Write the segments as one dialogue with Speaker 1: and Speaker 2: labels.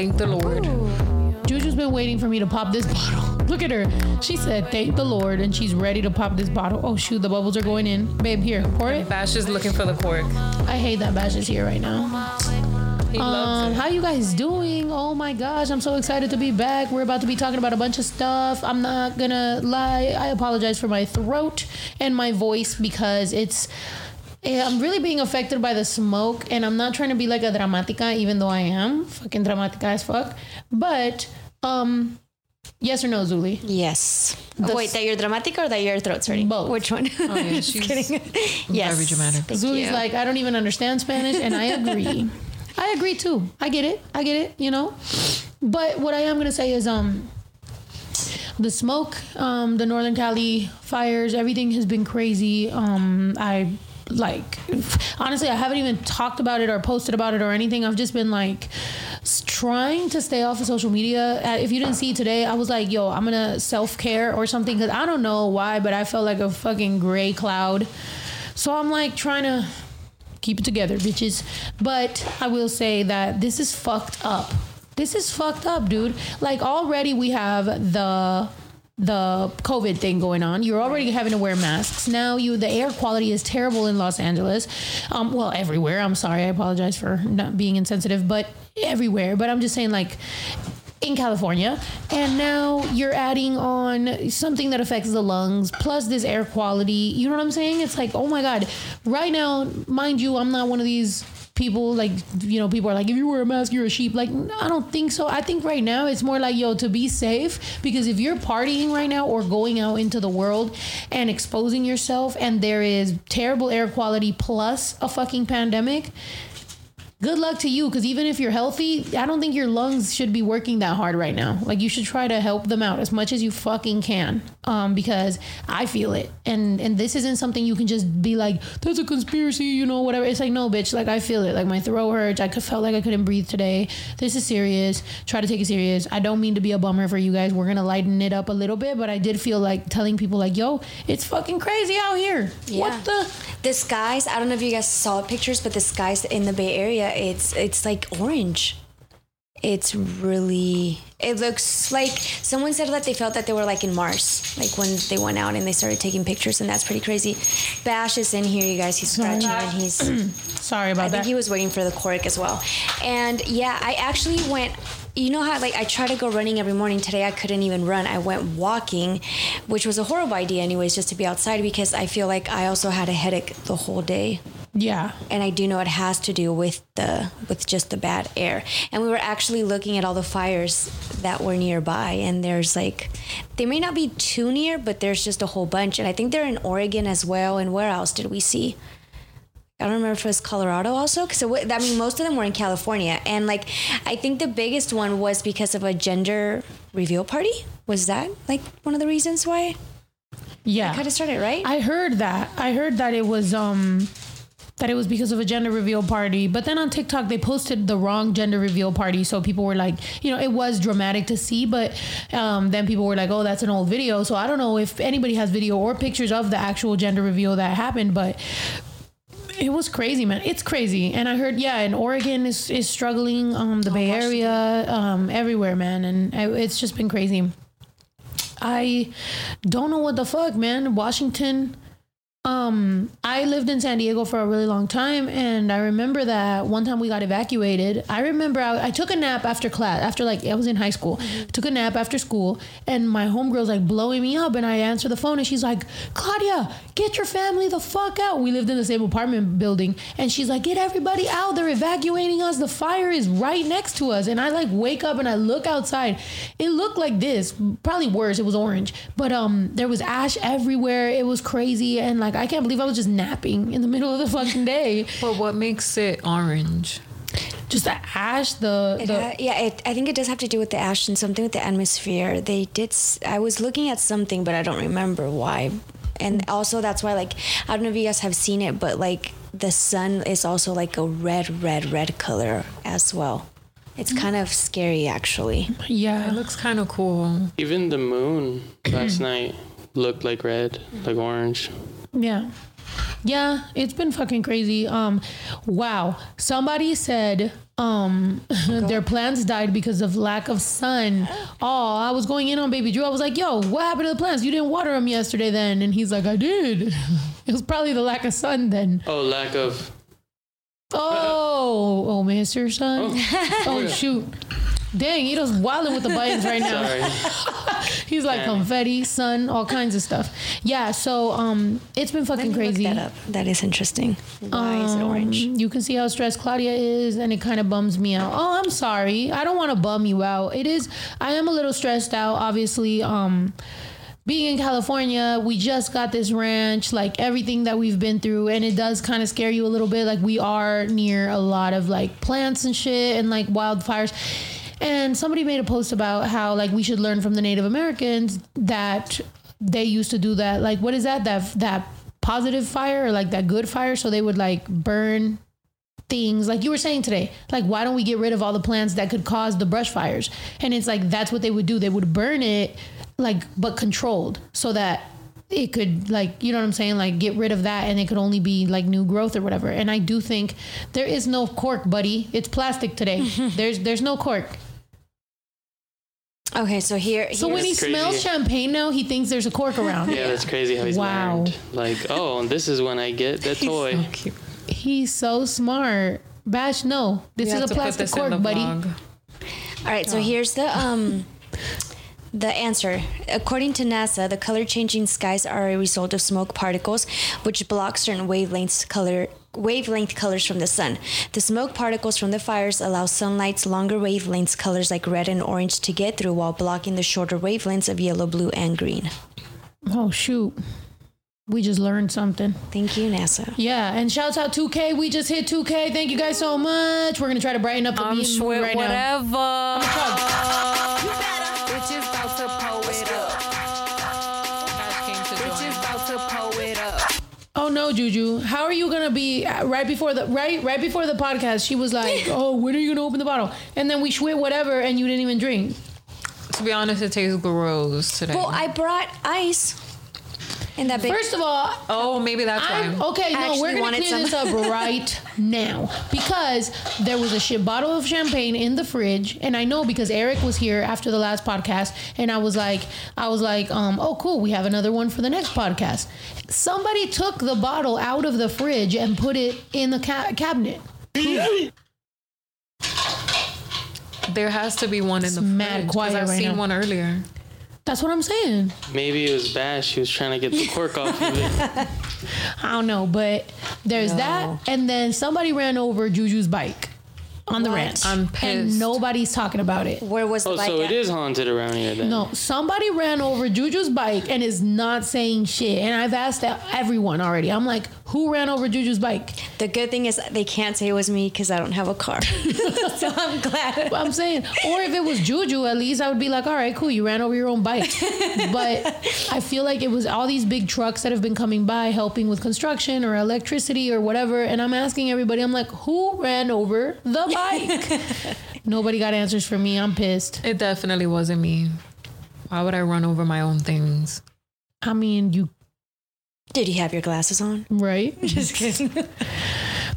Speaker 1: Thank the Lord.
Speaker 2: Juju's been waiting for me to pop this bottle. Look at her. She said, "Thank the Lord," and she's ready to pop this bottle. Oh shoot, the bubbles are going in. Babe, here, pour it.
Speaker 1: Bash is looking for the cork.
Speaker 2: I hate that Bash is here right now.
Speaker 1: He
Speaker 2: Um, how you guys doing? Oh my gosh, I'm so excited to be back. We're about to be talking about a bunch of stuff. I'm not gonna lie. I apologize for my throat and my voice because it's. Eh, I'm really being affected by the smoke, and I'm not trying to be like a dramatica, even though I am fucking dramatica as fuck. But, um, yes or no, Zuli?
Speaker 3: Yes.
Speaker 2: The
Speaker 3: wait, that you're dramatic or that your throat's hurting?
Speaker 2: Both.
Speaker 3: Which one?
Speaker 1: Oh, yeah, she's
Speaker 3: kidding. yes.
Speaker 1: very dramatic.
Speaker 3: Thank
Speaker 2: Zuli's
Speaker 3: you.
Speaker 2: like, I don't even understand Spanish, and I agree. I agree too. I get it. I get it. You know, but what I am gonna say is, um, the smoke, um, the Northern Cali fires, everything has been crazy. Um, I like honestly, I haven't even talked about it or posted about it or anything. I've just been like trying to stay off of social media. Uh, If you didn't see today, I was like, yo, I'm gonna self care or something because I don't know why, but I felt like a fucking gray cloud. So I'm like trying to keep it together, bitches. But I will say that this is fucked up. This is fucked up, dude. Like already we have the the COVID thing going on. You're already having to wear masks. Now you the air quality is terrible in Los Angeles. Um well everywhere. I'm sorry. I apologize for not being insensitive, but everywhere. But I'm just saying like in California. And now you're adding on something that affects the lungs, plus this air quality. You know what I'm saying? It's like, oh my God. Right now, mind you, I'm not one of these people like, you know, people are like, if you wear a mask, you're a sheep. Like, no I don't think so. I think right now it's more like, yo, to be safe, because if you're partying right now or going out into the world and exposing yourself, and there is terrible air quality plus a fucking pandemic, good luck to you because even if you're healthy i don't think your lungs should be working that hard right now like you should try to help them out as much as you fucking can um because i feel it. And and this isn't something you can just be like that's a conspiracy you know whatever. It's like no bitch like i feel it. Like my throat hurts. I could felt like i couldn't breathe today. This is serious. Try to take it serious. I don't mean to be a bummer for you guys. We're gonna lighten it up a little bit but i did feel like telling people like yo it's fucking crazy out here.
Speaker 3: Yeah.
Speaker 2: what the
Speaker 3: The skies, I don't know if you guys saw pictures, but the skies in the Bay Area, it's it's like orange. It's really it looks like someone said that they felt that they were like in Mars, like when they went out and they started taking pictures and that's pretty crazy. Bash is in here, you guys. He's scratching and he's
Speaker 2: sorry about
Speaker 3: I think he was waiting for the cork as well. And yeah, I actually went. You know how like I try to go running every morning. Today I couldn't even run. I went walking, which was a horrible idea, anyways, just to be outside because I feel like I also had a headache the whole day,
Speaker 2: yeah
Speaker 3: and I do know it has to do with the with just the bad air. And we were actually looking at all the fires that were nearby, and there's like they may not be too near, but there's just a whole bunch. And I think they're in Oregon as well. And where else did we see? I don't remember if it was Colorado also. Because I mean, most of them were in California, and like I think the biggest one was because of a gender reveal party. Was that like one of the reasons why
Speaker 2: yeah You
Speaker 3: kind of started, right?
Speaker 2: I heard that. I heard that it was um that it was because of a gender reveal party. But then on TikTok they posted the wrong gender reveal party, so people were like, you know, it was dramatic to see, but um, then people were like, oh, that's an old video. So I don't know if anybody has video or pictures of the actual gender reveal that happened, but it was crazy, man. It's crazy, and I heard, yeah, and Oregon is is struggling, um, the Bay Area, um, everywhere, man, and I, it's just been crazy. I don't know what the fuck, man. Washington. Um, I lived in San Diego for a really long time, and I remember that one time we got evacuated. I remember I, I took a nap after class, after like I was in high school. Took a nap after school, and my homegirl's like blowing me up, and I answer the phone, and she's like, "Claudia, get your family the fuck out." We lived in the same apartment building, and she's like, "Get everybody out! They're evacuating us. The fire is right next to us." And I like wake up and I look outside. It looked like this, probably worse. It was orange, but um, there was ash everywhere. It was crazy, and like I can't believe I was just napping in the middle of the fucking day.
Speaker 1: But what makes it orange?
Speaker 2: Just the ash, the
Speaker 3: It
Speaker 2: the
Speaker 3: ha- yeah, it, I think it does have to do with the ash and something with the atmosphere. They did. s- I was looking at something, but I don't remember why. And also, that's why, like, I don't know if you guys have seen it, but like the sun is also like a red, red, red color as well. It's kind of scary, actually.
Speaker 2: Yeah, it
Speaker 1: looks kind of cool.
Speaker 4: Even the moon last night looked like red, like orange.
Speaker 2: Yeah. Yeah, it's been fucking crazy. Um, wow. Somebody said um their plants died because of lack of sun. Oh, I was going in on baby Drew. I was like, "Yo, what happened to the plants? You didn't water them yesterday then." And he's like, "I did." It was probably the lack of sun then.
Speaker 4: Oh, lack of.
Speaker 2: Oh, oh, Mr. Sun. Oh, shoot. Dang, he was wilding with the buttons right now.
Speaker 4: Sorry.
Speaker 2: He's like
Speaker 4: Damn.
Speaker 2: confetti, sun, all kinds of stuff. Yeah, so um, it's been
Speaker 3: Let
Speaker 2: fucking
Speaker 3: me
Speaker 2: crazy.
Speaker 3: look that up. That is interesting. Why is it orange?
Speaker 2: Um, You can see how stressed Claudia is, and it kind of bums me out. Oh, I'm sorry. I don't want to bum you out. It is. I am a little stressed out. Obviously, um, being in California, we just got this ranch, like everything that we've been through, and it does kind of scare you a little bit. Like we are near a lot of like plants and shit, and like wildfires. And somebody made a post about how like we should learn from the Native Americans that they used to do that. Like what is that? That that positive fire or like that good fire? So they would like burn things. Like you were saying today like why don't we get rid of all the plants that could cause the brush fires? And it's like that's what they would do. They would burn it like but controlled so that it could like you know what i'm saying? Like get rid of that and it could only be like new growth or whatever. And i do think there is no cork buddy. It's plastic today. There's there's no cork
Speaker 3: Okay, so here.
Speaker 2: so when he
Speaker 4: crazy.
Speaker 2: smells champagne now he thinks there's a cork around
Speaker 4: Yeah, that's crazy how he's
Speaker 2: Wow.
Speaker 4: learned. Like, oh, this is when I get the toy.
Speaker 1: Cute.
Speaker 2: he's so smart bash no this
Speaker 1: We have
Speaker 2: is a plastic cork buddy
Speaker 1: vlog.
Speaker 3: All right, so here's the um the answer. According to NASA, the color changing skies are a result of smoke particles which block certain wavelengths color wavelength colors from the sun. The smoke particles from the fires allow sunlight's longer wavelengths colors like red and orange to get through while blocking the shorter wavelengths of yellow, blue, and green.
Speaker 2: oh shoot we just learned something
Speaker 3: Thank you, NASA.
Speaker 2: Yeah, and shouts out 2K. We just hit 2K. Thank you guys so much. We're gonna try to brighten up the
Speaker 1: I'm
Speaker 2: meme
Speaker 1: sweat
Speaker 2: right now.
Speaker 1: whatever.
Speaker 2: Juju. How are you gonna be uh, right before the right right before the podcast? She was like, "Oh, when are you gonna open the bottle?" And then we schwit whatever, and you didn't even drink.
Speaker 1: To be honest, it tastes gross today.
Speaker 3: Well, I brought ice in that big.
Speaker 2: First of all,
Speaker 1: oh, maybe that's
Speaker 2: I'm
Speaker 1: why.
Speaker 2: okay. No,
Speaker 3: Actually
Speaker 2: we're gonna
Speaker 3: wanted
Speaker 2: clear
Speaker 3: some.
Speaker 2: this up right now because there was a shit bottle of champagne in the fridge, and I know because Eric was here after the last podcast, and I was like, I was like, um, oh cool, we have another one for the next podcast. Somebody took the bottle out of the fridge and put it in the ca- cabinet.
Speaker 1: There has to be one in the
Speaker 2: mad
Speaker 1: fridge, 'cause
Speaker 2: quiet
Speaker 1: I've
Speaker 2: right
Speaker 1: seen
Speaker 2: now.
Speaker 1: one earlier.
Speaker 2: That's what I'm saying.
Speaker 4: Maybe it was Bash. He was trying to get the cork off of it.
Speaker 2: I don't know, but there's
Speaker 3: No.
Speaker 2: that, and then somebody ran over Juju's bike on the
Speaker 3: What?
Speaker 2: ranch,
Speaker 1: I'm pissed.
Speaker 2: and nobody's talking about it.
Speaker 3: Where was the
Speaker 4: Oh,
Speaker 3: bike
Speaker 4: so
Speaker 3: at?
Speaker 4: it is haunted around here then.
Speaker 2: No, somebody ran over Juju's bike and is not saying shit. And I've asked everyone already. I'm like, who ran over Juju's bike?
Speaker 3: The good thing is they can't say it was me because I don't have a car. so I'm glad.
Speaker 2: I'm saying, or if it was Juju, at least I would be like, all right, cool, you ran over your own bike. but I feel like it was all these big trucks that have been coming by helping with construction or electricity or whatever. And I'm asking everybody, I'm like, who ran over the bike? Nobody got answers for me. I'm pissed.
Speaker 1: It definitely wasn't me. Why would I run over my own things?
Speaker 2: I mean, you
Speaker 3: Did you have your glasses on?
Speaker 2: right?
Speaker 3: Just kidding.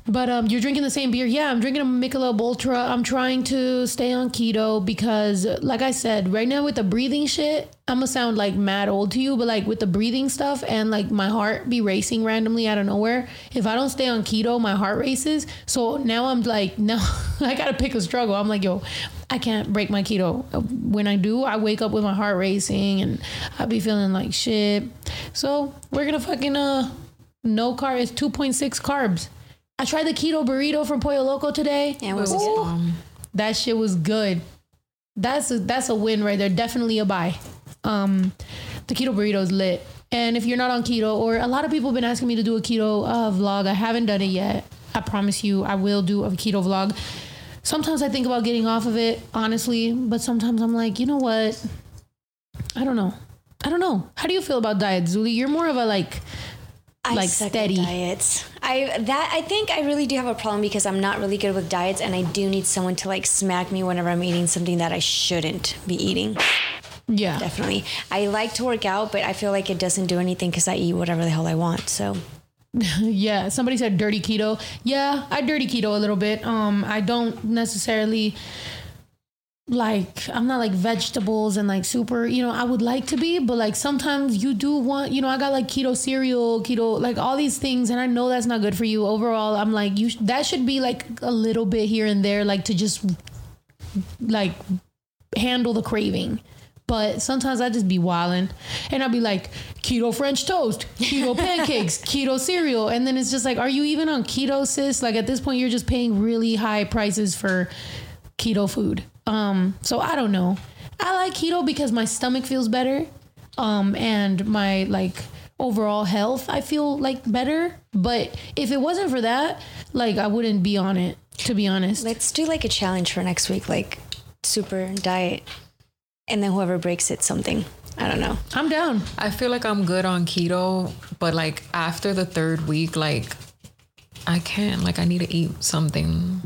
Speaker 2: But um, you're drinking the same beer. Yeah, I'm drinking a Michelob Ultra. I'm trying to stay on keto because, like I said, right now with the breathing shit, I'm gonna sound like mad old to you, but like with the breathing stuff and like my heart be racing randomly out of nowhere. If I don't stay on keto, my heart races. So now I'm like, no, I gotta pick a struggle. I'm like, yo, I can't break my keto. When I do, I wake up with my heart racing and I be feeling like shit. So we're gonna fucking uh no carb. It's 2.6 carbs. I tried the keto burrito from Pollo Loco today.
Speaker 3: Yeah, it was
Speaker 2: Ooh,
Speaker 1: Um,
Speaker 2: that shit was good. That's a, that's a win right there. Definitely a buy. Um, the keto burrito is lit. And if you're not on keto, or a lot of people have been asking me to do a keto uh, vlog, I haven't done it yet. I promise you, I will do a keto vlog. Sometimes I think about getting off of it, honestly, but sometimes I'm like, you know what? I don't know. I don't know. How do you feel about diet, Zuli? You're more of a like,
Speaker 3: I
Speaker 2: like
Speaker 3: suck at
Speaker 2: steady.
Speaker 3: diets. I that I think I really do have a problem because I'm not really good with diets, and I do need someone to like smack me whenever I'm eating something that I shouldn't be eating.
Speaker 2: yeah.
Speaker 3: Definitely, I like to work out, but I feel like it doesn't do anything because I eat whatever the hell I want. So
Speaker 2: yeah, somebody said dirty keto. Yeah, I dirty keto a little bit. Um, I don't necessarily like I'm not like vegetables and like super, you know, I would like to be, but like sometimes you do want, you know, I got like keto cereal, keto, like all these things, and I know that's not good for you. Overall, I'm like, you sh- that should be like a little bit here and there, like to just like handle the craving. But sometimes I just be wilding and I'll be like keto French toast, keto pancakes, keto cereal. And then it's just like, are you even on keto, sis? Like at this point, you're just paying really high prices for keto food. Um, so I don't know. I like keto because my stomach feels better. Um, and my like overall health, I feel like better. But if it wasn't for that, like I wouldn't be on it, to be honest.
Speaker 3: Let's do like a challenge for next week, like super diet, and then whoever breaks it something. I don't know.
Speaker 2: I'm down.
Speaker 1: I feel like I'm good on keto, but like after the third week, like I can't. Like I need to eat something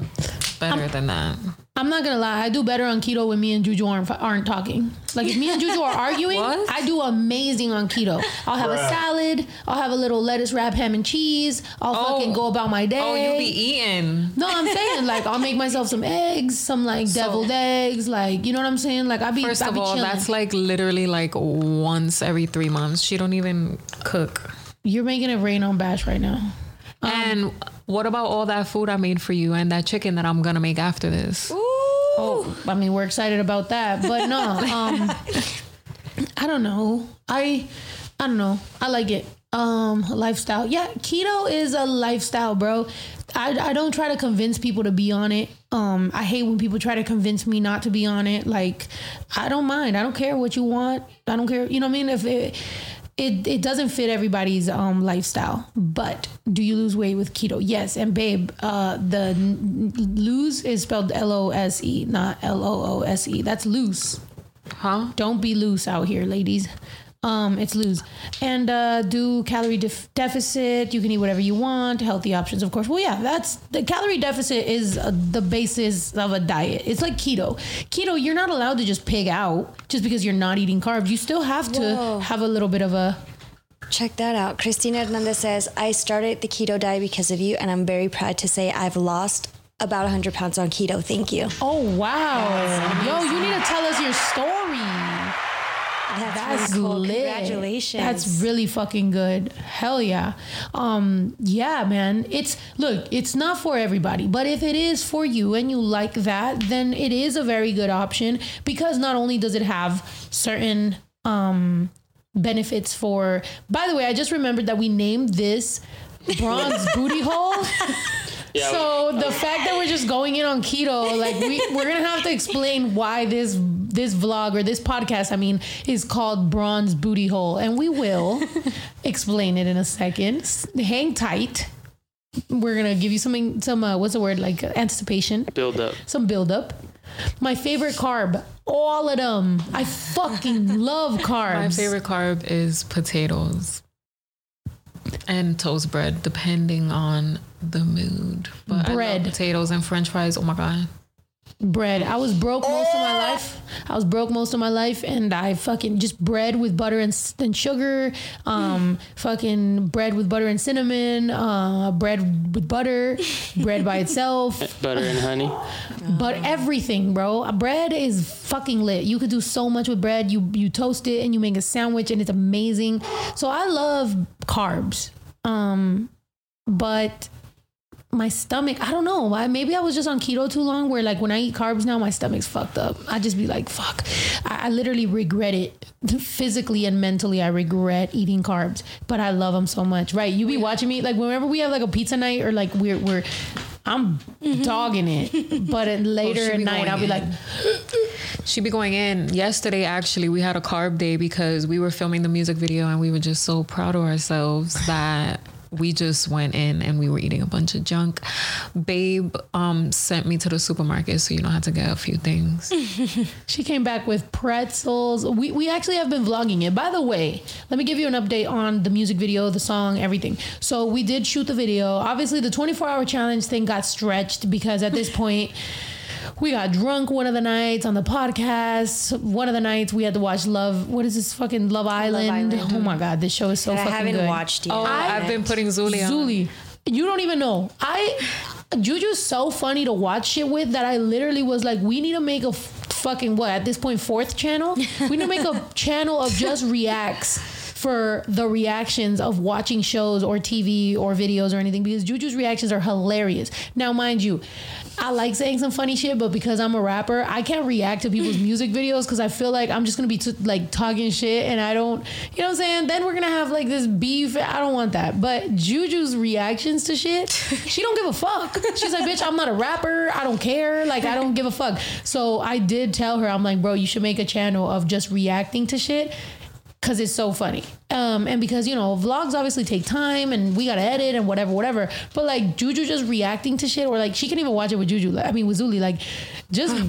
Speaker 1: better than that.
Speaker 2: I'm not gonna lie, I do better on keto when me and Juju aren't, aren't talking. Like if me and Juju are arguing, I do amazing on keto. I'll have a salad, I'll have a little lettuce wrap ham and cheese. I'll fucking go about my day.
Speaker 1: Oh, you'll be eating.
Speaker 2: no, I'm saying like I'll make myself some eggs, some like deviled eggs, like you know what I'm saying. Like I be
Speaker 1: First
Speaker 2: I
Speaker 1: of
Speaker 2: be
Speaker 1: all,
Speaker 2: chilling.
Speaker 1: that's like literally like once every three months. She don't even cook.
Speaker 2: You're making it rain on Bash right now. Um,
Speaker 1: and what about all that food I made for you and that chicken that I'm gonna make after this?
Speaker 2: Oh, I mean, we're excited about that, but no, um, I don't know. I, I don't know. I like it. Um, lifestyle. Yeah, keto is a lifestyle, bro. I, I don't try to convince people to be on it. Um, I hate when people try to convince me not to be on it. Like, I don't mind. I don't care what you want. I don't care. You know what I mean? If it, it, it doesn't fit everybody's um lifestyle. But do you lose weight with keto? Yes. And babe, uh, the n- lose is spelled L O S E, not L O O S E. That's loose.
Speaker 1: Huh?
Speaker 2: Don't be loose out here, ladies. Um, it's lose. And uh, do calorie def- deficit. You can eat whatever you want. Healthy options, of course. Well, yeah, that's the calorie deficit is uh, the basis of a diet. It's like keto. Keto, you're not allowed to just pig out just because you're not eating carbs. You still have to
Speaker 3: Whoa.
Speaker 2: have a little bit of a.
Speaker 3: Check that out. Christina Hernandez says, I started the keto diet because of you, and I'm very proud to say I've lost about 100 pounds on keto. Thank you.
Speaker 2: Oh wow, yo, you need to tell us your story. That's
Speaker 3: really cool.
Speaker 2: lit.
Speaker 3: Congratulations.
Speaker 2: That's really fucking good. Hell yeah. Um, yeah, man. It's look, it's not for everybody, but if it is for you and you like that, then it is a very good option because not only does it have certain um benefits for by the way, I just remembered that we named this bronze booty hole.
Speaker 4: Yeah,
Speaker 2: So the fact that we're just going in on keto, like we we're gonna have to explain why this this vlog or this podcast, I mean, is called Bronze Booty Hole, and we will explain it in a second. Hang tight. We're gonna give you something, some uh, what's the word like anticipation,
Speaker 4: build up.
Speaker 2: some build up. My favorite carb, all of them. I fucking love carbs.
Speaker 1: My favorite carb is potatoes and toast bread, depending on the mood. But
Speaker 2: Bread.
Speaker 1: potatoes and French fries. Oh my god!
Speaker 2: Bread. I was broke most of my life. I was broke most of my life, and I fucking just bread with butter and, and sugar. Um, fucking bread with butter and cinnamon. Uh, bread with butter. bread by itself.
Speaker 4: Butter and honey.
Speaker 2: But everything, bro. Bread is fucking lit. You could do so much with bread. You you toast it and you make a sandwich, and it's amazing. So I love carbs. Um, but my stomach, I don't know. I, maybe I was just on keto too long. Where like when I eat carbs now, my stomach's fucked up. I just be like, fuck. I, I literally regret it physically and mentally. I regret eating carbs, but I love them so much. Right? You be oh, watching me like whenever we have like a pizza night or like we're we're. I'm mm-hmm. dogging it, but at later oh,
Speaker 1: she
Speaker 2: at night I'll be
Speaker 1: in.
Speaker 2: like,
Speaker 1: She be going in. Yesterday, actually, we had a carb day because we were filming the music video and we were just so proud of ourselves that we just went in and we were eating a bunch of junk. Babe um, sent me to the supermarket, so you know how to get a few things.
Speaker 2: She came back with pretzels. We, we actually have been vlogging it. By the way, let me give you an update on the music video, the song, everything. So we did shoot the video. Obviously, the 24 hour challenge thing got stretched because at this point, we got drunk one of the nights on the podcast. One of the nights we had to watch Love. What is this fucking Love Island?
Speaker 3: Island.
Speaker 2: Oh my god, this show is so
Speaker 3: That I
Speaker 2: fucking
Speaker 3: haven't
Speaker 2: good.
Speaker 3: watched yet.
Speaker 1: Oh,
Speaker 2: I-
Speaker 1: I've been putting Zuli on.
Speaker 2: Zuli. You don't even know. I Juju's so funny to watch shit with that I literally was like, we need to make a fucking what at this point fourth channel. We need to make a channel of just reacts for the reactions of watching shows or TV or videos or anything because Juju's reactions are hilarious. Now, mind you, I like saying some funny shit, but because I'm a rapper, I can't react to people's music videos because I feel like I'm just gonna be t- like talking shit and I don't, you know what I'm saying? Then we're gonna have like this beef. I don't want that. But Juju's reactions to shit, she don't give a fuck. She's like, bitch, I'm not a rapper. I don't care. Like, I don't give a fuck. So I did tell her, I'm like, bro, you should make a channel of just reacting to shit because it's so funny. Um, and because you know vlogs obviously take time and we gotta edit and whatever, whatever. But like Juju just reacting to shit, or like she can even watch it with Juju. I mean with Zuli, like just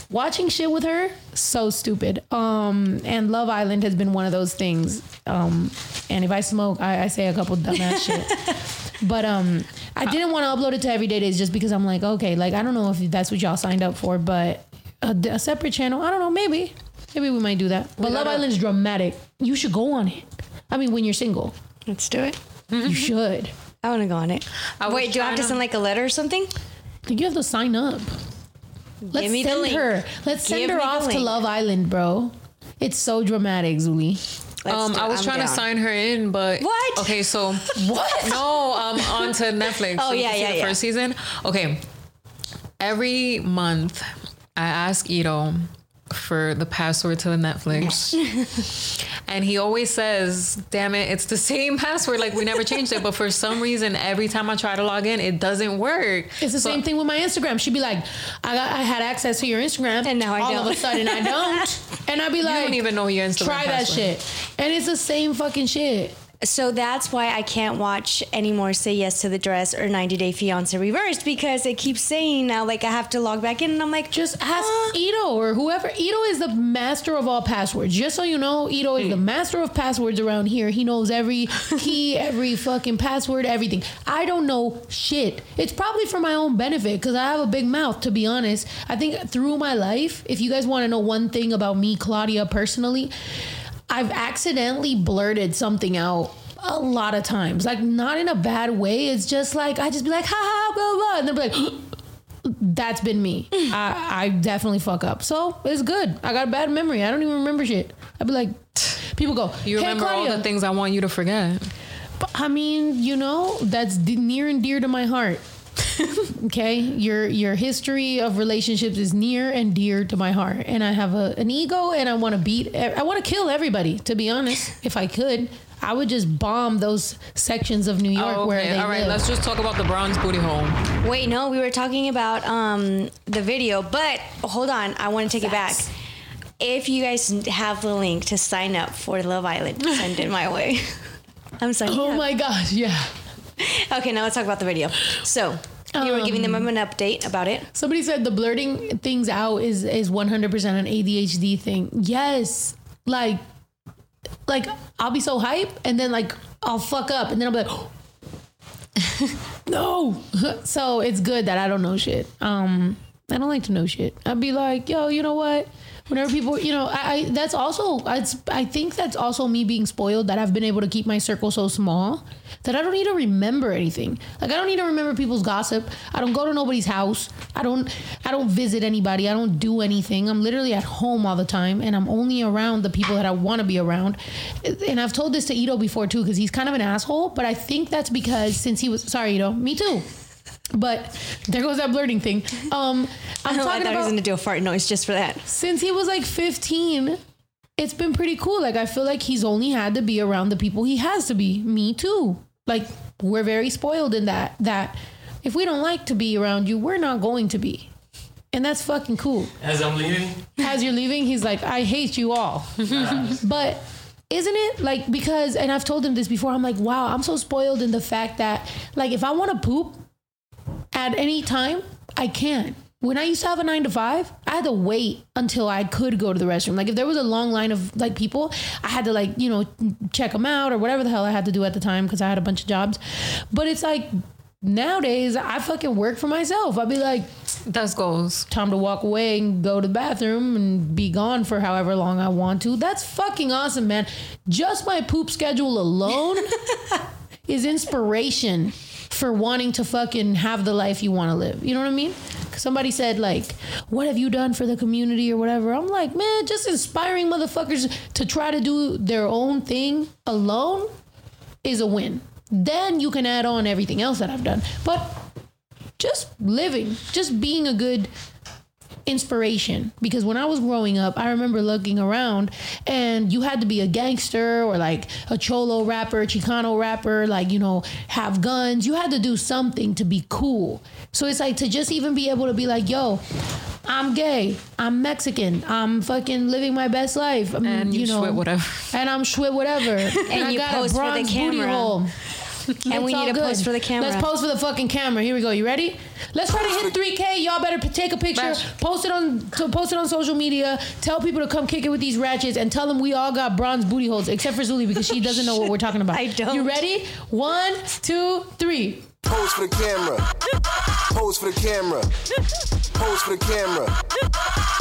Speaker 2: watching shit with her, so stupid. Um, and Love Island has been one of those things. Um, and if I smoke, I, I say a couple dumbass shit. But um, I didn't want to upload it to Everyday Days just because I'm like, okay, like I don't know if that's what y'all signed up for, but a, a separate channel, I don't know, maybe, maybe we might do that. But Love
Speaker 1: gotta-
Speaker 2: Island is dramatic. You should go on it. I mean, when you're single,
Speaker 3: Let's do it.
Speaker 2: you should.
Speaker 3: I want to go on it.
Speaker 1: I was
Speaker 3: Wait, do I have to
Speaker 1: trying
Speaker 3: send like a letter or something?
Speaker 2: I think you have to sign up. Let's
Speaker 3: Give me the
Speaker 2: send
Speaker 3: link.
Speaker 2: her. Let's send
Speaker 3: Give
Speaker 2: her
Speaker 3: me the
Speaker 2: off to
Speaker 3: link.
Speaker 2: Love Island, bro. It's so dramatic, Zuli.
Speaker 3: Let's
Speaker 1: Um,
Speaker 3: do
Speaker 1: I was
Speaker 3: I'm
Speaker 1: trying
Speaker 3: down.
Speaker 1: to sign her in, but
Speaker 3: What?
Speaker 1: Okay, so
Speaker 2: What?
Speaker 1: no, um, on to Netflix.
Speaker 3: Oh,
Speaker 1: so you
Speaker 3: yeah,
Speaker 1: can see
Speaker 3: yeah,
Speaker 1: the
Speaker 3: yeah.
Speaker 1: First season. Okay. Every month, I ask Ito for the password to the Netflix, and he always says, "Damn it, it's the same password. Like we never changed it." But for some reason, every time I try to log in, it doesn't work.
Speaker 2: It's the
Speaker 1: So-
Speaker 2: same thing with my Instagram. She'd be like, I got, I had access to your Instagram,
Speaker 3: And now I
Speaker 2: all of
Speaker 3: don't.
Speaker 2: a sudden I don't, and I'd be like, You
Speaker 1: don't even know your Instagram
Speaker 2: Try that shit, and it's the same fucking shit.
Speaker 3: So that's why I can't watch anymore Say Yes to the Dress or 90 Day Fiance Reversed because it keeps saying now like I have to log back in and I'm like
Speaker 2: Just ask
Speaker 3: Uh.
Speaker 2: Ito or whoever. Ito is the master of all passwords. Just so you know, Ito is the master of passwords around here. He knows every key, every fucking password, everything. I don't know shit. It's probably for my own benefit because I have a big mouth, to be honest. I think through my life, if you guys want to know one thing about me, Claudia, personally, I've accidentally blurted something out a lot of times. Like, not in a bad way. It's just like, I just be like, ha ha, blah, blah. And they'll be like, that's been me. Mm. I, I definitely fuck up. So it's good. I got a bad memory. I don't even remember shit. I'd be like, people go,
Speaker 1: You
Speaker 2: hey,
Speaker 1: remember all the things I want you to forget.
Speaker 2: But, I mean, you know, that's near and dear to my heart. okay, your your history of relationships is near and dear to my heart, and I have a, an ego, and I want to beat. I want to kill everybody. To be honest, if I could, I would just bomb those sections of New York
Speaker 1: Oh,
Speaker 2: where
Speaker 1: okay,
Speaker 2: they
Speaker 1: all right.
Speaker 2: live.
Speaker 1: Let's just talk about the bronze booty hole.
Speaker 3: Wait, no, we were talking about um, the video, but hold on, I want to take it back. If you guys have the link to sign up for Love Island, send it my way. I'm sorry.
Speaker 2: oh my gosh, yeah.
Speaker 3: Okay, now let's talk about the video. So you were giving them an update about it.
Speaker 2: Somebody said the blurting things out is is 100% an ADHD thing. Yes. Like like I'll be so hype and then like I'll fuck up and then I'll be like no. so it's good that I don't know shit. Um I don't like to know shit. I'd be like, yo, you know what? Whenever people, you know, I, I that's also I, I think that's also me being spoiled that I've been able to keep my circle so small that I don't need to remember anything. Like I don't need to remember people's gossip. I don't go to nobody's house. I don't I don't visit anybody. I don't do anything. I'm literally at home all the time and I'm only around the people that I want to be around. And I've told this to Ito before too cuz he's kind of an asshole, but I think that's because since he was sorry Ito, me too. But there goes that blurting thing. Um I'm
Speaker 3: I
Speaker 2: talking
Speaker 3: about. I was
Speaker 2: about
Speaker 3: gonna do a fart noise just for that.
Speaker 2: since he was like 15 it's been pretty cool. Like i feel like he's only had to be around the people he has to be. Me too. Like we're very spoiled in that that if we don't like to be around you we're not going to be. And that's fucking cool.
Speaker 4: As I'm leaving,
Speaker 2: as you're leaving he's like i hate you all. But isn't it like because and i've told him this before i'm like wow i'm so spoiled in the fact that like if i want to poop at any time i can when i used to have a nine to five i had to wait until i could go to the restroom like if there was a long line of like people i had to like you know check them out or whatever the hell i had to do at the time because i had a bunch of jobs but it's like nowadays i fucking work for myself i'd be like
Speaker 1: That's goals.
Speaker 2: time to walk away and go to the bathroom and be gone for however long I want to. That's fucking awesome, man. Just my poop schedule alone is inspiration for wanting to fucking have the life you want to live. You know what I mean? Somebody said like, "What have you done for the community or whatever?" I'm like, man, just inspiring motherfuckers to try to do their own thing alone is a win. Then you can add on everything else that I've done. But just living, just being a good inspiration because when I was growing up, I remember looking around and you had to be a gangster or like a cholo rapper, Chicano rapper, like, you know, have guns. You had to do something to be cool. So it's like to just even be able to be like, yo, I'm gay, I'm Mexican, I'm fucking living my best life. I'm,
Speaker 1: And you,
Speaker 2: know,
Speaker 1: sweat whatever.
Speaker 2: And I'm shwit whatever. And, I
Speaker 3: you
Speaker 2: got
Speaker 3: pose
Speaker 2: a
Speaker 3: for the
Speaker 2: bronze booty
Speaker 3: camera.
Speaker 2: hole.
Speaker 3: And we need to
Speaker 2: good.
Speaker 3: post for the camera.
Speaker 2: Let's pose for the fucking camera. Here we go. You ready? Let's try to hit 3K. Y'all better p- take a picture,
Speaker 1: Bash.
Speaker 2: post it on to post it on social media. Tell people to come kick it with these ratchets, and tell them we all got bronze booty holes, except for Zuli because she oh, doesn't know what we're talking about.
Speaker 3: I don't.
Speaker 2: You ready? One, two, three.
Speaker 5: Pose for the camera. Pose for the camera. Pose for the camera.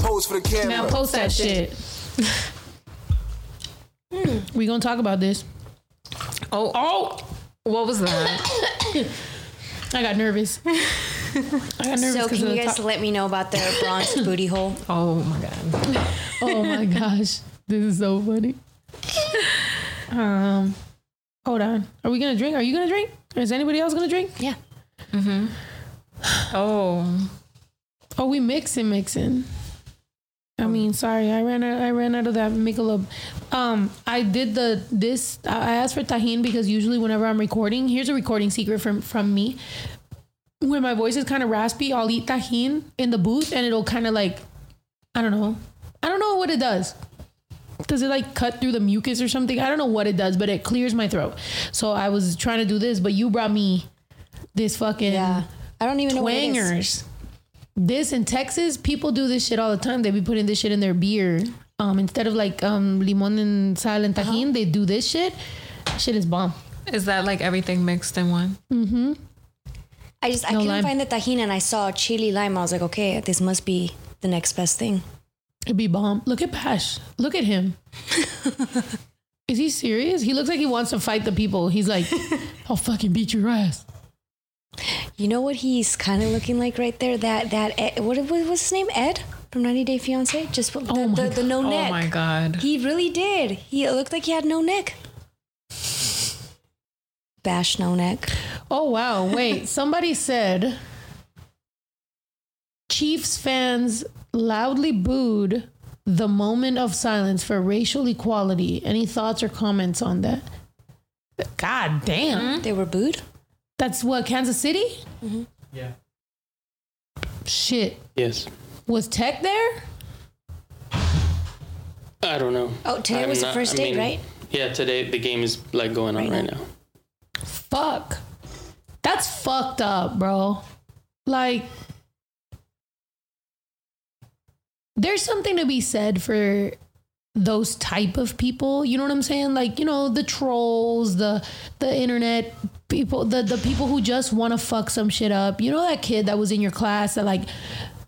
Speaker 5: Pose for the camera.
Speaker 2: Now post that shit. we gonna talk about this.
Speaker 1: Oh, oh, what was that?
Speaker 2: I got nervous. I got nervous
Speaker 3: So can you guys
Speaker 2: top-
Speaker 3: let me know about the bronze booty hole?
Speaker 1: Oh my god.
Speaker 2: Oh my gosh, this is so funny. Um, hold on. Are we gonna drink? Are you gonna drink? Is anybody else gonna drink?
Speaker 3: Yeah. Mm-hmm.
Speaker 1: Oh,
Speaker 2: Oh, we mixing, mixing. I mean, sorry, I ran out. I ran out of that Michelob. Um, I did the this. I asked for Tajín because usually whenever I'm recording, here's a recording secret from from me. When my voice is kind of raspy, I'll eat Tajín in the booth, and it'll kind of like, I don't know, I don't know what it does. Does it like cut through the mucus or something? I don't know what it does, but it clears my throat. So I was trying to do this, but you brought me this fucking
Speaker 3: Yeah. I don't even know what it is.
Speaker 2: Twangers. This in Texas, people do this shit all the time. They be putting this shit in their beer. Um, instead of like um limon and sal and
Speaker 3: Uh-huh.
Speaker 2: they do this shit. Shit is bomb.
Speaker 1: is that like everything mixed in one?
Speaker 3: mhm I just I couldn't
Speaker 2: lime.
Speaker 3: find the Tajín and I saw chili lime. I was like, okay, this must be the next best thing.
Speaker 2: It'd be bomb. Look at Bash. Look at him. is he serious? He looks like he wants to fight the people. He's like, I'll fucking beat your ass.
Speaker 3: You know what he's kind of looking like right there? That that Ed, what, what was his name? Ed from 90 Day Fiance. Just the,
Speaker 2: Oh my
Speaker 3: the, the no
Speaker 1: oh
Speaker 3: neck.
Speaker 1: Oh my god.
Speaker 3: He really did. He looked like he had no neck. Bash no neck.
Speaker 2: Oh wow! Wait, somebody said Chiefs fans loudly booed the moment of silence for racial equality. Any thoughts or comments on that? God damn!
Speaker 3: They were booed.
Speaker 2: That's what Kansas City. Mm-hmm.
Speaker 4: Yeah.
Speaker 2: Shit,
Speaker 4: Yes.
Speaker 2: was Tech there?
Speaker 4: I don't know.
Speaker 3: Oh, today
Speaker 4: I'm
Speaker 3: was the first
Speaker 4: I
Speaker 3: date,
Speaker 4: mean,
Speaker 3: right?
Speaker 4: Yeah, today the game is like going on
Speaker 3: Right
Speaker 4: right
Speaker 3: now.
Speaker 4: now.
Speaker 2: Fuck, that's fucked up, bro. Like, there's something to be said for those type of people you know what i'm saying like you know the trolls the the internet people the the people who just want to fuck some shit up. You know that kid that was in your class that like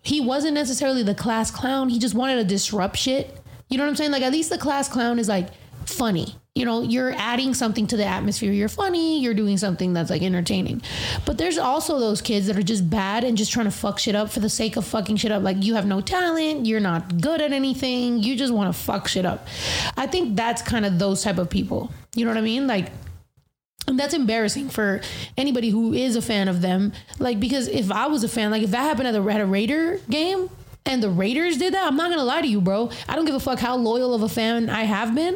Speaker 2: he wasn't necessarily the class clown he just wanted to disrupt shit? You know what i'm saying? Like at least the class clown is like funny. You know you're adding something to the atmosphere. You're funny you're doing something that's like entertaining. But there's also those kids that are just bad and just trying to fuck shit up for the sake of fucking shit up. Like you have no talent you're not good at anything you just want to fuck shit up. I think that's kind of those type of people. You know what i mean? Like and that's embarrassing for anybody who is a fan of them like because if i was a fan like if that happened at a, at a raider game and the raiders did that i'm not gonna lie to you bro i don't give a fuck how loyal of a fan i have been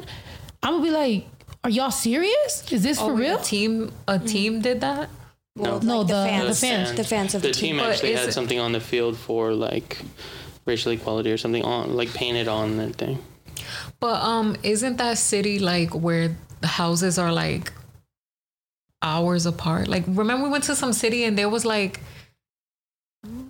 Speaker 2: i'm gonna be like are y'all serious is this
Speaker 1: Oh,
Speaker 2: for real
Speaker 1: A team, a team did that.
Speaker 4: No.
Speaker 2: No,
Speaker 3: like
Speaker 2: the- the
Speaker 3: fans,
Speaker 2: fans.
Speaker 3: the fans of the,
Speaker 4: the team
Speaker 1: But
Speaker 4: actually had
Speaker 1: it-
Speaker 4: something on the field for like racial equality or something on like painted on that thing.
Speaker 1: But um, isn't that city like where the houses are like hours apart? Like, remember we went to some city and there was like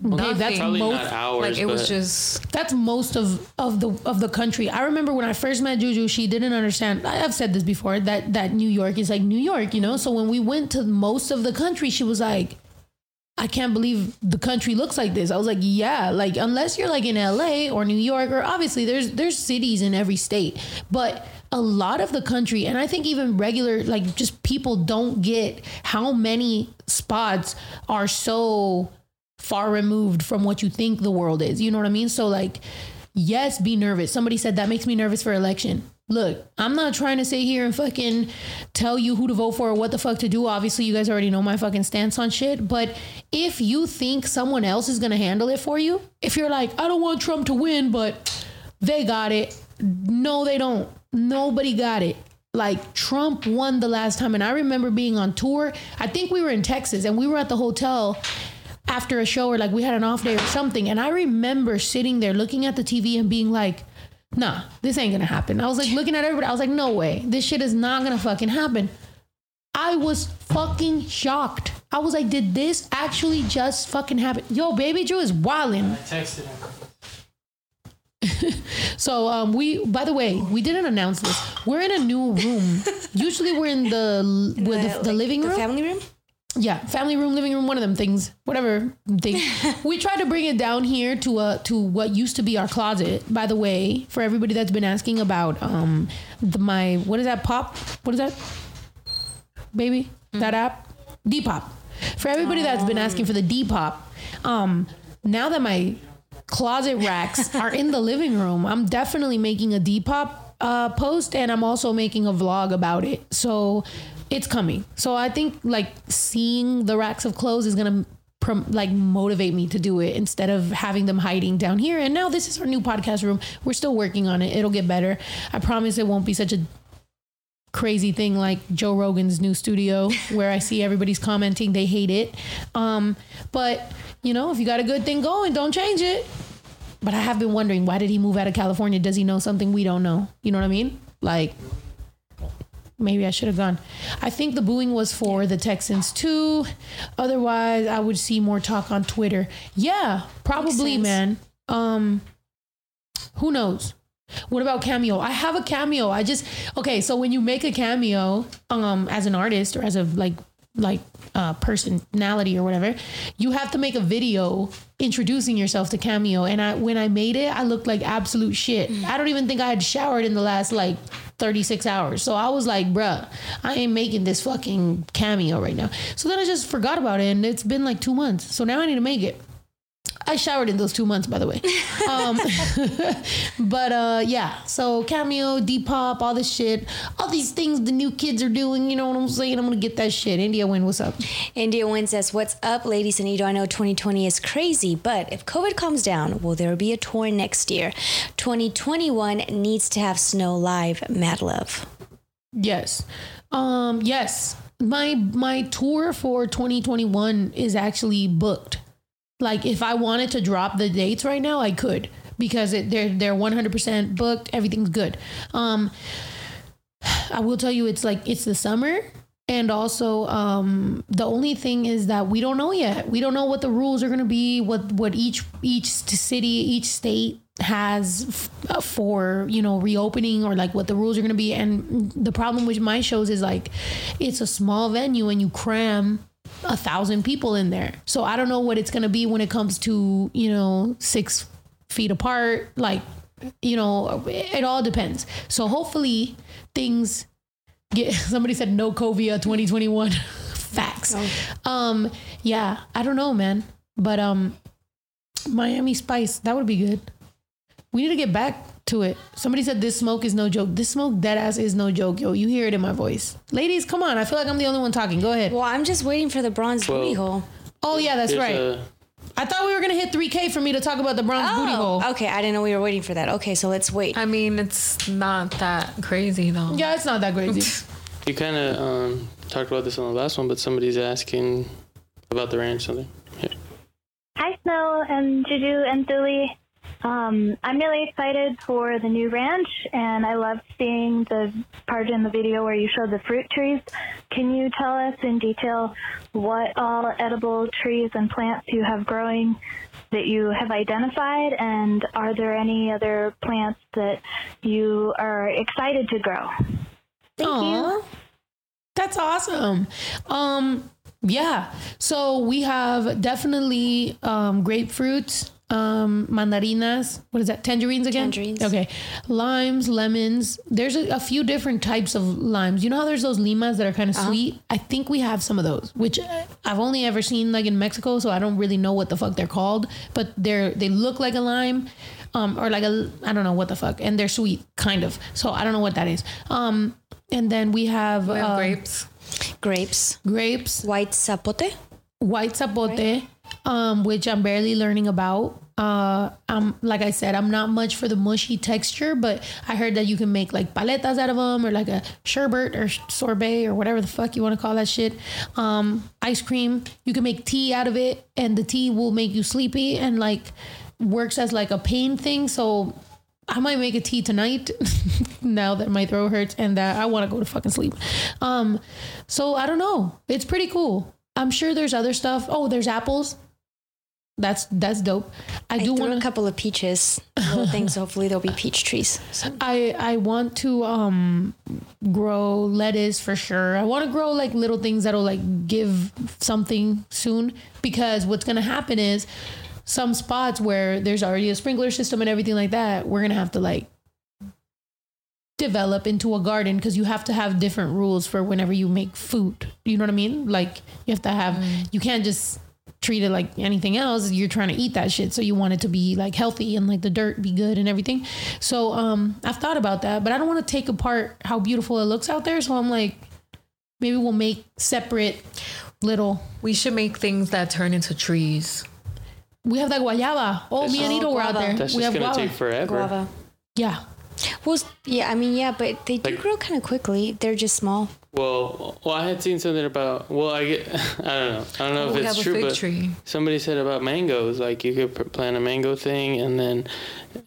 Speaker 2: okay that's
Speaker 4: Probably
Speaker 2: most
Speaker 4: not ours,
Speaker 1: like it was just
Speaker 2: that's most of of the of the country. I remember when I first met Juju, she didn't understand. I- I've said this before that that New York is like New York, you know. So when we went to most of the country, she was like, I can't believe the country looks like this. I was like, yeah, like unless you're like in LA or New York or obviously there's there's cities in every state, but a lot of the country and I think even regular like just people don't get how many spots are so far removed from what you think the world is. You know what I mean? So like yes, be nervous. Somebody said that makes me nervous for election. Look, I'm not trying to sit here and fucking tell you who to vote for or what the fuck to do. Obviously, you guys already know my fucking stance on shit. But if you think someone else is gonna handle it for you, if you're like, I don't want Trump to win, but they got it. No, they don't. Nobody got it. Like Trump won the last time. And I remember being on tour. I think we were in Texas and we were at the hotel after a show or like we had an off day or something. And I remember sitting there looking at the TV and being like, nah, this ain't gonna happen. I was like looking at everybody, I was like, no way, this shit is not gonna fucking happen. I was fucking shocked. I was like, did this actually just fucking happen? Yo, baby Drew is wildin'.
Speaker 4: Texted him.
Speaker 2: So um, we, by the way, we didn't announce this. We're in a new room. Usually we're in the with the, the
Speaker 3: like,
Speaker 2: living
Speaker 3: the
Speaker 2: room.
Speaker 3: family room.
Speaker 2: Yeah, family room, living room, one of them things, whatever thing. we tried to bring it down here to a to what used to be our closet. By the way, for everybody that's been asking about um the, my what is that pop? What is that? Baby, that app, Depop. For everybody that's been asking for the Depop, um, now that my closet racks are in the living room, I'm definitely making a Depop uh, post, and I'm also making a vlog about it. So it's coming. So I think like seeing the racks of clothes is gonna prom- like motivate me to do it instead of having them hiding down here. And now this is our new podcast room. We're still working on it. It'll get better. I promise it won't be such a crazy thing like Joe Rogan's new studio where I see everybody's commenting they hate it. Um, but you know, if you got a good thing going, don't change it. But I have been wondering why did he move out of California? Does he know something we don't know? You know what I mean? Like maybe I should have gone. I think the booing was for the Texans too. Otherwise, I would see more talk on Twitter. Yeah, probably, man. Um, who knows? What about cameo? I have a cameo. I just okay. So when you make a cameo, um, as an artist or as a like like uh, personality or whatever, you have to make a video introducing yourself to cameo. And I when I made it, I looked like absolute shit. I don't even think I had showered in the last like 36 hours. So I was like, bruh, I ain't making this fucking cameo right now. So then I just forgot about it, and it's been like two months. So now I need to make it. I showered in those two months, by the way. Um, but uh, yeah, so Cameo, Depop, all this shit, all these things the new kids are doing. You know what I'm saying? I'm gonna get that shit. India Win, what's up?
Speaker 3: India Win says, What's up, ladies and Ito? I know 2020 is crazy, but if COVID calms down, will there be a tour next year? 2021 needs to have Snow live. Mad love.
Speaker 2: Yes, um, yes. My my tour for 2021 is actually booked. Like if I wanted to drop the dates right now, I could because it, they're they're 100% booked. Everything's good. Um, I will tell you, it's like it's the summer, and also um, the only thing is that we don't know yet. We don't know what the rules are gonna be. What what each each city, each state has f- uh, for you know reopening or like what the rules are going to be and the problem with my shows is like it's a small venue and you cram a thousand people in there. So i don't know what it's going to be when it comes to you know six feet apart like you know it all depends. So hopefully things get somebody said no covia 2021 facts. Um yeah i don't know man. But um miami spice that would be good. We need to get back to it. Somebody said this smoke is no joke. This smoke dead ass is no joke, yo. You hear it in my voice. Ladies, come on. I feel like I'm the only one talking. Go ahead.
Speaker 3: Well, I'm just waiting for the bronze
Speaker 4: Well,
Speaker 3: booty hole.
Speaker 2: Oh yeah, that's right.
Speaker 4: a-
Speaker 2: I thought we were gonna hit 3K for me to talk about the bronze booty hole.
Speaker 3: Oh, okay. I didn't know we were waiting for that. Okay, so let's wait.
Speaker 1: I mean, it's not that crazy though.
Speaker 2: Yeah, it's not that crazy.
Speaker 4: You kind of um, talked about this on the last one, but somebody's asking about the ranch something. Yeah.
Speaker 6: Hi, Snow and Juju and Thuli. Um, I'm really excited for the new ranch, and I love seeing the part in the video where you showed the fruit trees. Can you tell us in detail what all edible trees and plants you have growing that you have identified, and are there any other plants that you are excited to grow? Thank
Speaker 2: Aw.
Speaker 6: you.
Speaker 2: That's awesome. Um, Yeah. So we have definitely um, grapefruits, um, mandarinas. What is that? Tangerines again?
Speaker 3: Tangerines.
Speaker 2: Okay. Limes, lemons. There's a, a few different types of limes. You know how there's those limas that are kind of sweet? I think we have some of those, which I've only ever seen like in Mexico, so I don't really know what the fuck they're called. But they're they look like a lime. Um, or like a I don't know what the fuck, and they're sweet, kind of. So I don't know what that is. Um, and then we have,
Speaker 1: We have
Speaker 2: uh,
Speaker 1: grapes.
Speaker 3: Grapes.
Speaker 2: grapes,
Speaker 3: White zapote.
Speaker 2: white zapote, um, which I'm barely learning about. Uh, I'm like I said, I'm not much for the mushy texture, but I heard that you can make like paletas out of them, or like a sherbet or sorbet or whatever the fuck you want to call that shit. Um, ice cream. You can make tea out of it, and the tea will make you sleepy and like works as like a pain thing. So I might make a tea tonight now that my throat hurts and that I want to go to fucking sleep. Um, so I don't know. It's pretty cool. I'm sure there's other stuff. Oh, there's apples. That's that's dope. I,
Speaker 3: I
Speaker 2: do want
Speaker 3: a couple of peaches, little things. Hopefully, there'll be peach trees. So,
Speaker 2: I I want to um grow lettuce for sure. I want to grow like little things that'll like give something soon because what's gonna happen is some spots where there's already a sprinkler system and everything like that, we're gonna have to like develop into a garden because you have to have different rules for whenever you make food. You know what I mean? Like you have to have you can't just treat it like anything else. You're trying to eat that shit. So you want it to be like healthy and like the dirt be good and everything. So um I've thought about that, but I don't want to take apart how beautiful it looks out there. So I'm like maybe we'll make separate little
Speaker 1: We should make things that turn into trees.
Speaker 2: we have that guayaba. Oh, me and
Speaker 3: Oh,
Speaker 2: Ito were out there.
Speaker 4: That's
Speaker 2: we
Speaker 4: just
Speaker 2: have
Speaker 4: gonna
Speaker 2: guava.
Speaker 4: take forever.
Speaker 3: guava.
Speaker 2: yeah.
Speaker 3: Well, yeah. I mean, yeah, but they do
Speaker 4: Like-
Speaker 3: grow kind of quickly. They're just small.
Speaker 4: Well, well, I had seen something about. Well, I get. I don't know. I don't know oh,
Speaker 1: we
Speaker 4: if it's true, but
Speaker 1: tree.
Speaker 4: somebody said about mangoes. Like you could plant a mango thing, and then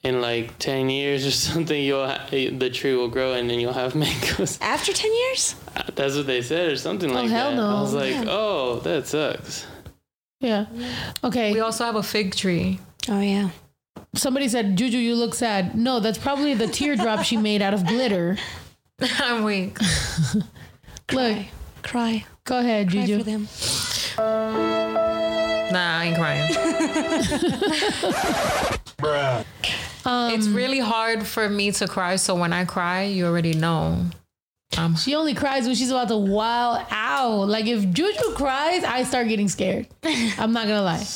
Speaker 4: in like ten years or something, you'll ha- the tree will grow, and then you'll have mangoes.
Speaker 3: After ten years, uh,
Speaker 4: That's what they said, or something oh, like
Speaker 2: hell
Speaker 4: that.
Speaker 2: no.
Speaker 4: I was like,
Speaker 3: Yeah.
Speaker 4: oh, that sucks.
Speaker 2: Yeah. Okay.
Speaker 1: We also have a fig tree.
Speaker 3: oh yeah.
Speaker 2: Somebody said, Juju, you look sad. No, that's probably the teardrop she made out of glitter.
Speaker 1: I'm weak.
Speaker 2: Look,
Speaker 3: Cry, cry,
Speaker 2: go ahead,
Speaker 3: cry
Speaker 2: Juju.
Speaker 3: for them.
Speaker 1: Nah, I ain't crying. Bruh. it's really hard for me to cry. So when I cry, you already know. Um,
Speaker 2: She only cries when she's about to wild out. Like if Juju cries, I start getting scared. I'm not gonna lie.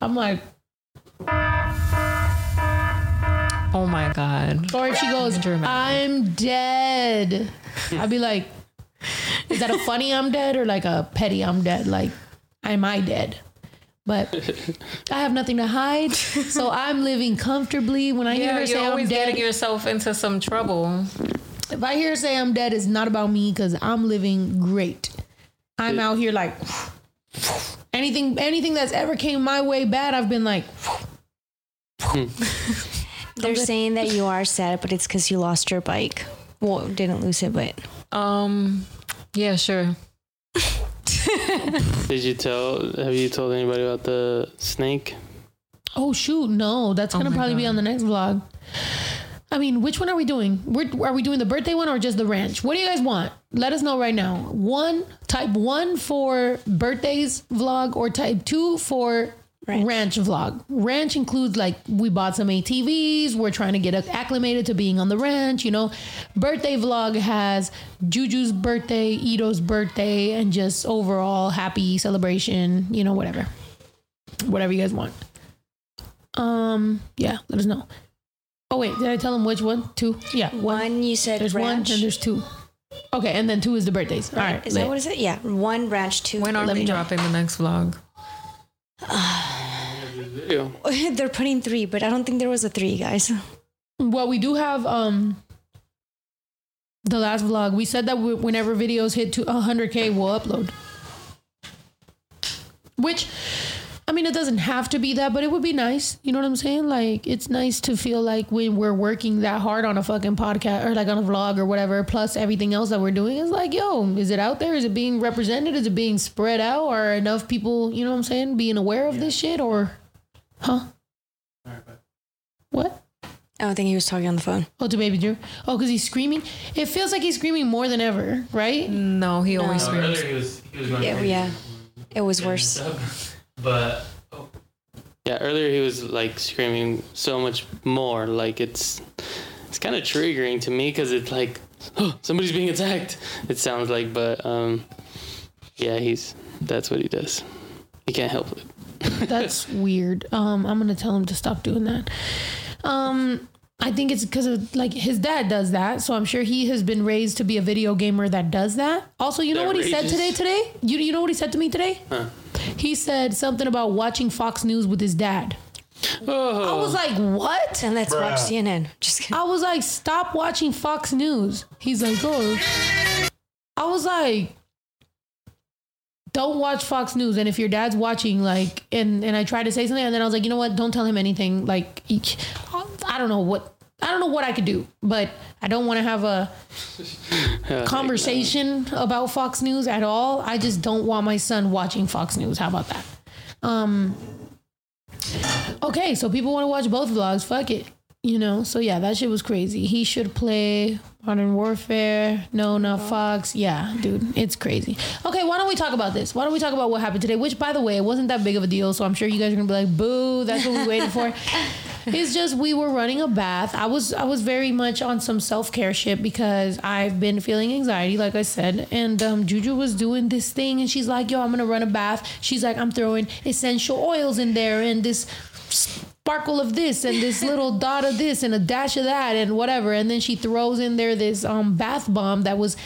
Speaker 2: I'm like,
Speaker 1: oh my god.
Speaker 2: or if she goes,
Speaker 1: Dramatic.
Speaker 2: I'm dead. I'd be like, is that a funny I'm dead or like a petty I'm dead? Like, am I dead? But I have nothing to hide, so I'm living comfortably. When I hear
Speaker 1: Yeah,
Speaker 2: her
Speaker 1: you're
Speaker 2: say I'm
Speaker 1: always
Speaker 2: dead,
Speaker 1: getting yourself into some trouble.
Speaker 2: if I hear her say I'm dead, it's not about me because I'm living great. I'm out here like anything anything that's ever came my way bad, I've been like
Speaker 3: They're saying that you are sad, but it's because you lost your bike. Well, didn't lose it, but
Speaker 1: Um, yeah, sure.
Speaker 4: Did you tell? Have you told anybody about the snake?
Speaker 2: Oh shoot, no, that's
Speaker 1: Oh
Speaker 2: gonna
Speaker 1: my
Speaker 2: probably be on the next vlog. I mean, which one are we doing? We're, are we doing the birthday one or just the ranch? What do you guys want? Let us know right now. One type one for birthdays vlog or type two for ranch,
Speaker 3: Ranch.
Speaker 2: vlog. Ranch includes like we bought some ATVs. We're trying to get acclimated to being on the ranch. You know, birthday vlog has Juju's birthday, Ito's birthday, and just overall happy celebration. You know, whatever, whatever you guys want. Um, yeah, let us know. Oh wait, did I tell them which one? Two? Yeah, one.
Speaker 3: one you said
Speaker 2: There's
Speaker 3: ranch.
Speaker 2: one and there's two. Okay, and then two is the birthdays. All right,
Speaker 3: Is
Speaker 2: lit.
Speaker 3: that what is it? Yeah, one ranch, two.
Speaker 1: When are
Speaker 2: Let
Speaker 1: we dropping the next vlog?
Speaker 3: They're putting three, but I don't think there was a three, guys.
Speaker 2: Well, we do have um the last vlog. We said that whenever videos hit to 100k, we'll upload. Which, I mean, it doesn't have to be that, but it would be nice. You know what I'm saying? Like, it's nice to feel like when we're working that hard on a fucking podcast or like on a vlog or whatever, plus everything else that we're doing is like, yo, is it out there? Is it being represented? Is it being spread out? Are enough people, you know what I'm saying, being aware of this shit? Or, huh? What?
Speaker 3: Oh, I don't think he was talking on the phone.
Speaker 2: Oh, to baby Drew. Oh, because he's screaming. It feels like he's screaming more than ever, right?
Speaker 1: No, he always screams.
Speaker 4: he was, he was going
Speaker 3: Yeah, yeah. It was worse.
Speaker 4: But oh. yeah, earlier he was like screaming so much more. Like it's it's kind of triggering to me because it's like oh, somebody's being attacked. It sounds like, but um, yeah, he's that's what he does. He can't help it.
Speaker 2: That's weird. Um, I'm gonna tell him to stop doing that. Um, I think it's because of like his dad does that, so I'm sure he has been raised to be a video gamer that does that. Also, you know
Speaker 4: That
Speaker 2: what he said today? Today, you you know what he said to me today? He said something about watching Fox News with his dad.
Speaker 4: Oh,
Speaker 2: I was like, what?
Speaker 3: And let's watch CNN. Just kidding.
Speaker 2: I was like, stop watching Fox News. He's like, oh. I was like, don't watch Fox News. And if your dad's watching, like, and and I tried to say something, and then I was like, you know what? Don't tell him anything. Like, I don't know what. I don't know what I could do, but I don't want to have a conversation about Fox News at all. I just don't want my son watching Fox News. How about that? Um Okay, so people want to watch both vlogs. Fuck it. You know, so yeah, that shit was crazy. He should play Modern Warfare. No, not Fox. Yeah, dude, it's crazy. Okay, why don't we talk about this? Why don't we talk about what happened today? Which, by the way, it wasn't that big of a deal. So I'm sure you guys are gonna be like, "Boo!" That's what we waited for. It's just we were running a bath. I was I was very much on some self care shit because I've been feeling anxiety, like I said. And um, Juju was doing this thing, and she's like, "Yo, I'm gonna run a bath." She's like, "I'm throwing essential oils in there and this sparkle of this and this little dot of this and a dash of that and whatever." And then she throws in there this um, bath bomb that was.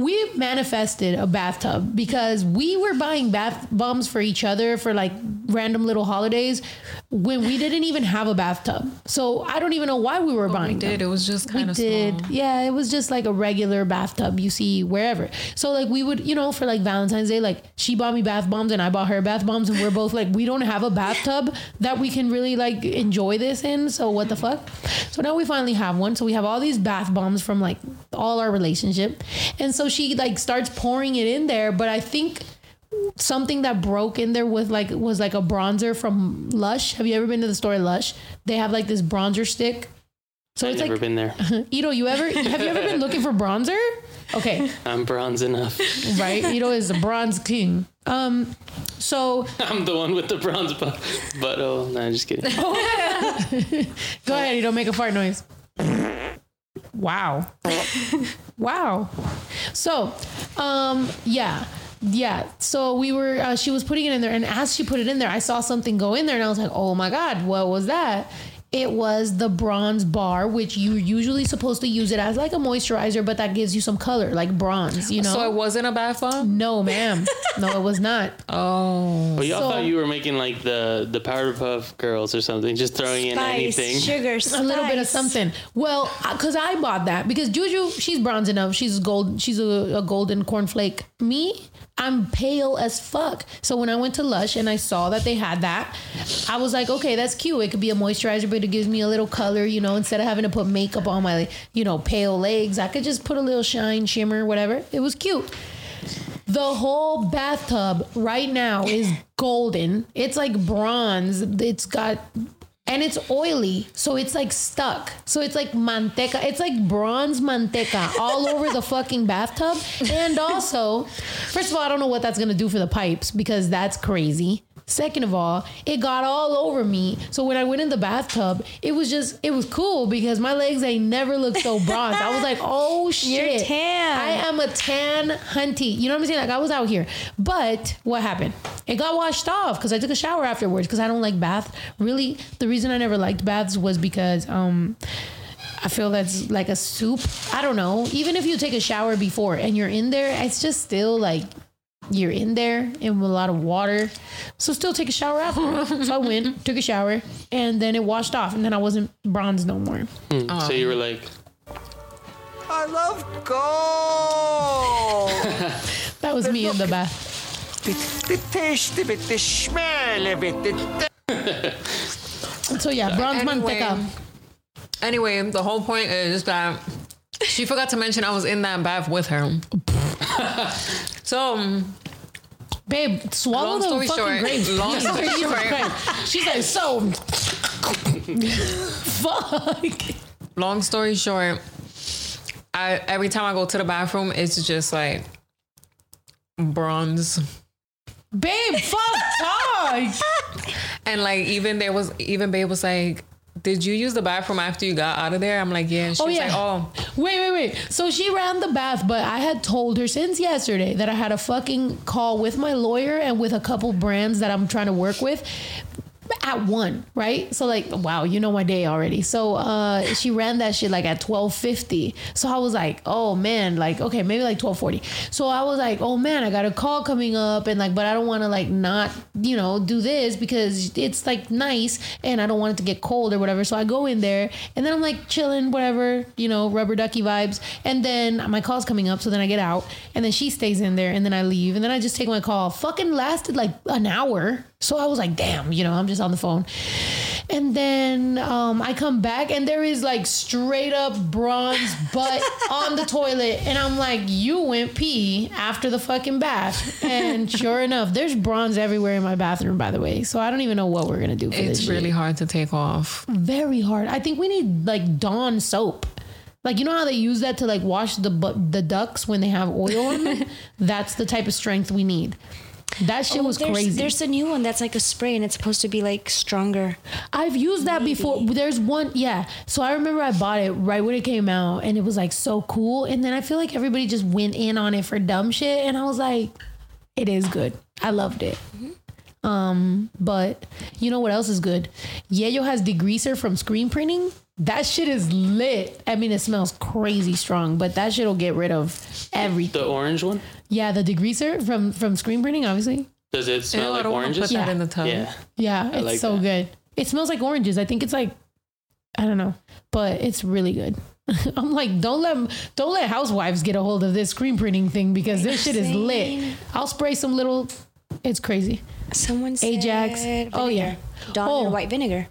Speaker 2: We manifested a bathtub because we were buying bath bombs for each other for like random little holidays when we didn't even have a bathtub. So I don't even know why we were
Speaker 1: We
Speaker 2: buying them.
Speaker 1: did. It was just
Speaker 2: we
Speaker 1: kind of
Speaker 2: did.
Speaker 1: small.
Speaker 2: yeah it was just like a regular bathtub you see wherever. So like we would you know for like valentine's day like she bought me bath bombs and i bought her bath bombs and we're both like we don't have a bathtub that we can really like enjoy this in. So what the fuck? So now we finally have one. So we have all these bath bombs from like all our relationship. And so she like starts pouring it in there but i think something that broke in there with like was like a bronzer from lush have you ever been to the store lush they have like this bronzer stick so
Speaker 4: I've
Speaker 2: it's
Speaker 4: never
Speaker 2: like
Speaker 4: been there.
Speaker 2: Ito, you ever have you ever been looking for bronzer? Okay,
Speaker 4: I'm bronze enough.
Speaker 2: right. Ito is the bronze king. Um, so
Speaker 4: I'm the one with the bronze butt. But oh, no, just kidding.
Speaker 2: go ahead, Ito, make a fart noise. Wow, wow. So, um, yeah. Yeah, so we were. Uh, she was putting it in there, and as she put it in there, I saw something go in there, and I was like, "Oh my god, what was that?" It was the bronze bar, which you're usually supposed to use it as like a moisturizer, but that gives you some color, like bronze. You know.
Speaker 1: So it wasn't a bath bomb.
Speaker 2: No, ma'am. No, it was not.
Speaker 1: Oh,
Speaker 4: But y'all
Speaker 2: So-
Speaker 4: thought you were making like the the Powerpuff Girls or something, just throwing in anything.
Speaker 3: sugar, spice.
Speaker 2: A little bit of something. Well, because I bought that because Juju, she's bronze enough. She's gold. She's a, a golden cornflake. Me, I'm pale as fuck. So when I went to Lush and I saw that they had that, I was like, okay, that's cute. It could be a moisturizer, but it gives me a little color. You know, instead of having to put makeup on my, you know, pale legs, I could just put a little shine, shimmer, whatever. It was cute. The whole bathtub right now is golden. It's like bronze. It's got and it's oily, so it's like stuck. So it's like manteca. It's like bronze manteca all over the fucking bathtub. And also, first of all, I don't know what that's gonna do for the pipes because that's crazy. Second of all, it got all over me. So when I went in the bathtub, it was just it was cool because my legs ain't never looked so bronze. I was like, oh shit.
Speaker 3: You're tan.
Speaker 2: I am a tan hunty. You know what I'm saying? Like I was out here. But what happened? It got washed off because I took a shower afterwards because I don't like bath. Really, the reason I never liked baths was because um I feel that's like a soup. I don't know. Even if you take a shower before and you're in there, it's just still like you're in there in with a lot of water. So still take a shower after. so I went, took a shower, and then it washed off, and then I wasn't bronze no more. Hmm.
Speaker 4: so you were like,
Speaker 7: I love gold.
Speaker 2: That was me in the bath.
Speaker 7: the, the taste of it, the smell of it, the
Speaker 2: So yeah, bronze
Speaker 1: Anyway.
Speaker 2: manteca.
Speaker 1: Anyway, the whole point is that she forgot to mention I was in that bath with her. so, um,
Speaker 2: Babe, swallow
Speaker 1: Long
Speaker 2: the
Speaker 1: story
Speaker 2: fucking
Speaker 1: short,
Speaker 2: grapes.
Speaker 1: long story short.
Speaker 2: She's like, so. Fuck.
Speaker 1: long story short, I every time I go to the bathroom, it's just like bronze
Speaker 2: Babe, fuck.
Speaker 1: And like even there was even Babe was like, "Did you use the bathroom after you got out of there?" I'm like, "Yeah." And she
Speaker 2: Oh,
Speaker 1: was
Speaker 2: yeah.
Speaker 1: like, "Oh,
Speaker 2: Wait, wait, wait. So she ran the bath, but I had told her since yesterday that I had a fucking call with my lawyer and with a couple brands that I'm trying to work with at one, right? So like, wow, you know my day already. So uh she ran that shit like at 1250. So I was like, oh man, like okay, maybe like 1240. So I was like, oh man, I got a call coming up and like, but I don't want to like not, you know, do this because it's like nice and I don't want it to get cold or whatever. So I go in there and then I'm like chilling, whatever, you know, rubber ducky vibes. And then my call's coming up, so then I get out and then she stays in there and then I leave and then I just take my call. Fucking lasted like an hour. So I was like, damn, you know, I'm just on the phone. And then um, I come back and there is like straight up bronze butt on the toilet. And I'm like, you went pee after the fucking bath. And sure enough, there's bronze everywhere in my bathroom, by the way. So I don't even know what we're going to do for this
Speaker 1: it's
Speaker 2: shit.
Speaker 1: really hard to take off."
Speaker 2: very hard. I think we need like Dawn soap. Like you know how they use that to like wash the the ducks when they have oil on them? That's the type of strength we need. That shit was
Speaker 3: Oh, there's,
Speaker 2: crazy.
Speaker 3: There's a new one that's like a spray and it's supposed to be like stronger.
Speaker 2: I've used that before. There's one, yeah. So I remember I bought it right when it came out, and it was like so cool. And then I feel like everybody just went in on it for dumb shit, and I was like, it is good. I loved it. Um, but you know what else is good? Yayo has degreaser from screen printing. That shit is lit. I mean, it smells crazy strong, but that shit will get rid of everything.
Speaker 4: The orange one?
Speaker 2: Yeah, the degreaser from from screen printing, obviously.
Speaker 4: Does it smell
Speaker 1: Ew, I
Speaker 4: like
Speaker 1: don't want to
Speaker 4: oranges?
Speaker 1: put that
Speaker 2: Yeah.
Speaker 1: in the tub.
Speaker 4: Yeah.
Speaker 2: Yeah, it's
Speaker 4: like
Speaker 2: so
Speaker 4: that.
Speaker 2: good. It smells like oranges. I think it's like I don't know, but it's really good. I'm like, don't let don't let housewives get a hold of this screen printing thing because this shit is lit. I'll spray some little. It's crazy.
Speaker 3: Someone said
Speaker 2: Ajax. Oh, yeah.
Speaker 3: Dawn
Speaker 2: Oh.
Speaker 3: and white vinegar.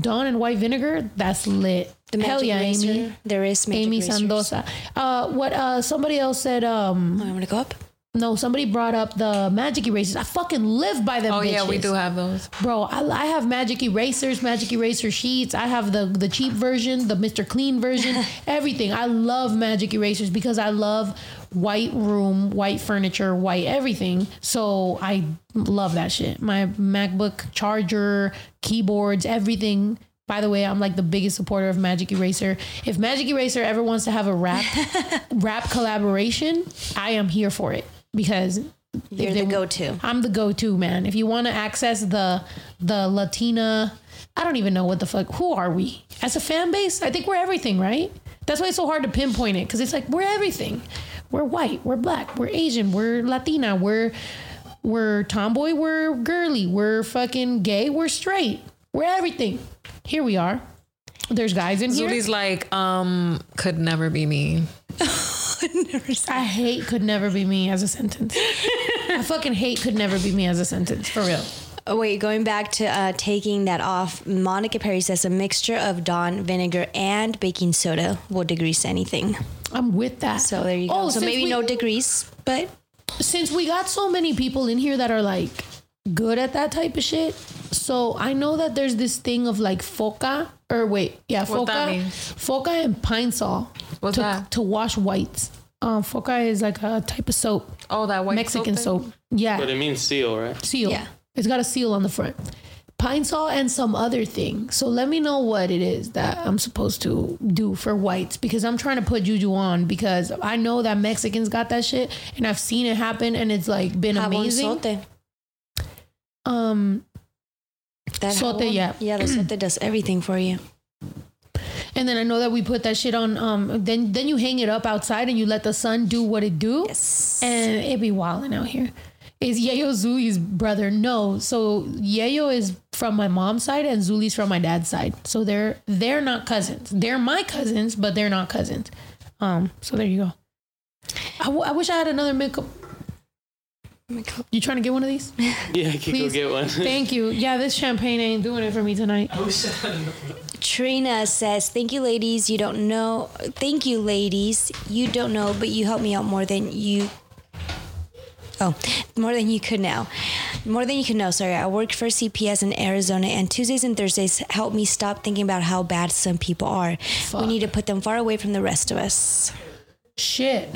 Speaker 2: Dawn and white vinegar. That's lit.
Speaker 3: The
Speaker 2: Hell yeah,
Speaker 3: eraser.
Speaker 2: Amy.
Speaker 3: There is magic
Speaker 2: Amy
Speaker 3: erasers.
Speaker 2: Sandosa. Uh, what? Uh, somebody else said. Um,
Speaker 3: Oh, I'm gonna go up.
Speaker 2: no, somebody brought up the magic erasers. I fucking live by them.
Speaker 1: Oh yeah, we do have those.
Speaker 2: Bro, I, I have magic erasers, magic eraser sheets. I have the the cheap version, the Mr. Clean version, everything. I love magic erasers because I love white room, white furniture, white everything. So I love that shit. My MacBook charger, keyboards, everything. By the way, I'm like the biggest supporter of Magic Eraser. If Magic Eraser ever wants to have a rap rap collaboration, I am here for it because
Speaker 3: You're
Speaker 2: if
Speaker 3: the go-to.
Speaker 2: I'm the go-to man. If you want to access the the Latina, I don't even know what the fuck. Who are we as a fan base? I think we're everything, right? That's why it's so hard to pinpoint it because it's like we're everything. We're white. We're black. We're Asian. We're Latina. We're we're tomboy. We're girly. We're fucking gay. We're straight. We're everything. Here we are. There's guys in here.
Speaker 1: Zuli's like, um, could never be me.
Speaker 2: I hate could never be me as a sentence. I fucking hate could never be me as a sentence for real.
Speaker 3: Oh, wait, going back to uh, taking that off, Monica Perry says a mixture of Dawn vinegar and baking soda will degrease anything.
Speaker 2: I'm with that.
Speaker 3: So there you go.
Speaker 2: Oh,
Speaker 3: so maybe
Speaker 2: we-
Speaker 3: no degrease, but
Speaker 2: since we got so many people in here that are like good at that type of shit, so I know that there's this thing of like foca or wait, yeah,
Speaker 1: What that
Speaker 2: foca, foca and pine sol
Speaker 1: What's
Speaker 2: to,
Speaker 1: that?
Speaker 2: to wash whites. Um, foca is like a type of soap,
Speaker 1: Oh, that white
Speaker 2: Mexican
Speaker 1: soap.
Speaker 2: soap. Yeah,
Speaker 4: But it means seal, right?
Speaker 2: seal.
Speaker 3: Yeah.
Speaker 2: It's got a seal on the front. Pine sol and some other thing. So let me know what it is that I'm supposed to do for whites because I'm trying to put juju on because I know that Mexicans got that shit and I've seen it happen and it's like been amazing. Um,
Speaker 3: That
Speaker 2: Zote,
Speaker 3: jabón-
Speaker 2: yeah.
Speaker 3: Yeah, the Zote does everything for you.
Speaker 2: and then I know that we put that shit on. Um, then then you hang it up outside and you let the sun do what it do.
Speaker 3: Yes.
Speaker 2: and it be wilding out here. Is Yayo Zuli's brother? No. So Yayo is from my mom's side and Zuli's from my dad's side. So they're they're not cousins. They're my cousins, but they're not cousins. Um. So there you go. I, w- I wish I had another makeup. You trying to get one of these?
Speaker 4: Yeah, I could
Speaker 2: Please.
Speaker 4: go get one.
Speaker 2: Thank you. Yeah, this champagne ain't doing it for me tonight.
Speaker 3: Trina says, "Thank you, ladies. You don't know. Thank you, ladies. You don't know, but you help me out more than you. Oh, more than you could know. More than you could know. Sorry, I work for CPS in Arizona, and Tuesdays and Thursdays help me stop thinking about how bad some people are. We need to put them far away from the rest of us.
Speaker 2: shit.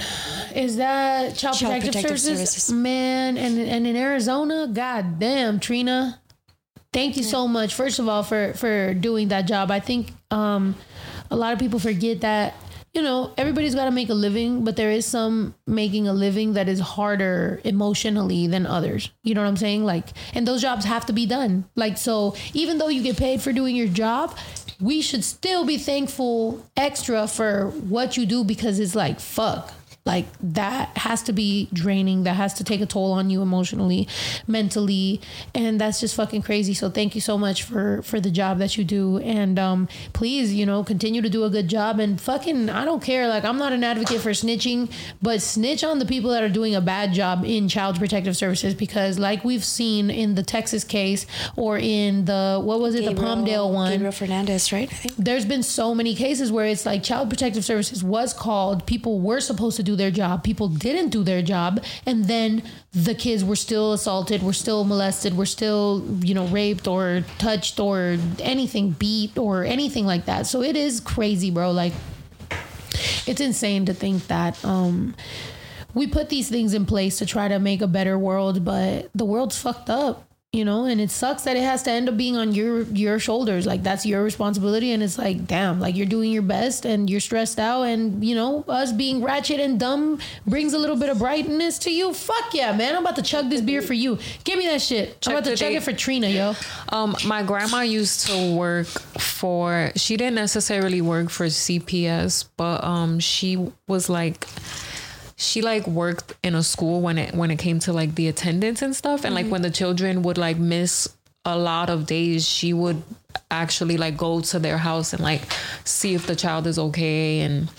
Speaker 2: Is that Child,
Speaker 3: Child
Speaker 2: Protective,
Speaker 3: Protective
Speaker 2: Services?
Speaker 3: Services.
Speaker 2: Man, and and in Arizona, god damn, Trina. Thank you so much, first of all, for for doing that job. I think um, a lot of people forget that you know everybody's got to make a living, but there is some making a living that is harder emotionally than others. You know what I'm saying? Like, and those jobs have to be done. Like, so even though you get paid for doing your job, we should still be thankful extra for what you do because it's like fuck. Like that has to be draining. That has to take a toll on you emotionally, mentally, and that's just fucking crazy. So thank you so much for for the job that you do, and um, please, you know, continue to do a good job. And fucking, I don't care. Like I'm not an advocate for snitching, but snitch on the people that are doing a bad job in Child Protective Services because, like we've seen in the Texas case or in the what was it, the Palmdale one,
Speaker 3: Gabriel Fernandez, right? I think.
Speaker 2: there's been so many cases where it's like child protective services was called people were supposed to do their job. People didn't do their job. And then the kids were still assaulted were still molested were still you know raped or touched or anything beat or anything like that. So it is crazy bro. Like it's insane to think that um we put these things in place to try to make a better world but the world's fucked up you know and it sucks that it has to end up being on your your shoulders. Like that's your responsibility and it's like damn like you're doing your best and you're stressed out and you know us being ratchet and dumb brings a little bit of brightness to you. Fuck yeah man. I'm about to chug this beer for you. Give me that shit.
Speaker 1: Check
Speaker 2: i'm about to chug it for trina yo.
Speaker 1: Um, my grandma used to work for. She didn't necessarily work for CPS, but um, she was like, she like worked in a school when it when it came to like the attendance and stuff, and like when the children would like miss a lot of days, she would actually like go to their house and like see if the child is okay and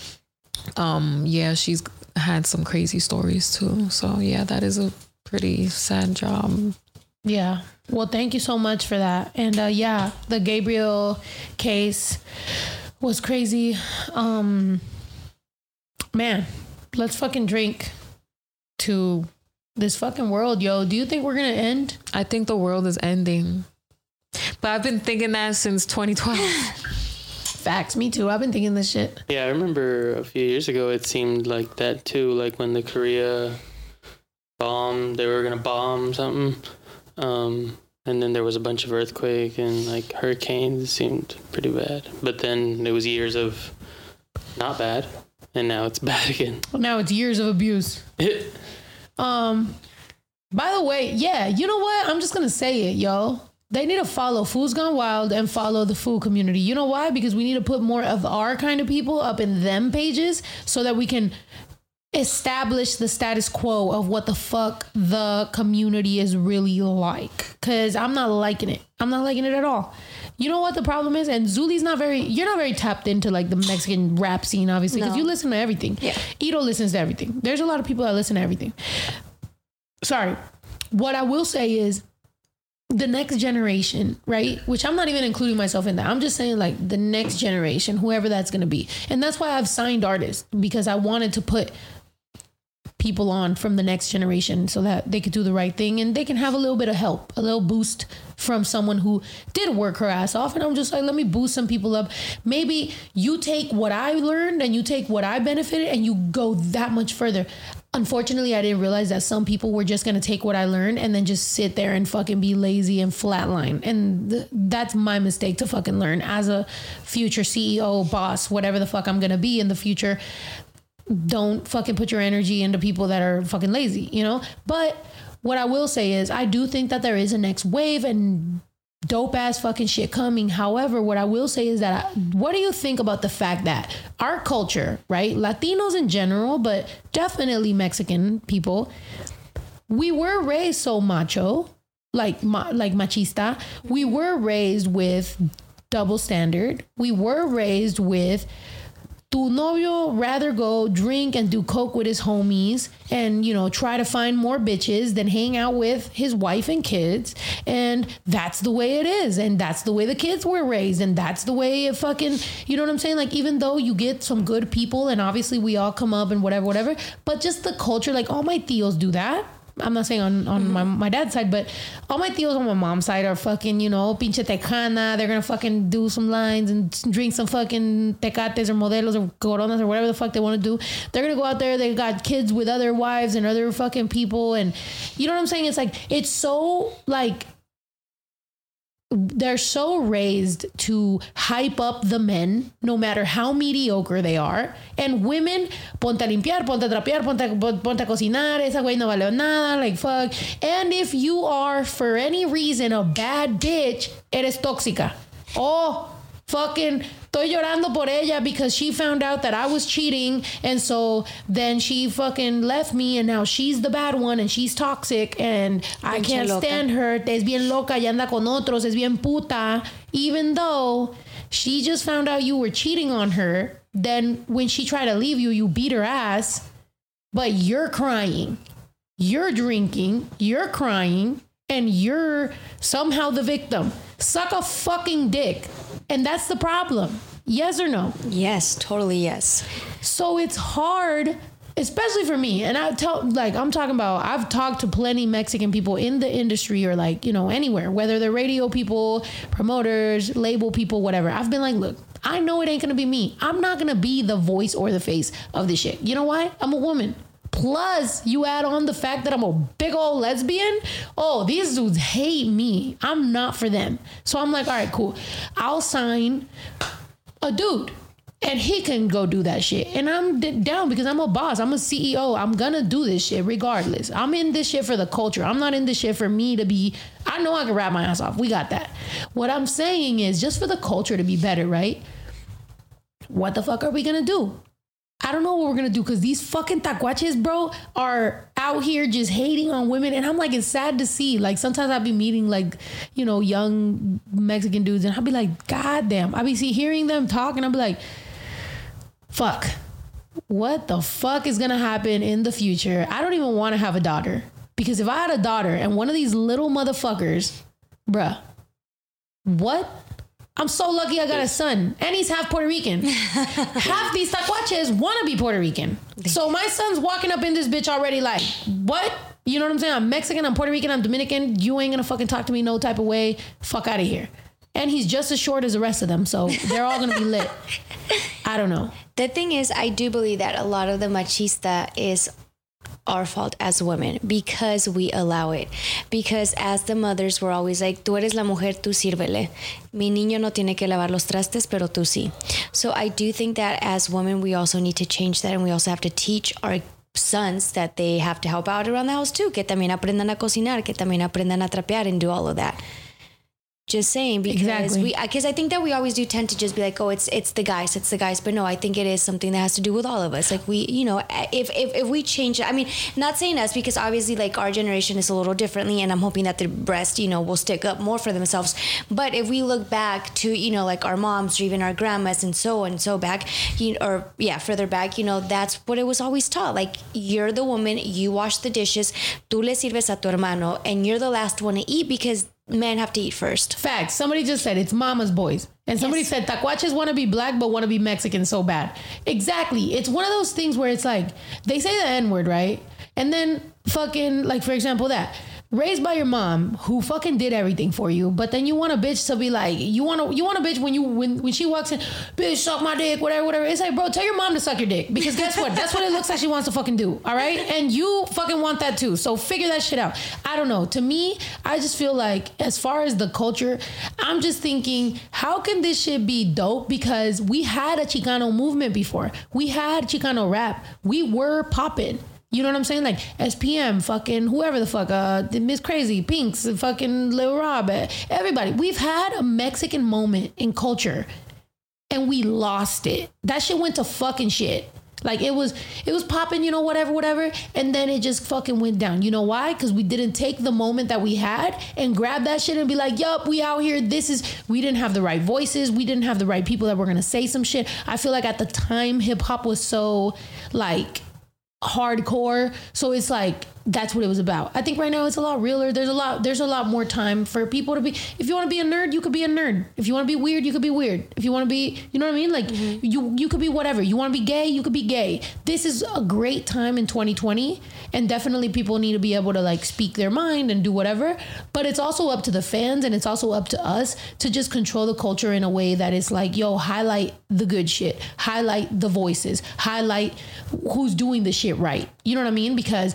Speaker 1: um yeah she's had some crazy stories too so yeah that is a pretty sad job
Speaker 2: Yeah. Well, thank you so much for that. And uh, yeah, the Gabriel case was crazy. Um, man, let's fucking drink to this fucking world, yo. Do you think we're gonna end?
Speaker 1: I think the world is ending. But I've been thinking that since 2012.
Speaker 2: Facts. Me too. I've been thinking this shit.
Speaker 4: Yeah, I remember a few years ago it seemed like that too. Like when the Korea bomb, they were gonna bomb something, um, and then there was a bunch of earthquake and like hurricanes. It seemed pretty bad, but then there was years of not bad, and now it's bad again.
Speaker 2: Now it's years of abuse. Um, by the way, yeah, you know what? I'm just gonna say it, yo. They need to follow Foos Gone Wild and follow the food community. You know why? Because we need to put more of our kind of people up in them pages so that we can establish the status quo of what the fuck the community is really like. Cause I'm not liking it. I'm not liking it at all. You know what the problem is? And Zuli's not very you're not very tapped into like the Mexican rap scene, obviously, because
Speaker 3: No.
Speaker 2: you listen to everything.
Speaker 3: Yeah.
Speaker 2: Ito listens to everything. There's a lot of people that listen to everything. Sorry. What I will say is the next generation, right? Which I'm not even including myself in that. I'm just saying like the next generation, whoever that's going to be. And that's why I've signed artists because I wanted to put people on from the next generation so that they could do the right thing and they can have a little bit of help, a little boost from someone who did work her ass off. And I'm just like, let me boost some people up. Maybe you take what I learned and you take what I benefited and you go that much further. Unfortunately, I didn't realize that some people were just gonna take what I learned and then just sit there and fucking be lazy and flatline. And th- that's my mistake to fucking learn as a future CEO, boss, whatever the fuck I'm gonna be in the future don't fucking put your energy into people that are fucking lazy, you know? But what I will say is I do think that there is a next wave and dope ass fucking shit coming. However, what I will say is that I, what do you think about the fact that our culture, right? Latinos in general, but definitely Mexican people, we were raised so macho, like ma- like machista. We were raised with double standard. We were raised with tu novio rather go drink and do coke with his homies and you know try to find more bitches than hang out with his wife and kids? And that's the way it is. And that's the way the kids were raised. And that's the way it fucking you know what i'm saying? Like even though you get some good people and obviously we all come up and whatever whatever but just the culture like all my theos do that I'm not saying on, on my, mm-hmm. my dad's side, but all my tios on my mom's side are fucking, you know, pinche tecana. They're gonna fucking do some lines and drink some fucking tecates or modelos or coronas or whatever the fuck they want to do. They're gonna go out there. They got kids with other wives and other fucking people, and you know what I'm saying? It's like it's so like they're so raised to hype up the men no matter how mediocre they are. And women ponte a limpiar ponte a trapear ponte a, ponte a cocinar esa güey no vale nada like fuck. And if you are for any reason a bad bitch eres tóxica. Oh fucking estoy llorando por ella because she found out that I was cheating. And so then she fucking left me and now she's the bad one and she's toxic. And I
Speaker 3: Pinche
Speaker 2: can't
Speaker 3: loca.
Speaker 2: stand her. Es bien loca y anda con otros. Es bien puta. Even though she just found out you were cheating on her then when she tried to leave you you beat her ass. But you're crying. You're drinking. You're crying. And you're somehow the victim. Suck a fucking dick and that's the problem yes or no
Speaker 3: Yes, totally yes.
Speaker 2: so it's hard, especially for me. And I tell, like, I'm talking about, I've talked to plenty Mexican people in the industry or, like, you know, anywhere, whether they're radio people, promoters, label people, whatever. I've been like, look, I know it ain't gonna be me. I'm not gonna be the voice or the face of this shit. You know why? I'm a woman. Plus, you add on the fact that I'm a big old lesbian. Oh, these dudes hate me. I'm not for them. So I'm like, all right, cool. I'll sign a dude and he can go do that shit. And I'm down because I'm a boss. I'm a CEO. I'm gonna do this shit regardless. I'm in this shit for the culture. I'm not in this shit for me to be. I know I can rap my ass off. We got that. What I'm saying is just for the culture to be better, right? What the fuck are we gonna do? I don't know what we're gonna do because these fucking tacuaches, bro, are out here just hating on women, and I'm like, it's sad to see. Like sometimes I'll be meeting like, you know, young Mexican dudes, and I'll be like, God damn. I'll be see hearing them talk, and I'll be like, fuck, what the fuck is gonna happen in the future? I don't even want to have a daughter because if I had a daughter and one of these little motherfuckers, bruh, what? I'm so lucky I got a son, and he's half Puerto Rican. half these tacuaches want to be Puerto Rican. So my son's walking up in this bitch already like, what? You know what I'm saying? I'm Mexican, I'm Puerto Rican, I'm Dominican. You ain't gonna fucking talk to me no type of way. Fuck out of here. And he's just as short as the rest of them, so they're all gonna be lit. I don't know.
Speaker 3: The thing is, I do believe that a lot of the machista is our fault as women because we allow it. Because as the mothers, we're always like, tú eres la mujer, tú sírvele. Mi niño no tiene que lavar los trastes, pero tú sí. So I do think that as women, we also need to change that and we also have to teach our sons that they have to help out around the house too. Que también aprendan a cocinar, que también aprendan a trapear and do all of that. Just saying because
Speaker 2: Exactly.
Speaker 3: we because I think that we always do tend to just be like, oh, it's it's the guys, it's the guys. But no, I think it is something that has to do with all of us. Like we, you know, eh, if if, if we change, I mean, not saying us because obviously like our generation is a little differently, and I'm hoping that the breast, you know, will stick up more for themselves. But if we look back to you know like our moms or even our grandmas and so and so back, you or yeah, further back, you know, that's what it was always taught. Like you're the woman, you wash the dishes, tú le sirves a tu hermano, and you're the last one to eat because men have to eat first.
Speaker 2: Facts. Somebody just said it's mama's boys. And somebody
Speaker 3: Yes.
Speaker 2: said tacuaches want to be black but want to be Mexican so bad. Exactly. It's one of those things where it's like they say the N word, right? And then fucking like for example that raised by your mom who fucking did everything for you, but then you want a bitch to be like you want to you want a bitch when you when when she walks in, bitch suck my dick, whatever, whatever. It's like, bro, tell your mom to suck your dick because guess what? That's what it looks like she wants to fucking do. All right, and you fucking want that too. So figure that shit out. I don't know. To me, I just feel like as far as the culture, I'm just thinking, how can this shit be dope? Because we had a Chicano movement before. We had Chicano rap. We were popping. You know what I'm saying? Like SPM, fucking whoever the fuck, uh, Ms. Krazie, Pinks, fucking Lil Rob, eh, everybody. We've had a Mexican moment in culture, and we lost it. That shit went to fucking shit. Like it was, it was popping, you know, whatever, whatever, and then it just fucking went down. You know why? Because we didn't take the moment that we had and grab that shit and be like, "Yup, we out here. This is." We didn't have the right voices. We didn't have the right people that were gonna say some shit. I feel like at the time, hip hop was so like hardcore. So it's like that's what it was about. I think right now it's a lot realer. There's a lot there's a lot more time for people to be if you want to be a nerd, you could be a nerd. If you want to be weird, you could be weird. If you want to be, you know what I mean? Like mm-hmm. you you could be whatever. You want to be gay, you could be gay. This is a great time in 2020 and definitely people need to be able to like speak their mind and do whatever, but it's also up to the fans and it's also up to us to just control the culture in a way that is like, yo, highlight the good shit. Highlight the voices. Highlight who's doing the shit right. You know what I mean? Because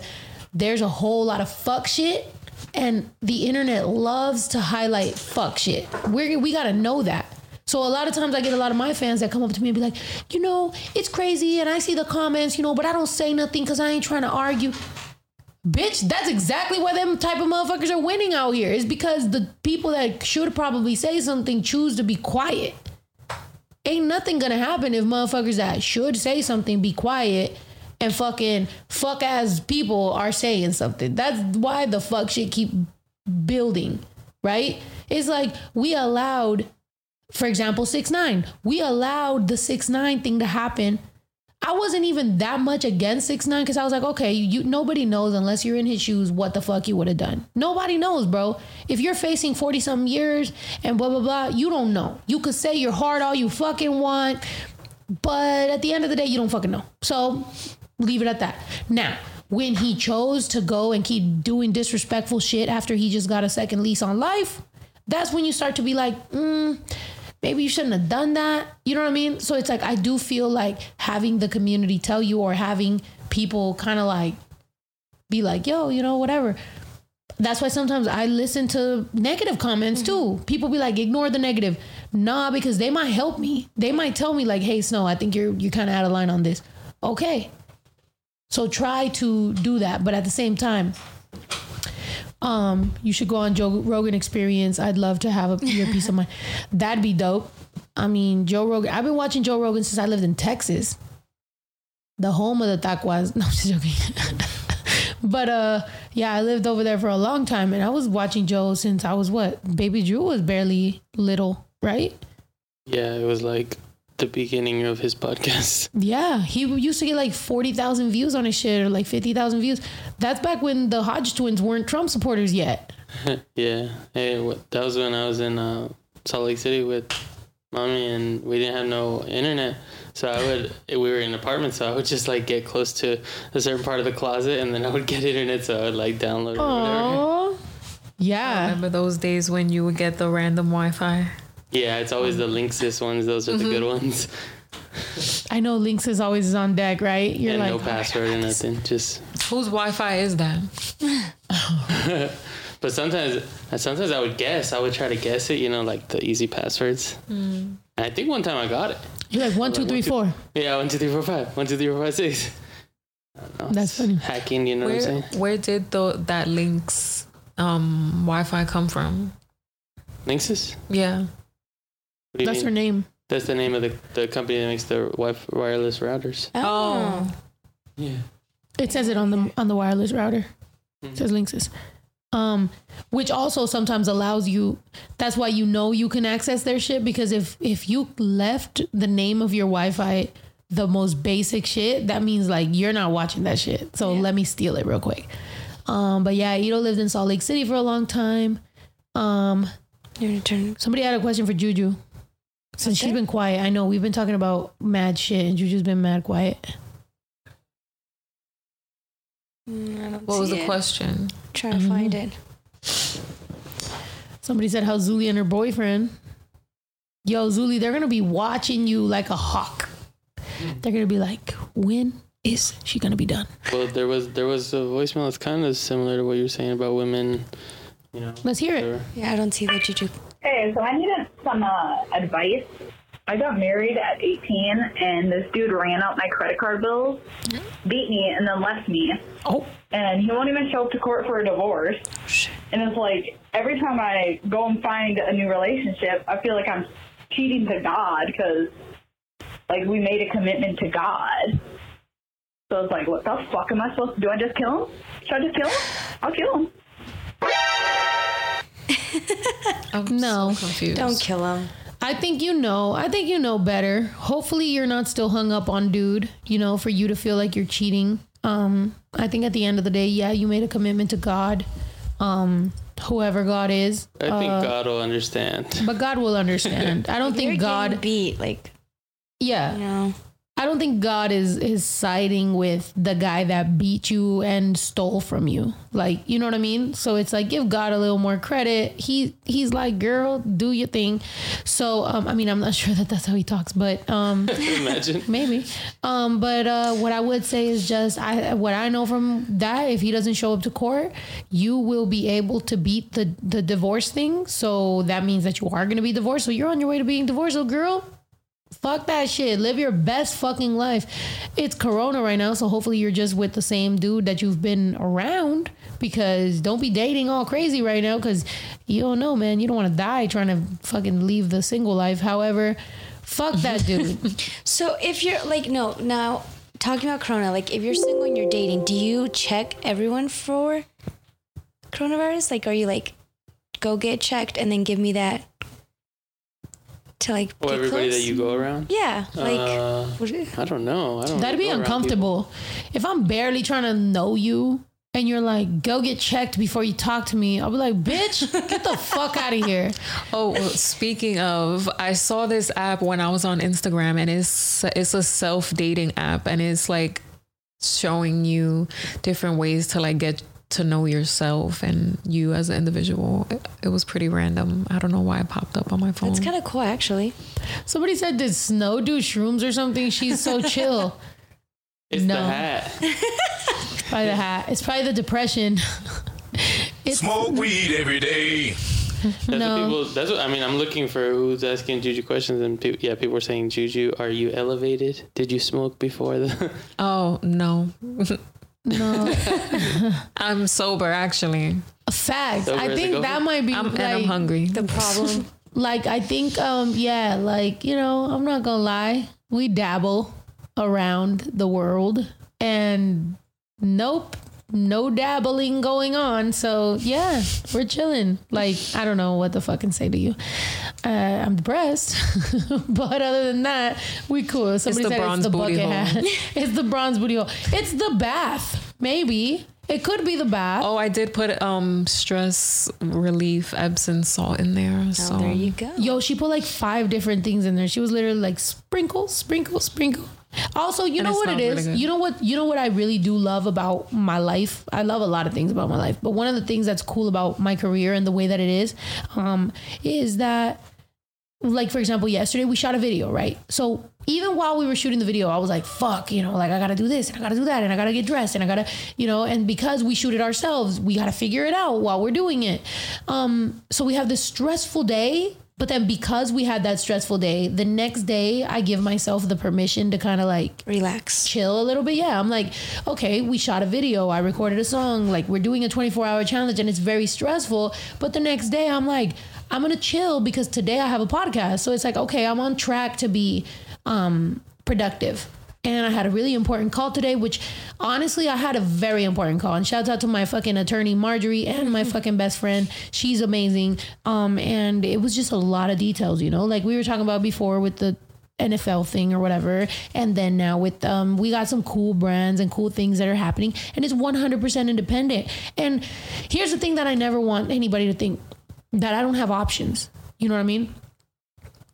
Speaker 2: there's a whole lot of fuck shit and the internet loves to highlight fuck shit. We're, we gotta know that. So a lot of times I get a lot of my fans that come up to me and be like, you know, it's crazy and I see the comments, you know, but I don't say nothing because I ain't trying to argue. Bitch, that's exactly why them type of motherfuckers are winning out here. Is because the people that should probably say something choose to be quiet. Ain't nothing gonna happen if motherfuckers that should say something be quiet and fucking fuck ass people are saying something. That's why the fuck shit keep building, right? It's like we allowed, for example, six nine. We allowed the six nine thing to happen. I wasn't even that much against six nine because I was like, okay, you nobody knows unless you're in his shoes what the fuck you would have done. Nobody knows, bro. If you're facing forty something years and blah blah blah, you don't know. You could say you're hard all you fucking want, but at the end of the day, you don't fucking know. So leave it at that. Now, when he chose to go and keep doing disrespectful shit after he just got a second lease on life, that's when you start to be like, mm, maybe you shouldn't have done that. You know what I mean? So it's like, I do feel like having the community tell you or having people kind of like be like, yo, you know, whatever. That's why sometimes I listen to negative comments too. People be like, ignore the negative. Nah, because they might help me. They might tell me like, hey, Snow, I think you're you're kind of out of line on this. Okay. So try to do that, but at the same time, um, you should go on Joe Rogan Experience. I'd love to have a, your piece of mind. That'd be dope. I mean, Joe Rogan. I've been watching Joe Rogan since I lived in Texas, the home of the taquas. No, I'm just joking. but uh, yeah, I lived over there for a long time, and I was watching Joe since I was what? Baby Drew was barely little, right?
Speaker 4: Yeah, it was like the beginning of his podcast.
Speaker 2: Yeah, he used to get like 40,000 views on his shit or like 50,000 views. That's back when the Hodge twins weren't Trump supporters yet.
Speaker 4: yeah, hey, that was when I was in uh, Salt Lake City with mommy, and we didn't have no internet. So I would, we were in an apartment, so I would just like get close to a certain part of the closet, and then I would get internet, so I would like download it or whatever.
Speaker 2: Oh, yeah.
Speaker 1: Remember those days when you would get the random Wi-Fi?
Speaker 4: Yeah, it's always the Linksys ones; those are the good
Speaker 2: Mm-hmm.
Speaker 4: ones.
Speaker 2: I know Links is always on deck, right? You're
Speaker 4: and
Speaker 2: like,
Speaker 4: no password and nothing. Just,
Speaker 1: Whose Wi-Fi is that?
Speaker 4: but sometimes, sometimes I would guess. I would try to guess it. You know, like the easy passwords.
Speaker 2: Hmm.
Speaker 4: And I think one time I got it.
Speaker 2: you're like one, two,
Speaker 4: Like,
Speaker 2: three,
Speaker 4: one,
Speaker 2: four.
Speaker 4: Yeah, one, two, three, four, five. One, two, three, four, five, six. I don't know,
Speaker 2: That's
Speaker 4: it's
Speaker 2: funny.
Speaker 4: Hacking, you know what I'm saying?
Speaker 1: where did the that links um Wi-Fi come from?
Speaker 4: Linksys?
Speaker 1: Yeah.
Speaker 4: What do
Speaker 2: That's her name.
Speaker 4: That's the name of the, the company that makes the wi- wireless routers.
Speaker 1: Oh.
Speaker 4: Yeah.
Speaker 2: It says it on the on the wireless router. It says Linksys. Um, which also sometimes allows you. That's why you know you can access their shit because if if you left the name of your Wi-Fi the most basic shit, that means like you're not watching that shit. So let me steal it real quick. Um, but yeah, Ito lived in Salt Lake City for a long time. Um,
Speaker 3: You're turn.
Speaker 2: somebody had a question for Juju. Since she's been quiet, I know we've been talking about mad shit, and Juju's been mad quiet.
Speaker 3: Mm,
Speaker 1: What was the
Speaker 3: it.
Speaker 1: question?
Speaker 3: Trying to find it.
Speaker 2: Somebody said how Zuli and her boyfriend. Yo, Zuli, they're gonna be watching you like a hawk. They're gonna be like, when is she gonna be done?
Speaker 4: Well, there was there was a voicemail that's kind of similar to what you're saying about women. You know.
Speaker 2: Let's hear it.
Speaker 3: Yeah, I don't see the Juju.
Speaker 8: Hey, so I needed some uh, advice. I got married at 18, and this dude ran out my credit card bills, beat me, and then left me.
Speaker 2: Oh,
Speaker 8: And he won't even show up to court for a divorce. Shit. And it's like every time I go and find a new relationship, I feel like I'm cheating to God because, like, we made a commitment to God. So it's like, what the fuck am I supposed to do? I just kill him? Should I just kill him? I'll kill him.
Speaker 1: I'm
Speaker 2: No.
Speaker 1: so confused.
Speaker 3: Don't kill him.
Speaker 2: I think you know. I think you know better. Hopefully, you're not still hung up on dude. You know, for you to feel like you're cheating Um, I think at the end of the day, yeah, you made a commitment to God, um, whoever God is.
Speaker 4: I think
Speaker 2: Uh,
Speaker 4: God will understand.
Speaker 2: But God will understand. I don't think God.
Speaker 3: beat like
Speaker 2: Yeah,
Speaker 3: you know.
Speaker 2: I don't think God is is siding with the guy that beat you and stole from you. Like, you know what I mean? So it's like give God a little more credit. He he's like, "Girl, do your thing." So, um I mean, I'm not sure that that's how he talks, but um
Speaker 4: Imagine.
Speaker 2: maybe. Um but uh what I would say is just I what I know from that if he doesn't show up to court, you will be able to beat the the divorce thing. So that means that you are going to be divorced. So you're on your way to being divorced, so girl, Fuck that shit. Live your best fucking life. It's Corona right now, so hopefully you're just with the same dude that you've been around. Because don't be dating all crazy right now, because you don't know, man. You don't want to die trying to fucking leave the single life. However, fuck that dude.
Speaker 3: So if you're like no now talking about corona, like if you're single and you're dating, do you check everyone for coronavirus? Like, are you like go get checked and then give me that to like
Speaker 4: Oh,
Speaker 3: get
Speaker 4: everybody
Speaker 3: close?
Speaker 4: that you go around?
Speaker 3: Yeah, like
Speaker 4: Uh,
Speaker 3: what is-
Speaker 4: I don't know. I don't.
Speaker 2: That'd be
Speaker 4: go around people.
Speaker 2: uncomfortable. If I'm barely trying to know you and you're like, go get checked before you talk to me, I'll be like, bitch, get the fuck out of here.
Speaker 1: Oh, well, speaking of, I saw this app when I was on Instagram, and it's it's a self dating app, and it's like showing you different ways to like get to know yourself and you as an individual. It, it was pretty random. I don't know why it popped up on my phone.
Speaker 3: It's kind of cool actually.
Speaker 2: Somebody said, did Snow do shrooms or something? She's so chill.
Speaker 4: It's
Speaker 2: No.
Speaker 4: the hat.
Speaker 2: Probably the hat. It's probably the depression. It's
Speaker 9: Smoke weed every day.
Speaker 4: That's
Speaker 2: No.
Speaker 4: what people. That's what I mean. I'm looking for who's asking Juju questions, and people, yeah, people were saying, Juju, are you elevated? Did you smoke before the?
Speaker 1: oh no,
Speaker 2: no
Speaker 1: I'm sober actually,
Speaker 2: facts.
Speaker 4: So
Speaker 2: I think that might be
Speaker 1: I'm,
Speaker 2: like,
Speaker 1: and I'm hungry.
Speaker 3: The problem.
Speaker 2: like I think um yeah, like, you know, I'm not gonna lie. We dabble around the world and nope. No dabbling going on. So yeah, we're chilling. Like, I don't know what to fucking say to you. Uh, I'm depressed. but other than that, we cool. Somebody
Speaker 1: the
Speaker 2: said
Speaker 1: bronze
Speaker 2: it's the
Speaker 1: booty
Speaker 2: bucket
Speaker 1: hole.
Speaker 2: hat. it's the bronze booty hole. It's the bath. Maybe. It could be the bath.
Speaker 1: Oh, I did put um stress relief Epsom salt in there. So
Speaker 3: Oh, there you go.
Speaker 2: Yo, she put like five different things in there. She was literally like sprinkle, sprinkle, sprinkle. Also, you
Speaker 1: And
Speaker 2: know what it is.
Speaker 1: really
Speaker 2: you know what you know what I really do love about my life? I love a lot of things about my life, but one of the things that's cool about my career and the way that it is um is that like for example, yesterday we shot a video, right? So even while we were shooting the video, I was like, fuck, you know, like I gotta do this and I gotta do that and I gotta get dressed and I gotta, you know, and because we shoot it ourselves, we gotta figure it out while we're doing it. Um, so we have this stressful day, but then because we had that stressful day, the next day I give myself the permission to kind of like
Speaker 3: Relax.
Speaker 2: chill a little bit. Yeah, I'm like, okay, we shot a video, I recorded a song, like we're doing a 24 hour challenge and it's very stressful. But the next day, I'm like, I'm gonna chill because today I have a podcast. So it's like, okay, I'm on track to be um, productive. And I had a really important call today, which honestly, I had a very important call. And shout out to my fucking attorney, Marjorie, and my fucking best friend. She's amazing. Um, and it was just a lot of details, you know, like we were talking about before with the NFL thing or whatever. And then now with um we got some cool brands and cool things that are happening and it's 100% independent. And here's the thing that I never want anybody to think that I don't have options. You know what I mean?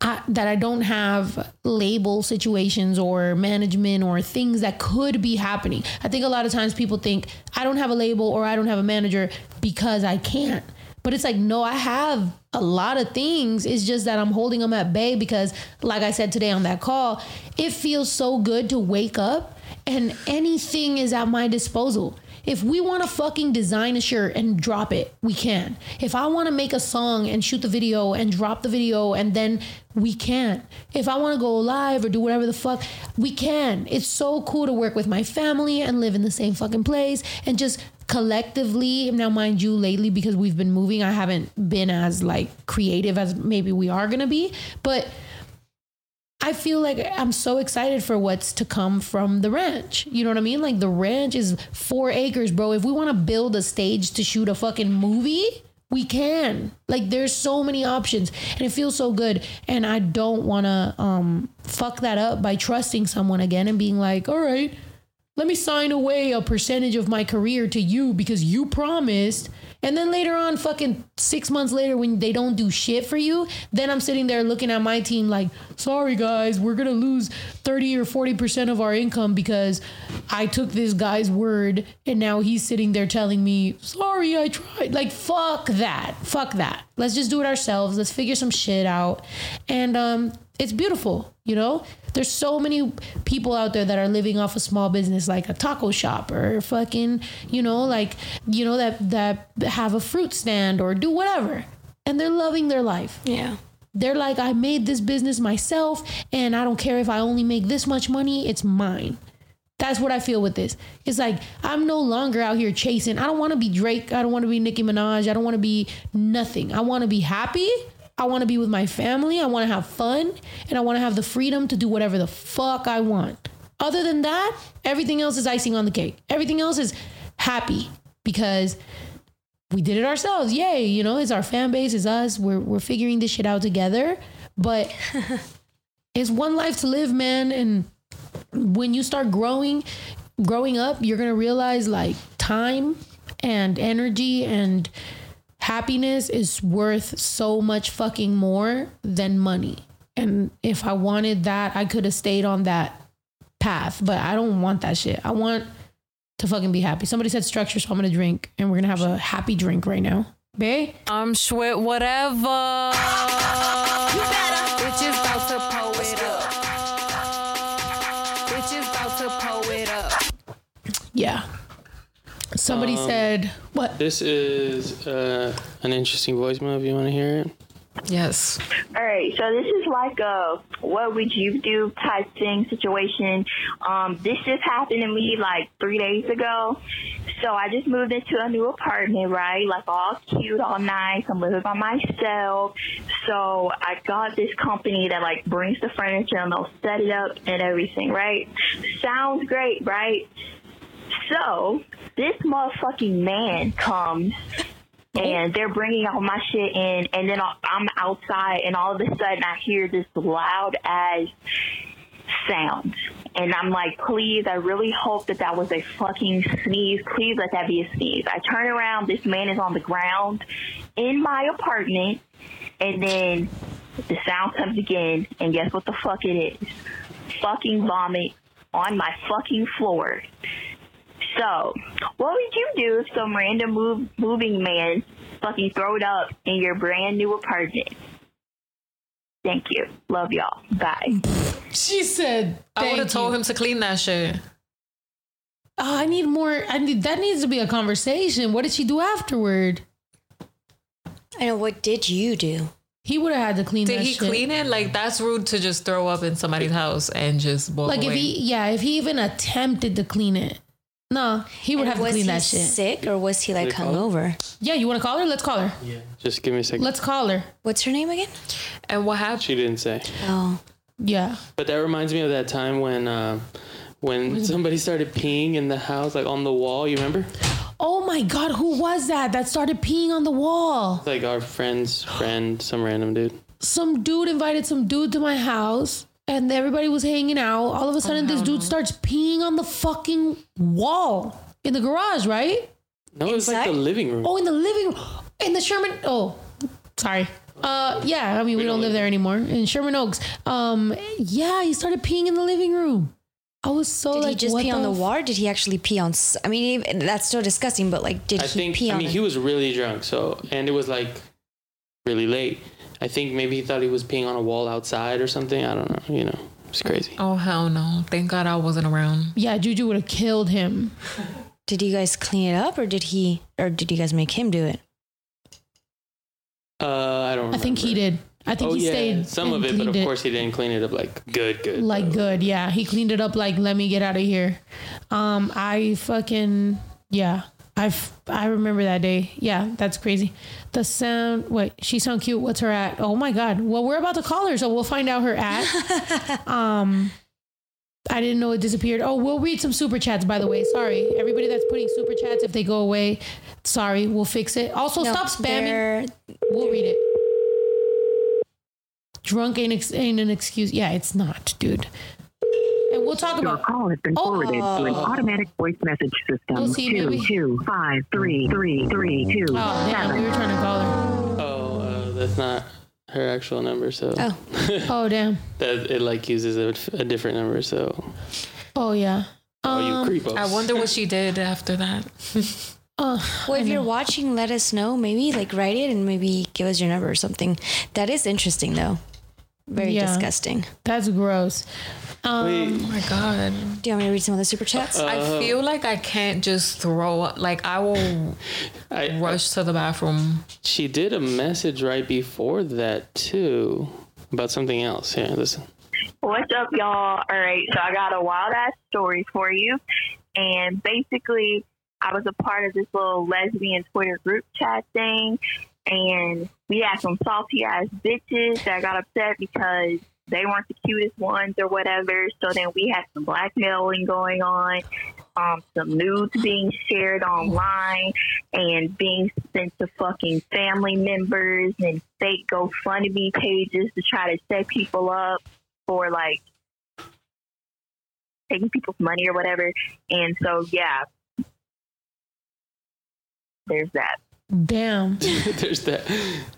Speaker 2: I, that I don't have label situations or management or things that could be happening. I think a lot of times people think I don't have a label or I don't have a manager because I can't. But it's like, no, I have a lot of things. It's just that I'm holding them at bay because, like I said today on that call, it feels so good to wake up and anything is at my disposal. If we want to fucking design a shirt and drop it, we can. If I want to make a song and shoot the video and drop the video and then we can. If I want to go live or do whatever the fuck, we can. It's so cool to work with my family and live in the same fucking place and just collectively now mind you lately because we've been moving I haven't been as like creative as maybe we are going to be but I feel like I'm so excited for what's to come from the ranch. You know what I mean? Like the ranch is four acres, bro. If we want to build a stage to shoot a fucking movie, we can. Like there's so many options and it feels so good. And I don't want to um fuck that up by trusting someone again and being like, all right, let me sign away a percentage of my career to you because you promised. And then later on, fucking six months later, when they don't do shit for you, then I'm sitting there looking at my team like, sorry guys, we're gonna lose 30 or 40% of our income because I took this guy's word and now he's sitting there telling me, sorry, I tried. Like, fuck that. Fuck that. Let's just do it ourselves. Let's figure some shit out. And um, it's beautiful, you know? There's so many people out there that are living off a small business like a taco shop or fucking, you know, like, you know, that that have a fruit stand or do whatever. And they're loving their life.
Speaker 3: Yeah.
Speaker 2: They're like, I made this business myself and I don't care if I only make this much money, it's mine. That's what I feel with this. It's like I'm no longer out here chasing. I don't want to be Drake. I don't want to be Nicki Minaj. I don't want to be nothing. I want to be happy. I want to be with my family. I want to have fun. And I want to have the freedom to do whatever the fuck I want. Other than that, everything else is icing on the cake. Everything else is happy because we did it ourselves. Yay. You know, it's our fan base, it's us. We're, we're figuring this shit out together. But it's one life to live, man. And when you start growing, growing up, you're gonna realize like time and energy and happiness is worth so much fucking more than money. And if I wanted that, I could have stayed on that path. But I don't want that shit. I want to fucking be happy. Somebody said structure, so I'm gonna drink, and we're gonna have a happy drink right now. Bae?
Speaker 1: I'm Schwit, whatever.
Speaker 2: Somebody
Speaker 4: Um,
Speaker 2: said what?
Speaker 4: This is uh, an interesting voicemail if you want to hear it.
Speaker 1: Yes.
Speaker 10: All right, so this is like a what would you do type thing situation. Um, this just happened to me like three days ago. So I just moved into a new apartment, right? Like all cute, all nice. I'm living by myself. So I got this company that like brings the furniture and they'll set it up and everything, right? Sounds great, right? So this motherfucking man comes and they're bringing all my shit in, and then I'm outside, and all of a sudden I hear this loud ass sound. And I'm like, please, I really hope that that was a fucking sneeze. Please let that be a sneeze. I turn around, this man is on the ground in my apartment, and then the sound comes again, and guess what the fuck it is? Fucking vomit on my fucking floor. So, what would you do if some random move, moving man fucking throw it up in your brand new apartment? Thank you. Love y'all. Bye.
Speaker 2: She said,
Speaker 1: I would have told him to clean that shit.
Speaker 2: Oh, I need more. I need that needs to be a conversation. What did she do afterward?
Speaker 3: I know. What did you do?
Speaker 2: He would have had to clean
Speaker 1: Did
Speaker 2: that
Speaker 1: he
Speaker 2: shit.
Speaker 1: clean it? Like that's rude to just throw up in somebody's house and just walk
Speaker 2: Like if he, yeah, if he even attempted to clean it, no, he would
Speaker 3: And
Speaker 2: have to clean
Speaker 3: he
Speaker 2: that shit.
Speaker 3: sick or was he like hungover?
Speaker 2: Yeah, you want to call her? Let's call her.
Speaker 4: Yeah. Just give me a second.
Speaker 2: Let's call her.
Speaker 3: What's her name again?
Speaker 1: and what happened?
Speaker 4: She didn't say.
Speaker 3: Oh,
Speaker 2: Yeah.
Speaker 4: But that reminds me of that time when uh, when somebody started peeing in the house, like on the wall. You remember?
Speaker 2: Oh my God, who was that that started peeing on the wall?
Speaker 4: Like our friend's friend, some random dude.
Speaker 2: Some dude invited some dude to my house and everybody was hanging out. All of a sudden, this dude starts peeing on the fucking wall in the garage, right?
Speaker 4: No, it was like the living room.
Speaker 2: Oh, in the living room. In the Sherman. Oh, sorry. Uh, yeah. I mean, we, don't live there anymore in Sherman Oaks. Um, yeah, he started peeing in the living room. I was so
Speaker 3: did
Speaker 2: like,
Speaker 3: he just
Speaker 2: what
Speaker 3: pee on the
Speaker 2: f-
Speaker 3: wall? Or did he actually pee on? s- I mean, that's still disgusting. But like, did
Speaker 4: I
Speaker 3: he
Speaker 4: think.
Speaker 3: pee
Speaker 4: I mean,
Speaker 3: the-
Speaker 4: he was really drunk. So, and it was like really late. I think maybe he thought he was peeing on a wall outside or something. I don't know. You know, it's crazy.
Speaker 1: Oh hell no! Thank God I wasn't around.
Speaker 2: Yeah, Juju would have killed him.
Speaker 3: did you guys clean it up, or did he, or did you guys make him do it?
Speaker 4: Uh, I don't. Remember.
Speaker 2: I think he did. I think
Speaker 4: Oh
Speaker 2: he
Speaker 4: yeah,
Speaker 2: stayed.
Speaker 4: some of it, but
Speaker 2: cleaned
Speaker 4: of course he didn't clean it up like good, good.
Speaker 2: like
Speaker 4: though.
Speaker 2: good. Yeah, he cleaned it up. Like, let me get out of here. Um, I fucking yeah. I I remember that day. Yeah, that's crazy. The sound. Wait, she sound cute. What's her at? Oh my god. Well, we're about to call her, so we'll find out her at. um, I didn't know it disappeared. Oh, we'll read some super chats. By the way, sorry everybody that's putting super chats. If they go away, sorry, we'll fix it. Also,
Speaker 3: No,
Speaker 2: stop spamming. We'll read it. Drunk ain't, ex- ain't an excuse. Yeah, it's not, dude. And we'll We'll talk
Speaker 11: Your
Speaker 2: about.
Speaker 11: call has been forwarded to an automatic voice message system.
Speaker 2: We'll see,
Speaker 11: two
Speaker 2: maybe.
Speaker 11: two five three three three two
Speaker 2: Oh damn, we were trying to call her.
Speaker 4: Oh, uh, that's not her actual number. So
Speaker 3: Oh.
Speaker 2: Oh damn.
Speaker 4: that it like uses a, a different number. So
Speaker 2: Oh yeah.
Speaker 4: oh, you
Speaker 2: Um,
Speaker 4: creepos.
Speaker 1: I wonder what she did after that.
Speaker 2: Uh,
Speaker 3: Well, if you're watching, let us know. Maybe like write it and maybe give us your number or something. That is interesting though. Very
Speaker 2: Yeah.
Speaker 3: disgusting.
Speaker 2: That's gross. Um,
Speaker 1: Oh my god.
Speaker 3: Do you want me to read some of the super chats?
Speaker 4: Uh,
Speaker 1: I feel like I can't just throw up. Like I will
Speaker 4: I,
Speaker 1: rush to the bathroom.
Speaker 4: she did a message right before that too about something else. Here, listen.
Speaker 10: What's up, y'all? All right, so I got a wild ass story for you. And basically, I was a part of this little lesbian Twitter group chat thing. And we had some salty ass bitches that got upset because they weren't the cutest ones or whatever. So then we had some blackmailing going on, um, some nudes being shared online, and being sent to fucking family members and fake GoFundMe pages to try to set people up for like taking people's money or whatever. And so, yeah, there's that.
Speaker 2: damn.
Speaker 4: There's that.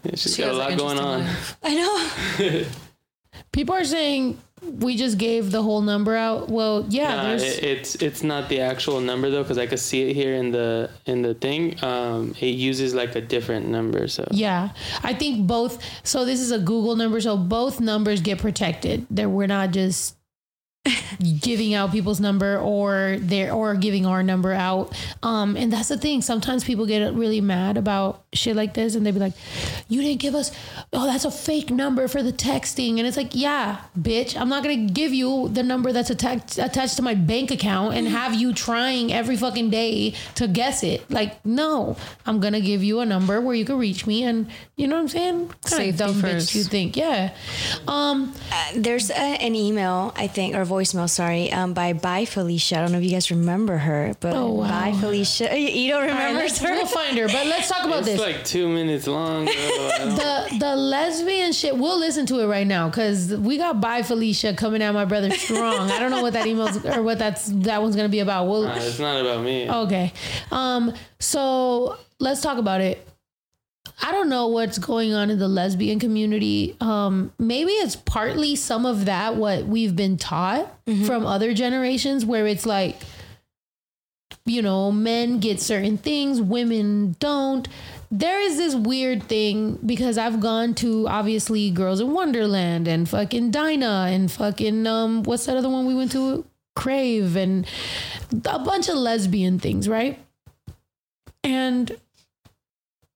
Speaker 4: Yeah, she's
Speaker 1: She
Speaker 4: got a lot going on.
Speaker 3: I know.
Speaker 2: People are saying we just gave the whole number out. Well, yeah,
Speaker 4: Nah,
Speaker 2: there's
Speaker 4: it, it's it's not the actual number though, because I could see it here in the in the thing. Um, it uses like a different number. So
Speaker 2: Yeah, I think both. So this is a Google number, so both numbers get protected. That we're not just giving out people's number or their or giving our number out. Um, and that's the thing. Sometimes people get really mad about shit like this, and they'd be like, "You didn't give us. Oh, that's a fake number for the texting." And it's like, yeah, bitch, I'm not gonna give you the number that's attached attached to my bank account and have you trying every fucking day to guess it. Like, no, I'm gonna give you a number where you can reach me, and you know what I'm saying? Kind
Speaker 1: Safety
Speaker 2: of dumb
Speaker 1: first.
Speaker 2: bitch you think? Yeah. Um.
Speaker 3: There's a, an email, I think, or voicemail, sorry, um, by Bye Felicia. I don't know if you guys remember her, but
Speaker 2: Oh, wow.
Speaker 3: Bye Felicia. You- You don't remember
Speaker 2: let's,
Speaker 3: her?
Speaker 2: we'll find her, but let's talk about
Speaker 4: it's
Speaker 2: this.
Speaker 4: like two minutes long. Bro. I don't-
Speaker 2: the the lesbian shit. We'll listen to it right now because we got by Felicia coming at my brother strong. I don't know what that email's or what that's that one's gonna be about. We'll
Speaker 4: Nah, it's not about me.
Speaker 2: okay. Um. So let's talk about it. I don't know what's going on in the lesbian community. Um, maybe it's partly some of that what we've been taught from other generations, where it's like, you know, men get certain things, women don't. There is this weird thing because I've gone to obviously Girls in Wonderland and fucking Dinah and fucking um what's that other one we went to? Crave and a bunch of lesbian things, right? And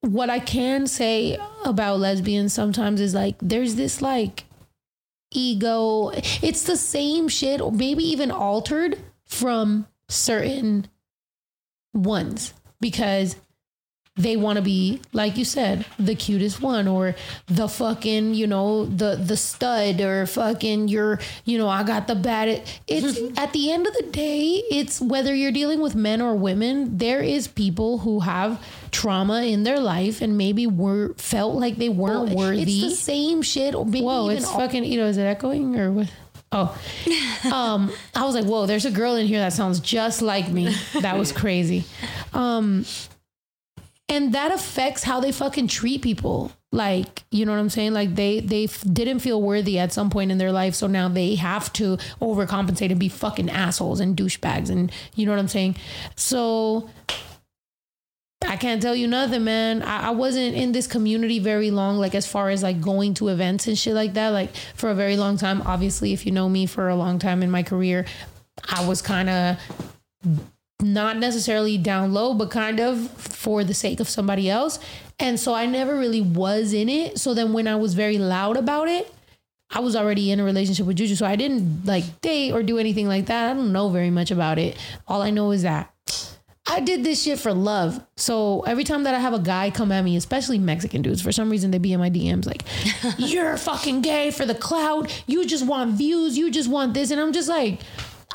Speaker 2: what I can say about lesbians sometimes is like there's this like ego. It's the same shit, or maybe even altered from certain ones because they want to be like you said the cutest one or the fucking you know the the stud or fucking you're you know i got the bad it's at the end of the day it's whether you're dealing with men or women there is people who have trauma in their life and maybe were felt like they weren't worthy it's the same shit or maybe whoa it's fucking you know is it echoing or what Oh, um, I was like, whoa, there's a girl in here that sounds just like me. That was crazy. Um, and that affects how they fucking treat people. Like, you know what I'm saying? Like they they f- didn't feel worthy at some point in their life, so now they have to overcompensate and be fucking assholes and douchebags, and you know what I'm saying? So I can't tell you nothing, man. I, I wasn't in this community very long, like as far as like going to events and shit like that, like for a very long time. Obviously, if you know me for a long time in my career, I was kind of not necessarily down low, but kind of for the sake of somebody else. And so I never really was in it. So then when I was very loud about it, I was already in a relationship with Juju. So I didn't like date or do anything like that. I don't know very much about it. All I know is that I did this shit for love. So every time that I have a guy come at me, especially Mexican dudes, for some reason they be in my DMs like, you're fucking gay for the clout. You just want views. You just want this. And I'm just like,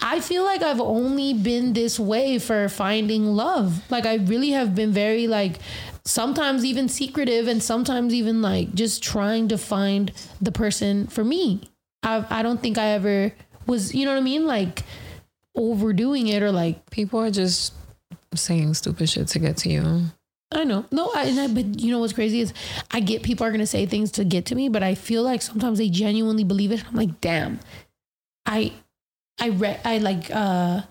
Speaker 2: I feel like I've only been this way for finding love. Like I really have been very like sometimes even secretive and sometimes even like just trying to find the person for me. I I don't think I ever was you know what I mean like overdoing it or like
Speaker 1: people are just saying stupid shit to get to you.
Speaker 2: I know. No, I, and I, but you know what's crazy is I get people are gonna say things to get to me, but I feel like sometimes they genuinely believe it. I'm like, damn. I I read I like uh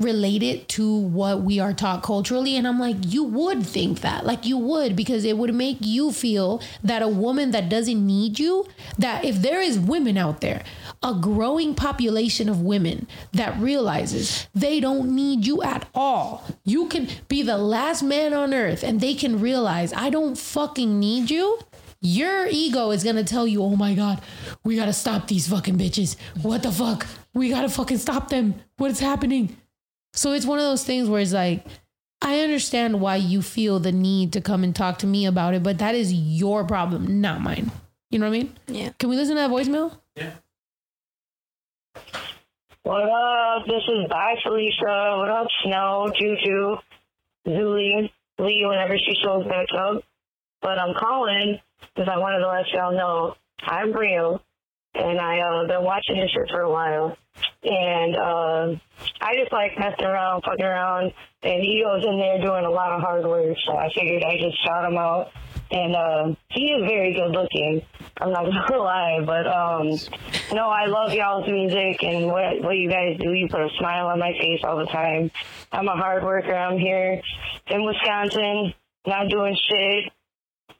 Speaker 2: relate it to what we are taught culturally and I'm like you would think that like you would because it would make you feel that a woman that doesn't need you that if there is women out there a growing population of women that realizes they don't need you at all. You can be the last man on earth and they can realize I don't fucking need you your ego is gonna tell you, oh my God, we gotta stop these fucking bitches. What the fuck? We gotta fucking stop them. What's happening? So it's one of those things where it's like, I understand why you feel the need to come and talk to me about it, but that is your problem, not mine. You know what I mean?
Speaker 3: Yeah.
Speaker 2: Can we listen to that voicemail? Yeah.
Speaker 12: What up? This is Bye Felicia. What up, Snow, Juju, Zuli, Lee, whenever she shows back up. But I'm calling because I wanted to let y'all know I'm real and I uh been watching this shit for a while. And uh, I just like messing around, fucking around, and he goes in there doing a lot of hard work. So I figured I just shout him out. And uh, he is very good looking. I'm not gonna lie, but um, no, I love y'all's music and what what you guys do. You put a smile on my face all the time. I'm a hard worker. I'm here in Wisconsin, not doing shit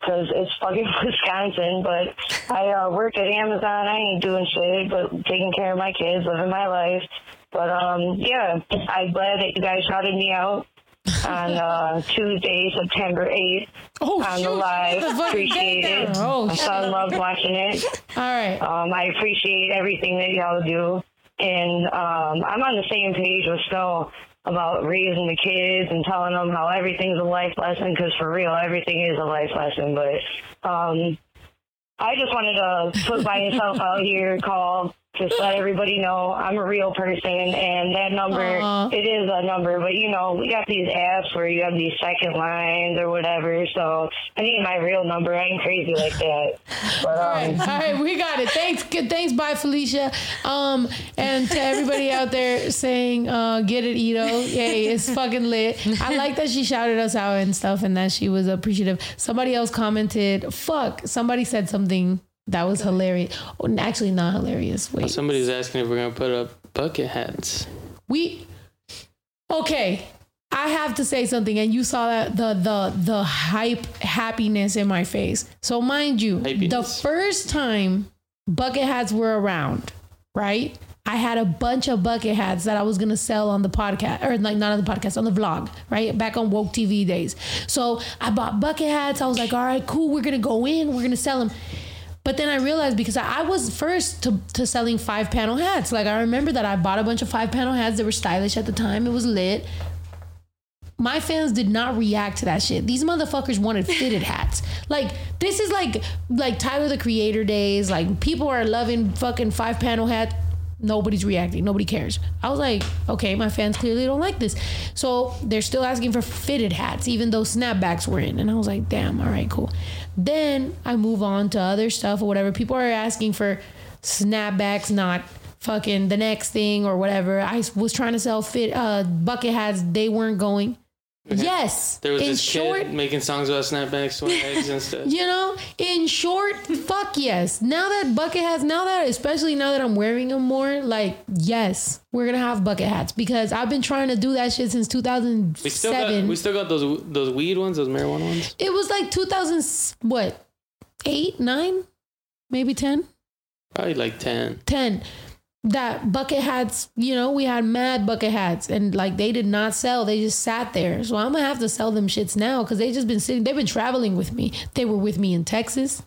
Speaker 12: because it's fucking Wisconsin. But I uh, work at Amazon. I ain't doing shit, but taking care of my kids, living my life. But um, yeah, I'm glad that you guys shouted me out on uh, Tuesday, September 8th oh, on the live.
Speaker 2: The
Speaker 12: appreciate it.
Speaker 2: Oh,
Speaker 12: My son loved watching it.
Speaker 2: All right.
Speaker 12: Um, I appreciate everything that y'all do. And um, I'm on the same page with Snow about raising the kids and telling them how everything's a life lesson because for real, everything is a life lesson. But um, I just wanted to put myself out here, call, just let everybody know I'm a real person and that number, it is a number, but you know, we got these apps where you have these second lines or whatever. So I need my real number. I ain't crazy like that. But,
Speaker 2: All right,
Speaker 12: um,
Speaker 2: all right, we got it. Thanks, good. Thanks, bye, Felicia. Um, and to everybody out there saying, uh, "Get it, Ito." Yay, it's fucking lit. I like that she shouted us out and stuff, and that she was appreciative. Somebody else commented, "Fuck." Somebody said something that was hilarious. Oh, actually, not hilarious. Wait,
Speaker 4: Somebody's asking if we're gonna put up bucket hats.
Speaker 2: we okay i have to say something and you saw that the the the hype happiness in my face so mind you the first time bucket hats were around right I had a bunch of bucket hats that I was gonna sell on the podcast, or like not on the podcast, on the vlog, right? Back on woke TV days. So I bought bucket hats. I was like, all right, cool. We're gonna go in. We're gonna sell them. But then I realized because I I was first to, to selling five panel hats. Like I remember that I bought a bunch of five panel hats that were stylish at the time. It was lit. My fans did not react to that shit. These motherfuckers wanted fitted hats. Like this is like like Tyler the Creator days. Like people are loving fucking five panel hat. Nobody's reacting. Nobody cares. I was like, okay, my fans clearly don't like this. So they're still asking for fitted hats, even though snapbacks were in. And I was like, damn, all right, cool. Then I move on to other stuff or whatever. People are asking for snapbacks, not fucking the next thing or whatever. I was trying to sell fit uh bucket hats. They weren't going. Yes.
Speaker 4: There was
Speaker 2: in
Speaker 4: this
Speaker 2: short,
Speaker 4: kid making songs about snapbacks, eggs, and stuff.
Speaker 2: you know, in short, fuck yes. Now that bucket hats, now that especially now that I'm wearing them more, like yes, we're gonna have bucket hats because I've been trying to do that shit since
Speaker 4: We still got
Speaker 2: 2007.
Speaker 4: we still got those those weed ones, those marijuana ones.
Speaker 2: it was like 2000 what, eight, nine, maybe ten.
Speaker 4: Probably like ten.
Speaker 2: 10 that bucket hats you know we had mad bucket hats and like they did not sell. They just sat there. So i'm gonna have to sell them shits now because they just been sitting they've been traveling with me. They were with me in texas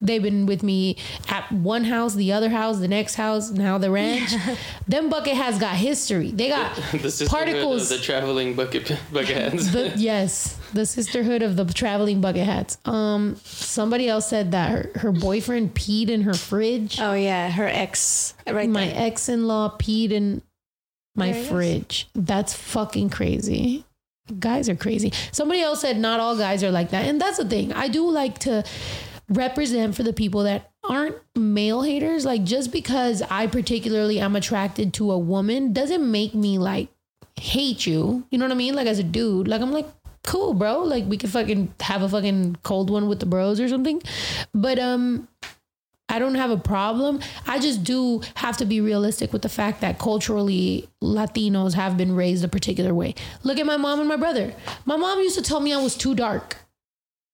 Speaker 2: they've been with me at one house the other house the next house now the ranch them bucket hats got history they got
Speaker 4: the sisterhood
Speaker 2: particles
Speaker 4: of the traveling bucket bucket hats.
Speaker 2: the, yes, the sisterhood of the traveling bucket hats. Um, somebody else said that her, her boyfriend peed in her fridge.
Speaker 3: Oh yeah, her ex. Right
Speaker 2: my ex-in-law peed in my
Speaker 3: There it is.
Speaker 2: fridge. That's fucking crazy. Guys are crazy. Somebody else said not all guys are like that, and that's the thing. I do like to represent for the people that aren't male haters. Like just because I particularly am attracted to a woman doesn't make me like hate you. You know what I mean? Like as a dude, like I'm like cool, bro. Like we could fucking have a fucking cold one with the bros or something. But um I don't have a problem. I just do have to be realistic with the fact that culturally Latinos have been raised a particular way. Look at my mom and my brother. My mom used to tell me I was too dark.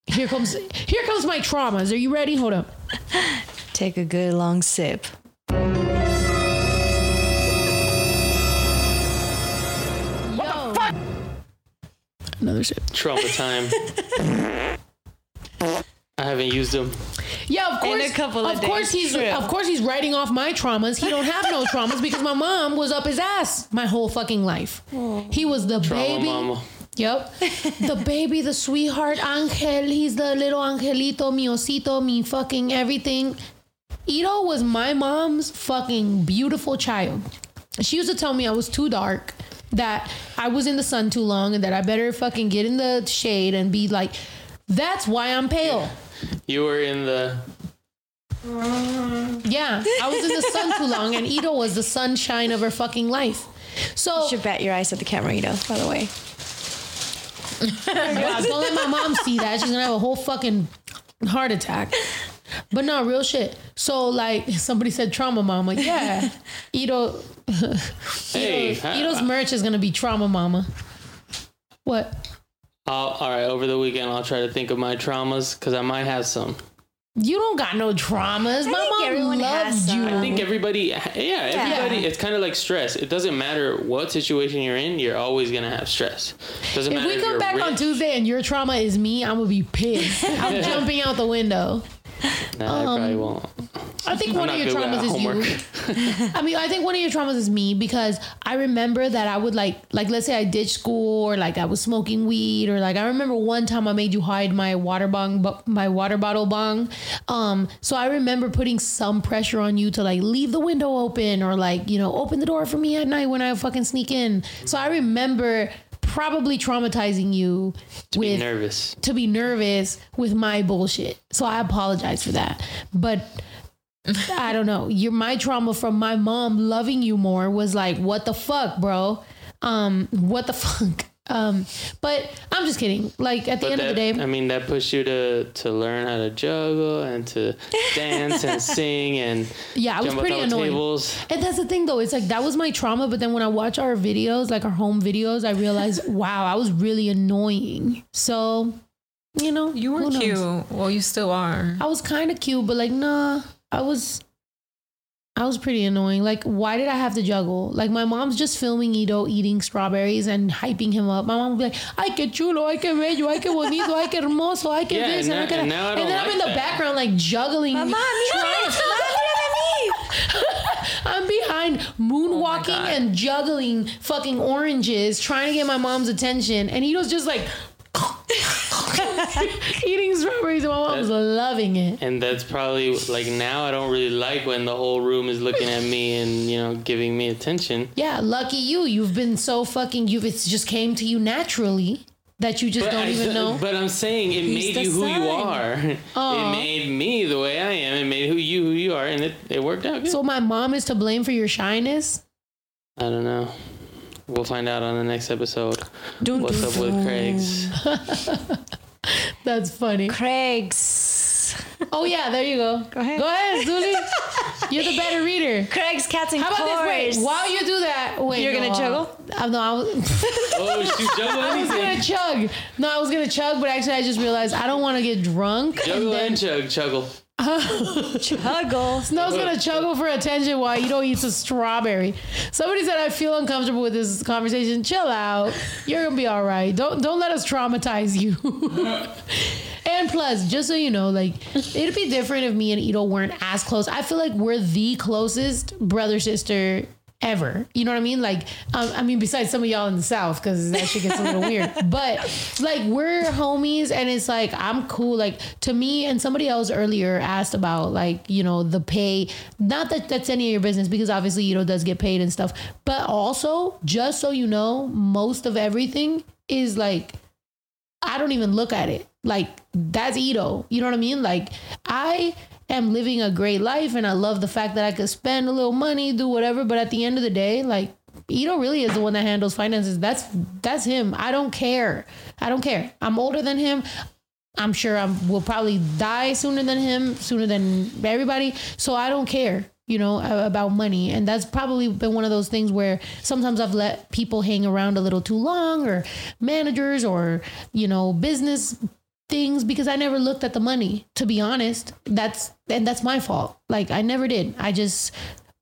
Speaker 2: Here comes here comes my traumas. Are you ready? Hold up.
Speaker 3: Take a good long sip.
Speaker 2: Yo. Another sip.
Speaker 4: Trauma time. I haven't used them.
Speaker 2: Yeah, of
Speaker 3: In
Speaker 2: course.
Speaker 3: a couple of
Speaker 2: course,
Speaker 3: days,
Speaker 2: he's
Speaker 3: true.
Speaker 2: of course he's writing off my traumas. He don't have no traumas because my mom was up his ass my whole fucking life. Oh. He was the
Speaker 4: Trauma
Speaker 2: baby.
Speaker 4: mama.
Speaker 2: Yep. the baby, the sweetheart angel. He's the little angelito, mi osito, mi fucking everything. Ito was my mom's fucking beautiful child. She used to tell me I was too dark, that I was in the sun too long, and that I better fucking get in the shade and be like, that's why I'm pale.
Speaker 4: You were in the.
Speaker 2: Yeah, I was in the sun too long, and Ito was the sunshine of her fucking life. So
Speaker 3: You should bat your eyes at the camera, Ito, by the way.
Speaker 2: Wow, don't let my mom see that. She's gonna have a whole fucking heart attack. But no, real shit. So like somebody said trauma mama. Yeah. Ito
Speaker 4: Hey,
Speaker 2: Ito's,
Speaker 4: I-
Speaker 2: Ito's merch is gonna be trauma mama. What?
Speaker 4: I'll, all right, over the weekend, I'll try to think of my traumas because I might have some.
Speaker 2: You don't got no traumas. My mom
Speaker 3: everyone has
Speaker 2: loves you.
Speaker 4: I think everybody, yeah, everybody, it's kind of like stress. It doesn't matter what situation you're in, you're always going to have stress. Doesn't
Speaker 2: if
Speaker 4: matter
Speaker 2: we come
Speaker 4: you're
Speaker 2: back on. Tuesday and your trauma is me, I'm gonna be pissed. I'm jumping out the window.
Speaker 4: Nah, I probably won't.
Speaker 2: I think one of your traumas is
Speaker 4: homework.
Speaker 2: you. I mean, I think one of your traumas is me because I remember that I would like, like, let's say I ditched school or like I was smoking weed or like I remember one time I made you hide my water bong, my water bottle bong. Um, so I remember putting some pressure on you to like leave the window open or like you know open the door for me at night when I fucking sneak in. So I remember probably traumatizing you
Speaker 4: Be
Speaker 2: with
Speaker 4: nervous.
Speaker 2: to be nervous with my bullshit. So I apologize for that. But I don't know. Your my trauma from my mom loving you more was like, what the fuck, bro? Um, what the fuck? Um, but I'm just kidding. Like at the
Speaker 4: But
Speaker 2: end
Speaker 4: that,
Speaker 2: of the day,
Speaker 4: I mean, that pushed you to, to learn how to juggle and to dance and sing and
Speaker 2: Yeah, I was pretty
Speaker 4: on top of
Speaker 2: annoying.
Speaker 4: tables.
Speaker 2: And that's the thing though, it's like that was my trauma, but then when I watch our videos, like our home videos, I realized, wow, I was really annoying. So, you know,
Speaker 1: You were cute. Well, you still are.
Speaker 2: I was kind of cute, but like, nah, I was, I was pretty annoying. Like, why did I have to juggle? Like, my mom's just filming Ito eating strawberries and hyping him up. My mom would be like, ay, que chulo, ay, que bello, ay, que bonito, ay, que hermoso, ay, que
Speaker 4: Yeah,
Speaker 2: this.
Speaker 4: and
Speaker 2: I
Speaker 4: now-
Speaker 2: que
Speaker 4: and
Speaker 2: that."
Speaker 4: now I
Speaker 2: And
Speaker 4: don't
Speaker 2: then I'm
Speaker 4: like
Speaker 2: in the
Speaker 4: that.
Speaker 2: background, like, juggling.
Speaker 3: Mama,
Speaker 2: trying- I'm behind oh moonwalking
Speaker 1: God.
Speaker 2: and juggling fucking oranges, trying to get my mom's attention. And Ito's just like eating strawberries, and my mom's loving it.
Speaker 4: And that's probably like now I don't really like when the whole room is looking at me and, you know, giving me attention.
Speaker 2: Yeah, lucky you. You've been so fucking. You've it's just came to you naturally that you just don't
Speaker 4: I
Speaker 2: even know.
Speaker 4: But I'm saying it
Speaker 3: He's
Speaker 4: made you who you are.
Speaker 2: Aw.
Speaker 4: It made me the way I am. It made who you who you are, and it, it worked out good.
Speaker 2: So my mom is to blame for your shyness.
Speaker 4: I don't know. We'll find out on the next episode.
Speaker 3: Dun,
Speaker 4: What's
Speaker 3: dun,
Speaker 4: up with. Craig's?
Speaker 2: That's funny.
Speaker 3: Craig's.
Speaker 2: Oh yeah, there you go. Go
Speaker 3: ahead.
Speaker 2: Go ahead, Zuli. You're the better reader.
Speaker 3: Craig's cats and
Speaker 2: How about this?
Speaker 3: cores.
Speaker 2: Wait, while you do that, wait.
Speaker 3: You're gonna
Speaker 2: no,
Speaker 3: juggle?
Speaker 2: Uh, I'm no, I was,
Speaker 4: Oh, shoot, juggle
Speaker 2: I was gonna chug. No, I was gonna chug, but actually, I just realized I don't want to get drunk.
Speaker 4: Juggle
Speaker 2: and
Speaker 4: and chug, chuggle.
Speaker 3: Huggle.
Speaker 2: Snow's gonna chuggle for attention while you don't eat a strawberry. Somebody said I feel uncomfortable with this conversation. Chill out. You're gonna be all right. Don't don't let us traumatize you. and plus, just so you know, like it'd be different if me and Ito weren't as close. I feel like we're the closest brother sister ever. You know what I mean? Like, um, I mean, besides some of y'all in the South, because that shit gets a little weird. But like, we're homies, and it's like I'm cool. Like to me, and somebody else earlier asked about like you know the pay. Not that that's any of your business, because obviously you know does get paid and stuff. But also, just so you know, most of everything is like I don't even look at it. Like that's Ito. You know what I mean? Like I am living a great life and I love the fact that I could spend a little money, do whatever. But at the end of the day, like Ito really is the one that handles finances. That's that's him. I don't care. I don't care. I'm older than him. I'm sure I will probably die sooner than him, sooner than everybody. So I don't care, you know, about money. And that's probably been one of those things where sometimes I've let people hang around a little too long or managers or, you know, business things because I never looked at the money, to be honest. That's and that's my fault. Like I never did. I just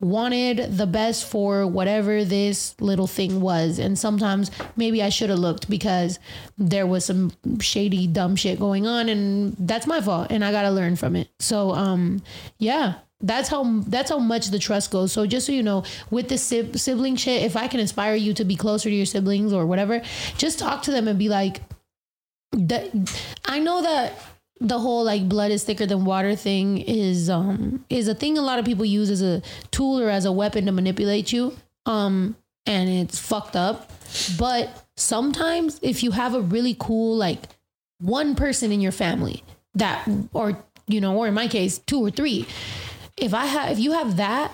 Speaker 2: wanted the best for whatever this little thing was. And sometimes maybe I should have looked because there was some shady dumb shit going on and that's my fault and I got to learn from it. So um yeah, that's how that's how much the trust goes. So just so you know, with the sib- sibling shit, if I can inspire you to be closer to your siblings or whatever, just talk to them and be like that I know that the whole like blood is thicker than water thing is um is a thing a lot of people use as a tool or as a weapon to manipulate you. Um and it's fucked up. But sometimes if you have a really cool like one person in your family that or you know or in my case two or three if i have if you have that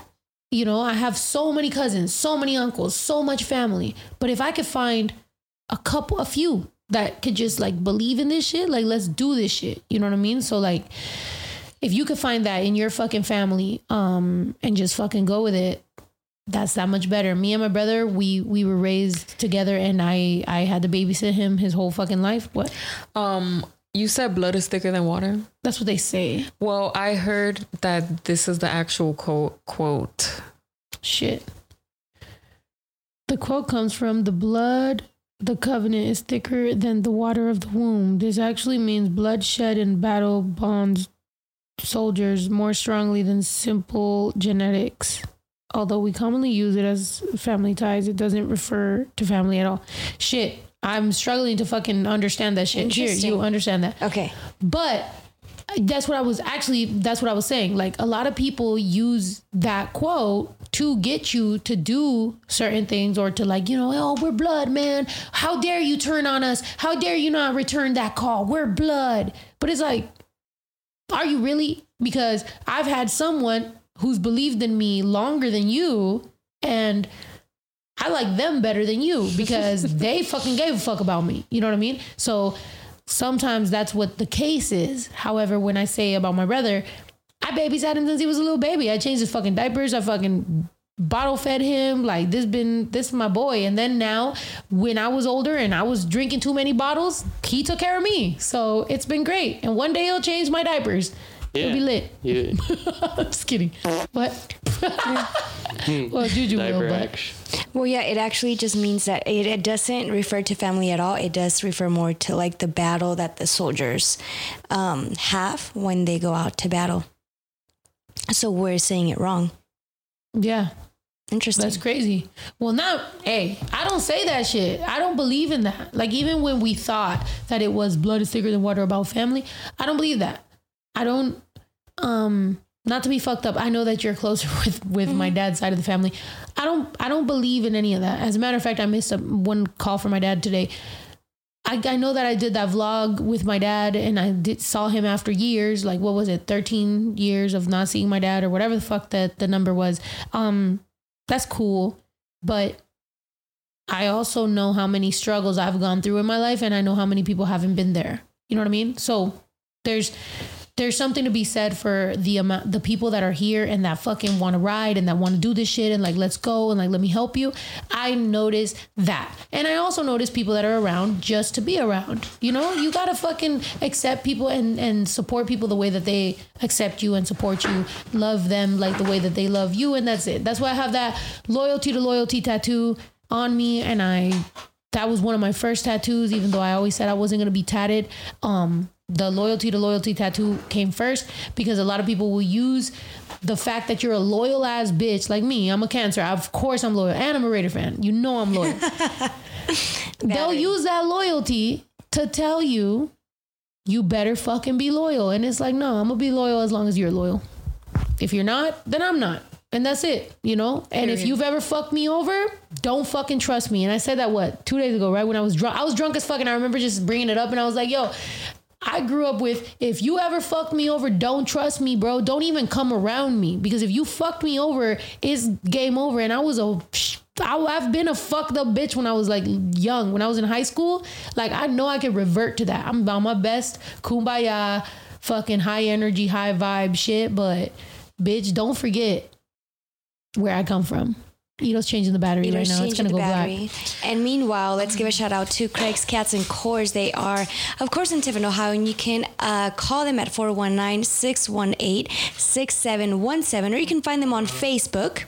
Speaker 2: you know i have so many cousins so many uncles so much family. But if i could find a couple a few that could just like believe in this shit like let's do this shit you know what i mean so like if you could find that in your fucking family um and just fucking go with it that's that much better me and my brother we we were raised together and i i had to babysit him his whole fucking life what
Speaker 1: Um, you said blood is thicker than water.
Speaker 2: that's what they say
Speaker 1: Well, I heard that this is the actual quote. Quote.
Speaker 2: shit the quote comes from the blood the covenant is thicker than the water of the womb. This actually means blood shed in battle bonds soldiers more strongly than simple genetics. Although we commonly use it as family ties it doesn't refer to family at all. Shit i'm struggling to fucking understand that shit. Here you understand that.
Speaker 3: Okay.
Speaker 2: but that's what I was actually that's what I was saying. Like a lot of people use that quote to get you to do certain things or to like, you know, oh, we're blood, man. How dare you turn on us? How dare you not return that call? We're blood. But it's like, are you really? Because I've had someone who's believed in me longer than you and I like them better than you because they fucking gave a fuck about me. You know what I mean? So sometimes that's what the case is. However, when I say about my brother, I babysat him since he was a little baby. I changed his fucking diapers. I fucking bottle fed him. Like this been this is my boy. And then now when I was older and I was drinking too many bottles, he took care of me. So it's been great. And one day he'll change my diapers. It'll be lit.
Speaker 4: You,
Speaker 2: Just kidding. But well, Juju will, but.
Speaker 3: Well, yeah, it actually just means that it, it doesn't refer to family at all. It does refer more to like the battle that the soldiers um, have when they go out to battle. So we're saying it wrong.
Speaker 2: yeah.
Speaker 3: Interesting.
Speaker 2: That's crazy. Well, now, hey, I don't say that shit. I don't believe in that. Like, even when we thought that it was blood is thicker than water about family, I don't believe that. I don't, um, not to be fucked up. I know that you're closer with with my dad's side of the family. I don't, I don't believe in any of that. As a matter of fact, I missed a, one call from my dad today. I, I know that I did that vlog with my dad and I did saw him after years, like what was it, 13 years of not seeing my dad or whatever the fuck that the number was. Um, that's cool. But I also know how many struggles I've gone through in my life and I know how many people haven't been there. You know what I mean? So there's there's something to be said for the amount the people that are here and that fucking want to ride and that want to do this shit and like let's go and like let me help you. I notice that. And I also notice people that are around just to be around. You know, you got to fucking accept people and and support people the way that they accept you and support you. Love them like the way that they love you and that's it. That's why I have that loyalty to loyalty tattoo on me and I that was one of my first tattoos even though I always said I wasn't going to be tatted. Um the loyalty to loyalty tattoo came first because a lot of people will use the fact that you're a loyal ass bitch like me. I'm a cancer. Of course I'm loyal and I'm a Raider fan. You know I'm loyal. They'll use that loyalty to tell you you better fucking be loyal. And it's like, no, I'm gonna be loyal as long as you're loyal. If you're not, then I'm not. And that's it, you know? And if you've ever fucked me over, don't fucking trust me. And I said that what, two days ago, right? When I was drunk. I was drunk as fuck and I remember just bringing it up and I was like, yo, I grew up with if you ever fucked me over, don't trust me, bro. Don't even come around me because if you fucked me over, it's game over. And I was a I, have been a fucked up bitch when I was like young. When I was in high school, like I know I could revert to that. I'm on my best kumbaya, fucking high energy, high vibe shit. But bitch, don't forget where I come from. Ito's changing the battery right now. It's
Speaker 3: changing
Speaker 2: gonna
Speaker 3: the
Speaker 2: go
Speaker 3: battery.
Speaker 2: black.
Speaker 3: And meanwhile, let's give a shout out to Craig's Cats and Cores. They are, of course, in Tiffin, Ohio, and you can uh, call them at 419 618 6717, or you can find them on Facebook.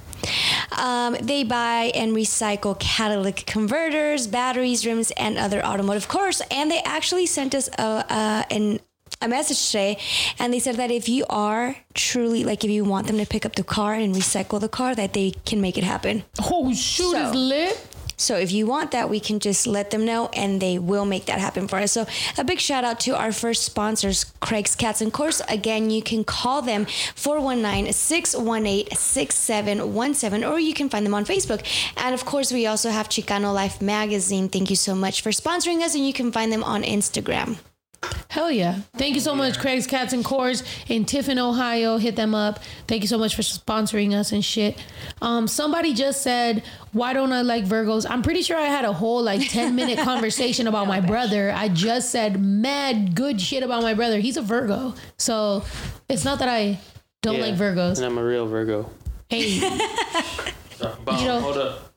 Speaker 3: Um, they buy and recycle catalytic converters, batteries, rims, and other automotive cores. And they actually sent us a, uh, an a message today and they said that if you are truly like if you want them to pick up the car and recycle the car that they can make it happen.
Speaker 2: Oh shoot is lit.
Speaker 3: so if you want that we can just let them know and they will make that happen for us. So a big shout out to our first sponsors craig's cats and cores. Again you can call them 419-618-6717 or you can find them on facebook. And of course we also have chicano life magazine. Thank you so much for sponsoring us and you can find them on instagram
Speaker 2: Hell yeah. Thank you so much, Craig's Cats and Cores in Tiffin, Ohio. Hit them up. Thank you so much for sponsoring us and shit. Um, somebody just said, Why don't I like Virgos? I'm pretty sure I had a whole like 10 minute conversation about my brother. I just said mad good shit about my brother. He's a Virgo. So it's not that I don't
Speaker 4: Yeah,
Speaker 2: like Virgos.
Speaker 4: And I'm a real Virgo.
Speaker 2: Hey.
Speaker 4: So, bomb,
Speaker 2: You know-
Speaker 4: hold up.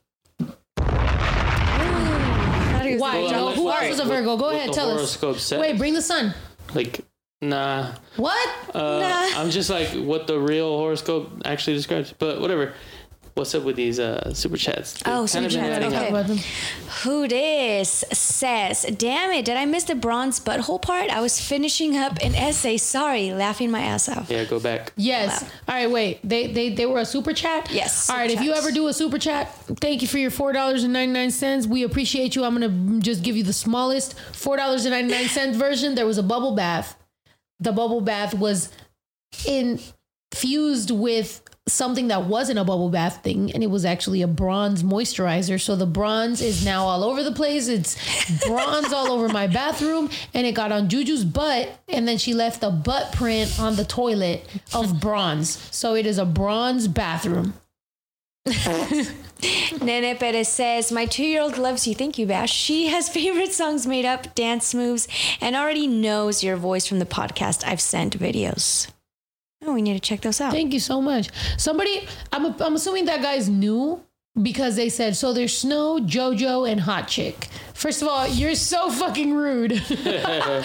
Speaker 2: Why,
Speaker 4: Well,
Speaker 2: Joe? Who else is a
Speaker 4: what-
Speaker 2: Virgo? Go
Speaker 4: what
Speaker 2: ahead,
Speaker 4: the
Speaker 2: tell us.
Speaker 4: horoscope says.
Speaker 2: Wait, bring the sun.
Speaker 4: Like, nah.
Speaker 2: What?
Speaker 4: Uh, I'm just like what the real horoscope actually describes. But whatever. What's up with these uh, super chats? They've
Speaker 3: Oh, super
Speaker 4: been
Speaker 3: chats. Okay. Who this says, damn it, did I miss the bronze butthole part? I was finishing up an essay. Sorry, laughing my ass off.
Speaker 4: Yeah, go back.
Speaker 2: Yes. All right, wait. They they they were a super chat?
Speaker 3: Yes,
Speaker 2: All right, if you ever do a super chat, thank you for your $4.99. We appreciate you. I'm going to just give you the smallest $4.99 version. There was a bubble bath. The bubble bath was infused with something that wasn't a bubble bath thing and it was actually a bronze moisturizer so the bronze is now all over the place it's bronze all over my bathroom and it got on juju's butt and then she left a butt print on the toilet of bronze so it is a bronze bathroom
Speaker 3: Nene Perez says, My two year old loves you. Thank you, Bash. She has favorite songs made up, dance moves, and already knows your voice from the podcast. I've sent videos. Oh, we need to check those out.
Speaker 2: Thank you so much. Somebody, I'm, I'm assuming that guy's new because they said, so there's Snow, JoJo, and Hot Chick. First of all, you're so fucking rude.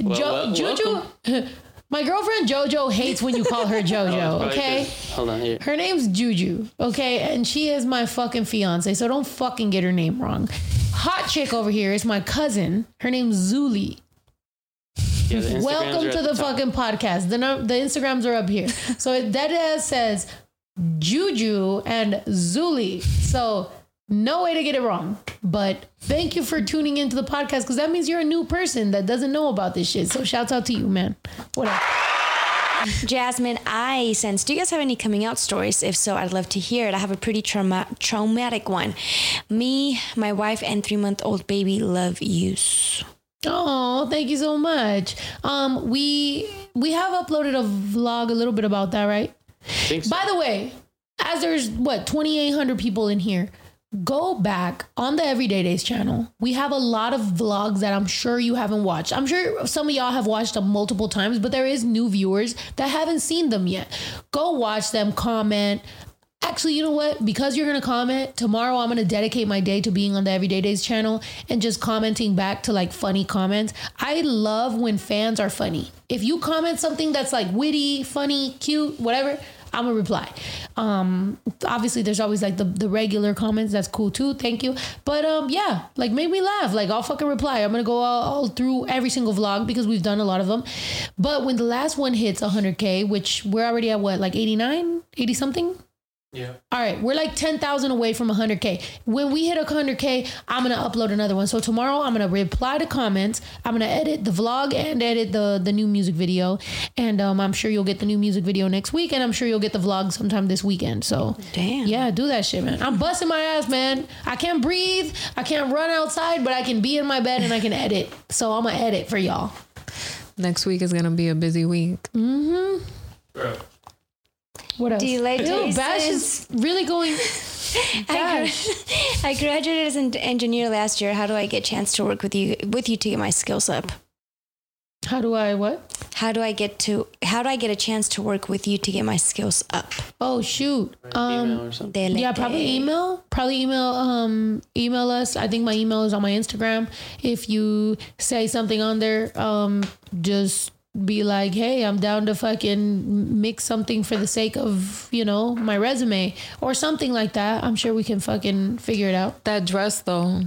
Speaker 4: Well,
Speaker 2: jo-
Speaker 4: wel-
Speaker 2: Juju, my girlfriend JoJo hates when you call her
Speaker 4: Oh, it's
Speaker 2: JoJo,
Speaker 4: probably
Speaker 2: okay?
Speaker 4: 'cause- Hold on here.
Speaker 2: Her name's Juju, okay? And she is my fucking fiance, so don't fucking get her name wrong. Hot Chick over here is my cousin. Her name's Zuli.
Speaker 4: Yeah, the
Speaker 2: Welcome to
Speaker 4: at
Speaker 2: the, fucking podcast. The the Instagrams are up here. So that says Juju and Zuli. So no way to get it wrong. But thank you for tuning into the podcast because that means you're a new person that doesn't know about this shit. So shouts out to you, man. What up?
Speaker 3: Jasmine I sense. Do you guys have any coming out stories? If so, I'd love to hear it. I have a pretty trauma- traumatic one. Me, my wife, and three month old baby love yous.
Speaker 2: Oh, thank you so much. Um, we we have uploaded a vlog a little bit about that, right? By the way, as there's what 2,800 people in here, go back on the Everyday Days channel. We have a lot of vlogs that I'm sure you haven't watched. I'm sure some of y'all have watched them multiple times, but there is new viewers that haven't seen them yet. Go watch them, comment. Actually, you know what? Because you're gonna comment tomorrow, I'm gonna dedicate my day to being on the Everyday Days channel and just commenting back to like funny comments. I love when fans are funny. If you comment something that's like witty, funny, cute, whatever, I'm gonna reply. Um, obviously, there's always like the the regular comments. That's cool too. Thank you. But um, yeah, like make me laugh. Like I'll fucking reply. I'm gonna go all, all through every single vlog because we've done a lot of them. But when the last one hits 100k, which we're already at what like 89, 80 something.
Speaker 4: Yeah.
Speaker 2: All right, we're like 10,000 away from 100K. When we hit 100K, I'm going to upload another one. So tomorrow I'm going to reply to comments. I'm going to edit the vlog and edit the the new music video. And um, I'm sure you'll get the new music video next week and I'm sure you'll get the vlog sometime this weekend. So
Speaker 3: Damn.
Speaker 2: Yeah, do that shit, man. I'm busting my ass, man. I can't breathe. I can't run outside, but I can be in my bed and I can edit. So I'm going to edit for y'all.
Speaker 1: Next week is gonna be a busy week.
Speaker 2: Mm-hmm. What else?
Speaker 3: Do you like
Speaker 2: Ew, Bash is really going.
Speaker 3: I, gra- I graduated as an engineer last year. How do I get a chance to work with you with you to get my skills up?
Speaker 2: How do I what?
Speaker 3: How do I get to how do I get a chance to work with you to get my skills up?
Speaker 2: Oh shoot. Um,
Speaker 3: Dele
Speaker 2: yeah, probably email. Probably email. Um, email us. I think my email is on my Instagram. If you say something on there, um, just be like, "Hey, I'm down to fucking mix something for the sake of you know my resume or something like that." I'm sure we can fucking figure it out.
Speaker 1: That dress though.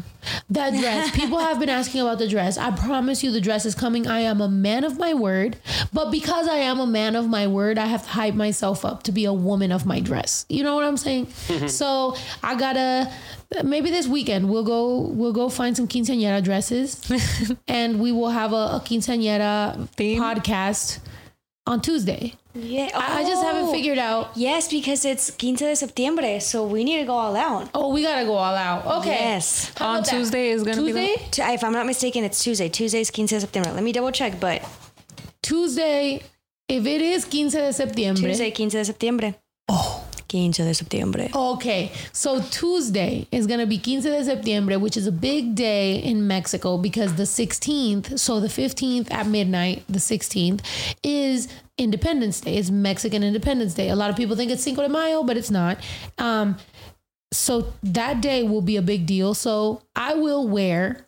Speaker 2: That dress. People have been asking about the dress. I promise you the dress is coming. I am a man of my word. But because I am a man of my word, I have to hype myself up to be a woman of my dress. You know what I'm saying? so I gotta maybe this weekend we'll go we'll go find some quinceañera dresses and we will have a, a quinceañera podcast on Tuesday.
Speaker 3: Yeah,
Speaker 2: I, I just haven't
Speaker 3: oh.
Speaker 2: figured out.
Speaker 3: Yes, because it's quince de septiembre, so we need to go all out.
Speaker 2: Oh, we gotta go all out. Okay.
Speaker 3: Yes.
Speaker 2: How about that? Tuesday?
Speaker 3: Tu- If I'm not mistaken, it's Tuesday. Tuesday's quince de septiembre. Let me double check, but
Speaker 2: Tuesday, if it is quince de septiembre.
Speaker 3: Tuesday, quince de septiembre. Oh. Quince de septiembre.
Speaker 2: Okay, so Tuesday is gonna be quince de septiembre, which is a big day in Mexico because the 16th, so the 15th at midnight, the 16th is Independence Day. It's Mexican Independence Day. A lot of people think it's Cinco de Mayo, but it's not. Um, so that day will be a big deal. So I will wear.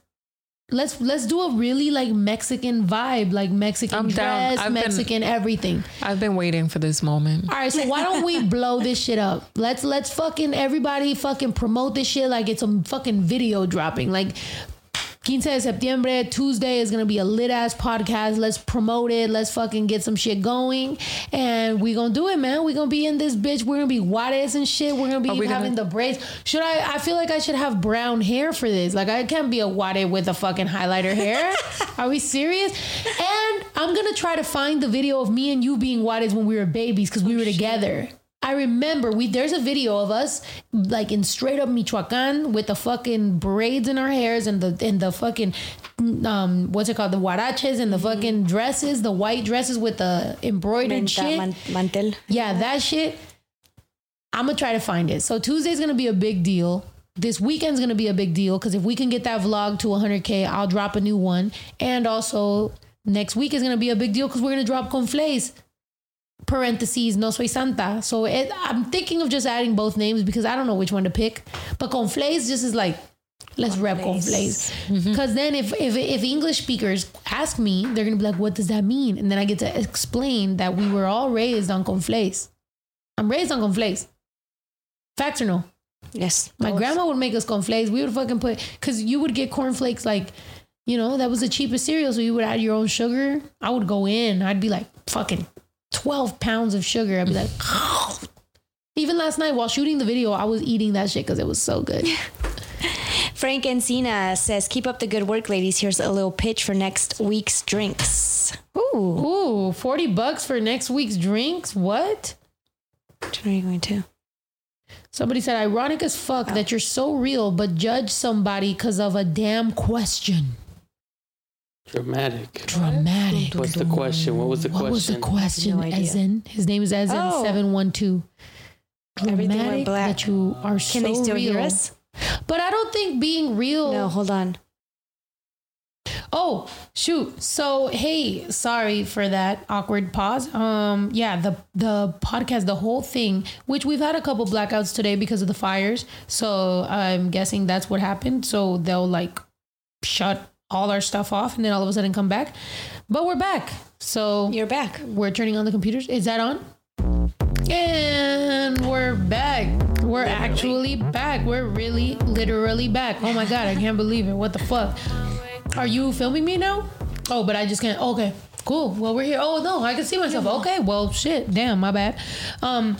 Speaker 2: Let's let's do a really like Mexican vibe, like Mexican
Speaker 1: I'm
Speaker 2: dress,
Speaker 1: I've been-
Speaker 2: Mexican everything.
Speaker 1: I've been waiting for this moment.
Speaker 2: All right, so why don't we blow this shit up? Let's let's fucking everybody fucking promote this shit like it's a fucking video dropping. Like Quince de Septiembre, Tuesday is gonna be a lit ass podcast. Let's promote it. Let's fucking get some shit going. And we gonna do it, man. we gonna be in this bitch. We're gonna be Juarez and shit. We're gonna be
Speaker 1: we
Speaker 2: having
Speaker 1: gonna-
Speaker 2: the braids. Should I I feel like I should have brown hair for this. Like I can't be a Juarez with a fucking highlighter hair. Are we serious? And I'm gonna try to find the video of me and you being Juarez when we were babies because we were together. I remember we there's a video of us like in straight up Michoacan with the fucking braids in our hairs and the and the fucking um what's it called? The huaraches and the fucking dresses the white dresses with the embroidered
Speaker 3: Menta-
Speaker 2: shit.
Speaker 3: man- mantel.
Speaker 2: yeah that shit. I'm gonna try to find it. So Tuesday's gonna be a big deal. This weekend's gonna be a big deal because if we can get that vlog to 100k I'll drop a new one. And also next week is gonna be a big deal because we're gonna drop conflays parentheses no soy santa so it, i'm thinking of just adding both names because i don't know which one to pick but conflays just is like let's rep conflays because mm-hmm. then if, if if english speakers ask me they're gonna be like what does that mean and then i get to explain that we were all raised on conflays i'm raised on conflays facts or no
Speaker 3: Yes.
Speaker 2: my grandma would make us cornflakes. We would fucking put because you would get cornflakes like, you know, that was the cheapest cereal. So you would add your own sugar. I would go in. I'd be like fucking twelve pounds of sugar. I'd be like, even last night while shooting the video, I was eating that shit because it was so good.
Speaker 3: Frank Encina says, "Keep up the good work, ladies. Here's a little pitch for next week's drinks."
Speaker 2: Ooh, ooh, forty bucks for next week's drinks. What?
Speaker 3: Which are you going to?
Speaker 2: Somebody said, ironic as fuck oh. that you're so real, but judge somebody because of a damn question.
Speaker 4: Dramatic.
Speaker 2: Dramatic.
Speaker 4: What's the question? What was the question?
Speaker 2: What was the question?
Speaker 3: No idea.
Speaker 2: Ezen. His name is Ezen
Speaker 3: Oh.
Speaker 2: seven one two.
Speaker 3: Everything went
Speaker 2: Dramatic
Speaker 3: black.
Speaker 2: that you are so
Speaker 3: Can they still
Speaker 2: real.
Speaker 3: hear us?
Speaker 2: But I don't think being real.
Speaker 3: No, hold on.
Speaker 2: Oh shoot! So hey, sorry for that awkward pause. Um, yeah, the the podcast, the whole thing, which we've had a couple blackouts today because of the fires. So I'm guessing that's what happened. So they'll like shut all our stuff off and then all of a sudden come back. But we're back. So
Speaker 3: You're back.
Speaker 2: we're turning on the computers. Is that on? And we're back. We're actually back. We're really literally back. Oh my god, I can't believe it. What the fuck? Are you filming me now? Oh, but I just can't. Okay, cool. Well, we're here. Oh no, I can see myself. Okay, well, shit. Damn, my bad. Um,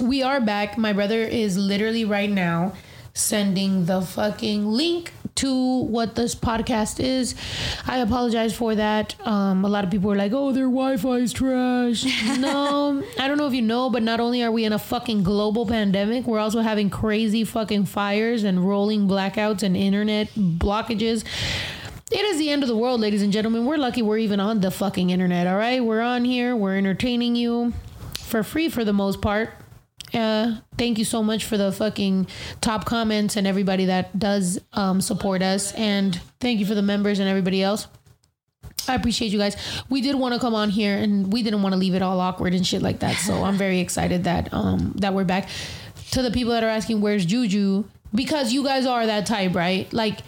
Speaker 2: we are back. My brother is literally right now sending the fucking link to what this podcast is. I apologize for that. Um, a lot of people were like, "Oh, their Wi-Fi is trash." no, I don't know if you know, but not only are we in a fucking global pandemic, we're also having crazy fucking fires and rolling blackouts and internet blockages. it is the end of the world, ladies and gentlemen. We're lucky we're even on the fucking internet, all right? We're on here, we're entertaining you for free for the most part. Uh, thank you so much for the fucking top comments and everybody that does um, support us. And thank you for the members and everybody else. I appreciate you guys. We did want to come on here and we didn't want to leave it all awkward and shit like that. So I'm very excited that um that we're back. To the people that are asking where's Juju, because you guys are that type, right? Like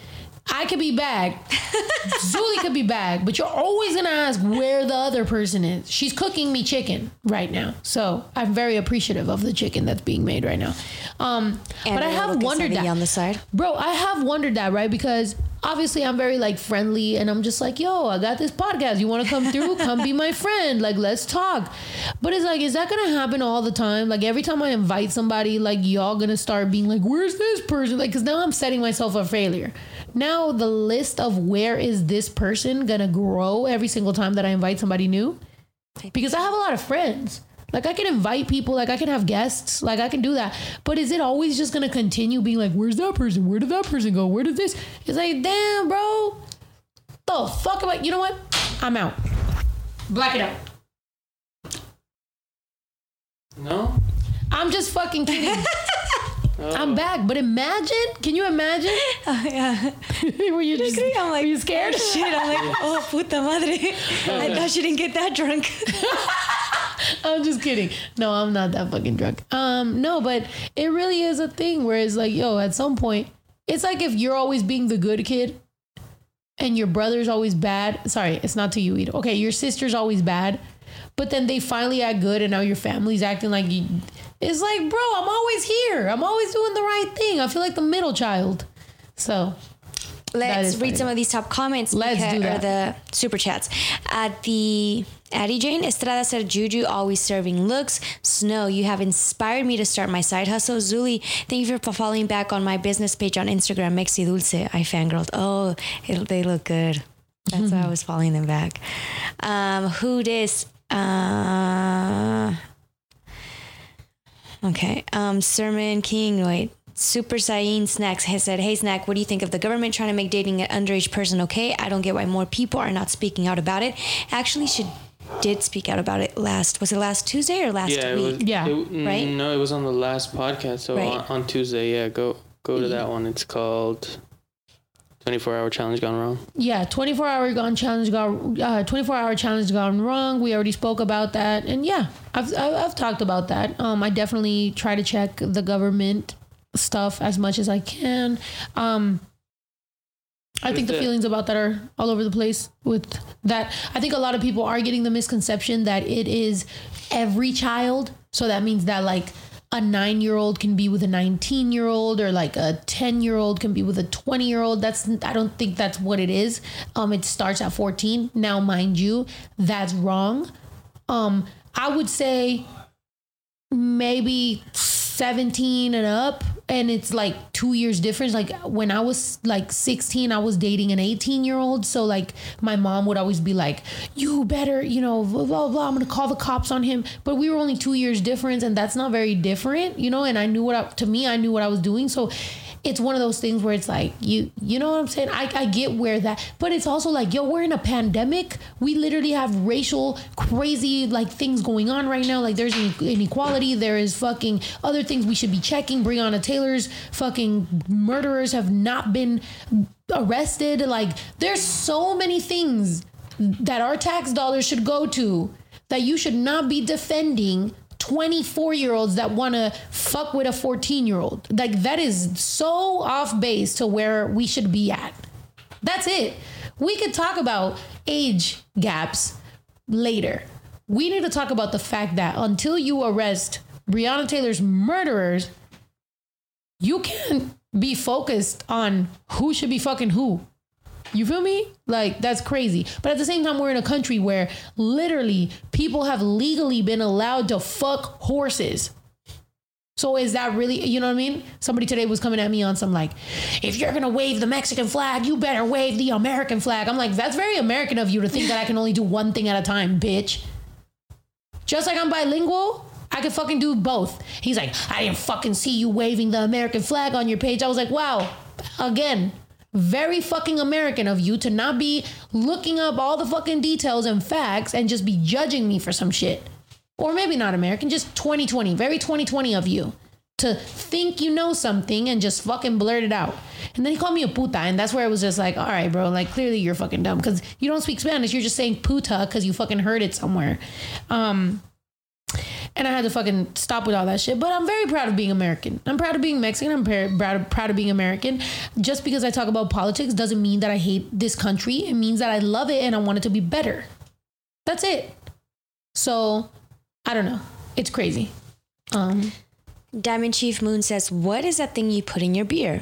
Speaker 2: I could be back. Zuli could be back, but you're always gonna ask where the other person is. She's cooking me chicken right now, so I'm very appreciative of the chicken that's being made right now. Um, but I have wondered that.
Speaker 3: on the side.
Speaker 2: bro i have wondered that right? Because obviously i'm very like friendly and i'm just like yo i got this podcast. You want to come through? Come be my friend. Like let's talk. But it's like is that gonna happen all the time? Like every time i invite somebody like y'all gonna start being like where's this person? Like because now i'm setting myself a failure now the list of where is this person gonna grow every single time that i invite somebody new because i have a lot of friends like I can invite people, like I can have guests, like I can do that. But is it always just gonna continue being like, where's that person? Where did that person go? Where did this? It's like, damn, bro. The fuck am I? You know what? I'm out. Black it out.
Speaker 4: No.
Speaker 2: I'm just fucking kidding. I'm back, but imagine, can you imagine?
Speaker 3: Oh, yeah.
Speaker 2: were you just,
Speaker 3: I'm like,
Speaker 2: were you scared?
Speaker 3: oh, shit. I'm like, oh, puta madre. I thought she didn't get that drunk.
Speaker 2: I'm just kidding. No, I'm not that fucking drunk. Um, no, but it really is a thing where it's like, yo, at some point, it's like if you're always being the good kid and your brother's always bad. Sorry, it's not to you either. Okay, your sister's always bad, but then they finally act good and now your family's acting like you. It's like, bro, I'm always here. I'm always doing the right thing. I feel like the middle child. So
Speaker 3: Let's read
Speaker 2: funny.
Speaker 3: some of these top comments.
Speaker 2: Let's
Speaker 3: because-
Speaker 2: do
Speaker 3: Or the super chats. At the Addie Jane Estrada said, Juju always serving looks. Snow, you have inspired me to start my side hustle. Zuli, thank you for following back on my business page on Instagram, Mexi Dulce. I fangirled. Oh, it, they look good. That's why I was following them back. Um, who this? Uh, okay. Um, Sermon King, wait. Super Saiyan Snacks has said, Hey Snack, what do you think of the government trying to make dating an underage person okay? I don't get why more people are not speaking out about it. Actually, she did speak out about it last, was it last Tuesday or last
Speaker 4: yeah, it
Speaker 3: week?
Speaker 4: was. it- mm,
Speaker 3: right?
Speaker 4: No, it was on the last podcast. So
Speaker 3: Right.
Speaker 4: on, on Tuesday, yeah, go go to that one. It's called 24 Hour Challenge Gone Wrong.
Speaker 2: Yeah, 24 hour gone challenge gone uh, 24 hour challenge gone wrong. We already spoke about that. And yeah, I've, I've I've talked about that. Um I definitely try to check the government stuff as much as I can. Um I think the feelings about that are all over the place with that. I think a lot of people are getting the misconception that it is every child. So that means that like a nine year old can be with a 19 year old or like a 10 year old can be with a 20 year old. That's, I don't think that's what it is. Um, it starts at 14. Now, mind you, that's wrong. Um, I would say maybe 17 and up and it's like two years difference. Like when i was like 16 i was dating an 18 year old so like my mom would always be like you better you know blah blah blah. I'm gonna call the cops on him. But we were only two years difference and that's not very different you know? And i knew what I, to me i knew what i was doing. So it's one of those things where it's like you you know what i'm saying? I, I get where that but it's also like yo we're in a pandemic. We literally have racial crazy like things going on right now. Like there's inequality. There is fucking other things we should be checking. Breonna taylor's fucking murderers have not been arrested. Like there's so many things that our tax dollars should go to that you should not be defending 24 year olds that want to fuck with a 14 year old. Like, that is so off base to where we should be at. That's it. We could talk about age gaps later. We need to talk about the fact that until you arrest Breonna Taylor's murderers, you can't be focused on who should be fucking who. You feel me? Like that's crazy. But at the same time, we're in a country where literally people have legally been allowed to fuck horses. So is that really, you know what I mean? Somebody today was coming at me on some like, if you're gonna wave the Mexican flag, you better wave the American flag. I'm like, that's very American of you to think that I can only do one thing at a time, bitch. Just like I'm bilingual, I could fucking do both. He's like, I didn't fucking see you waving the American flag on your page. I was like, wow, again, very fucking American of you to not be looking up all the fucking details and facts and just be judging me for some shit. Or maybe not American, just 2020, very 2020 of you to think you know something and just fucking blurt it out. And then he called me a puta, and that's where I was just like, all right, bro, like clearly you're fucking dumb because you don't speak Spanish. You're just saying puta because you fucking heard it somewhere. Um, and I had to fucking stop with all that shit. But I'm very proud of being American. I'm proud of being Mexican. I'm par- proud of, proud of being American. Just because I talk about politics doesn't mean that I hate this country. It means that I love it and I want it to be better. That's it. So I don't know. It's crazy. Um,
Speaker 3: Diamond Chief Moon says, "What is that thing you put in your beer?"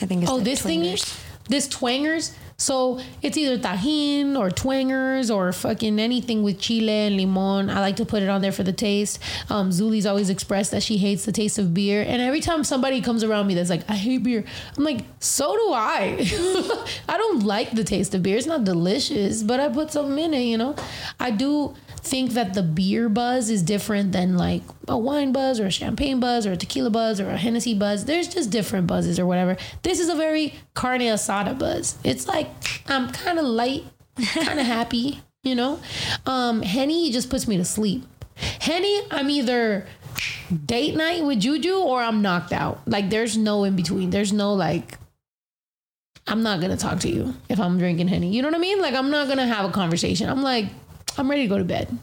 Speaker 3: I think it's
Speaker 2: oh, this thing
Speaker 3: twingers.
Speaker 2: is this twangers. So it's either Tajín or twangers or fucking anything with chile and limon. I like to put it on there for the taste. Um, Zuli's always expressed that she hates the taste of beer, and every time somebody comes around me that's like, "I hate beer," I'm like, "So do I." I don't like the taste of beer. It's not delicious, but I put something in it. You know, I do think that the beer buzz is different than like a wine buzz or a champagne buzz or a tequila buzz or a Hennessy buzz. There's just different buzzes or whatever. This is a very carne asada buzz. It's like I'm kind of light, kind of happy, you know. Um, Henny just puts me to sleep. Henny, I'm either date night with Juju or I'm knocked out. Like there's no in between. There's no like I'm not gonna talk to you if I'm drinking Henny. You know what I mean? Like I'm not gonna have a conversation. I'm like, I'm ready to go to bed.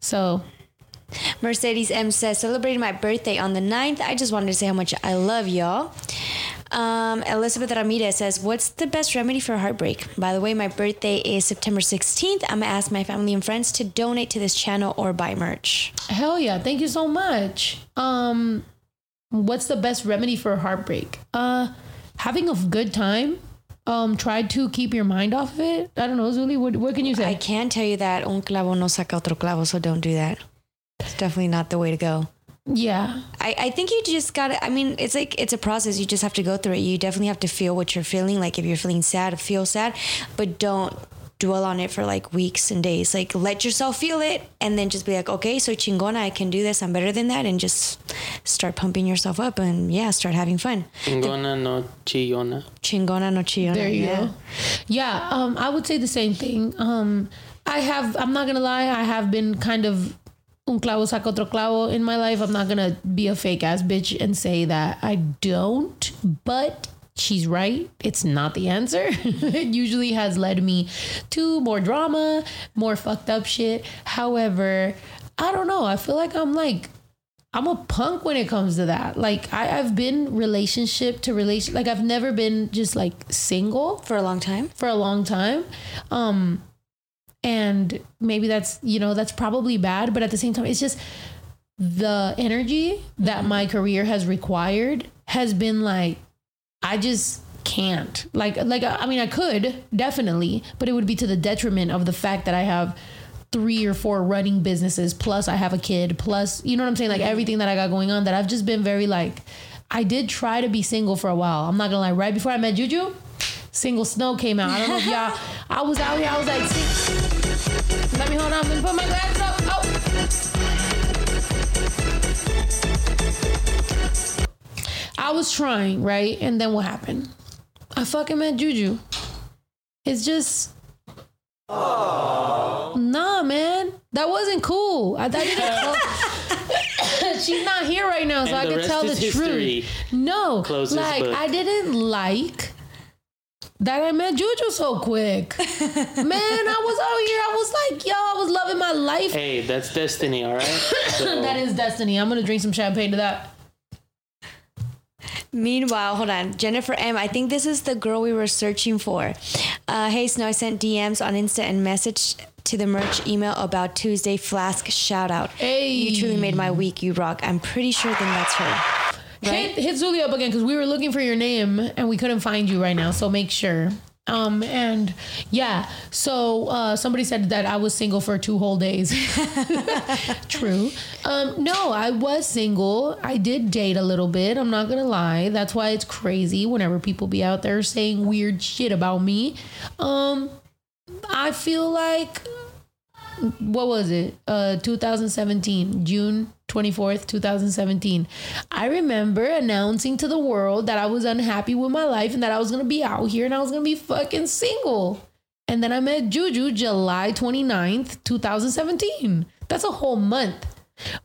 Speaker 2: So
Speaker 3: Mercedes M says, celebrating my birthday on the 9th. I just wanted to say how much I love y'all. Um, Elizabeth Ramirez says, What's the best remedy for heartbreak? By the way, my birthday is September 16th. I'm going to ask my family and friends to donate to this channel or buy merch.
Speaker 2: Hell yeah. Thank you so much. Um what's the best remedy for heartbreak? Uh having a good time. Um try to keep your mind off of it. I don't know, Zuli, what, what can you say?
Speaker 3: I can tell you that un clavo no saca otro clavo, so don't do that. It's definitely not the way to go.
Speaker 2: Yeah.
Speaker 3: I, I think you just gotta I mean, it's like it's a process. You just have to go through it. You definitely have to feel what you're feeling. Like if you're feeling sad, feel sad, but don't dwell on it for like weeks and days. Like let yourself feel it and then just be like, okay, so chingona, I can do this, I'm better than that, and just start pumping yourself up and yeah, start having fun.
Speaker 4: Chingona no chillona.
Speaker 3: Chingona no chillona.
Speaker 2: There you
Speaker 3: yeah.
Speaker 2: go. Yeah, um, I would say the same thing. Um, I have, I'm not gonna lie, I have been kind of un clavo saca otro clavo in my life. I'm not gonna be a fake ass bitch and say that I don't, but she's right. It's not the answer. it usually has led me to more drama, more fucked up shit. However, I don't know. I feel like I'm like I'm a punk when it comes to that. Like I, I've been relationship to relation. Like I've never been just like single
Speaker 3: for a long time.
Speaker 2: For a long time, um, and maybe that's you know that's probably bad. But at the same time, it's just the energy that mm-hmm. my career has required has been like I just can't. Like like I mean I could definitely, but it would be to the detriment of the fact that I have three or four running businesses plus I have a kid plus you know what I'm saying like mm-hmm. everything that I got going on that I've just been very like I did try to be single for a while. I'm not gonna lie. Right before I met Juju, Single Snow came out. I don't know if y'all. I was out here. I was like, "See- let me hold on. Let me put my glasses up. Oh. I was trying, right? And then what happened? I fucking met Juju. It's just. Nah, man. That wasn't cool. I, I didn't. She's not here right now, so
Speaker 4: And
Speaker 2: I
Speaker 4: rest
Speaker 2: tell the
Speaker 4: history.
Speaker 2: truth. No,
Speaker 4: Close
Speaker 2: like
Speaker 4: book.
Speaker 2: I didn't like that I met Juju so quick. Man, I was out here. I was like, yo, I was loving my life.
Speaker 4: Hey, that's destiny, all right? So-
Speaker 2: that is destiny. I'm gonna drink some champagne to that.
Speaker 3: Meanwhile, hold on. Jennifer M. I think this is the girl we were searching for. Uh, hey, Snow, I sent DMs on Insta and message to the merch email about Tuesday Flask shout out.
Speaker 2: Hey.
Speaker 3: You truly made my week. You rock. I'm pretty sure then that's her.
Speaker 2: Hit, hit Zuli up again because we were looking for your name and we couldn't find you right now. So make sure. Um and yeah, so uh somebody said that I was single for two whole days. True. Um no, I was single. I did date a little bit. I'm not gonna lie. That's why it's crazy whenever people be out there saying weird shit about me. Um I feel like what was it? Uh 2017, June 24th, 2017. I remember announcing to the world that I was unhappy with my life and that I was going to be out here and I was going to be fucking single. And then I met Juju July 29th, 2017. That's a whole month.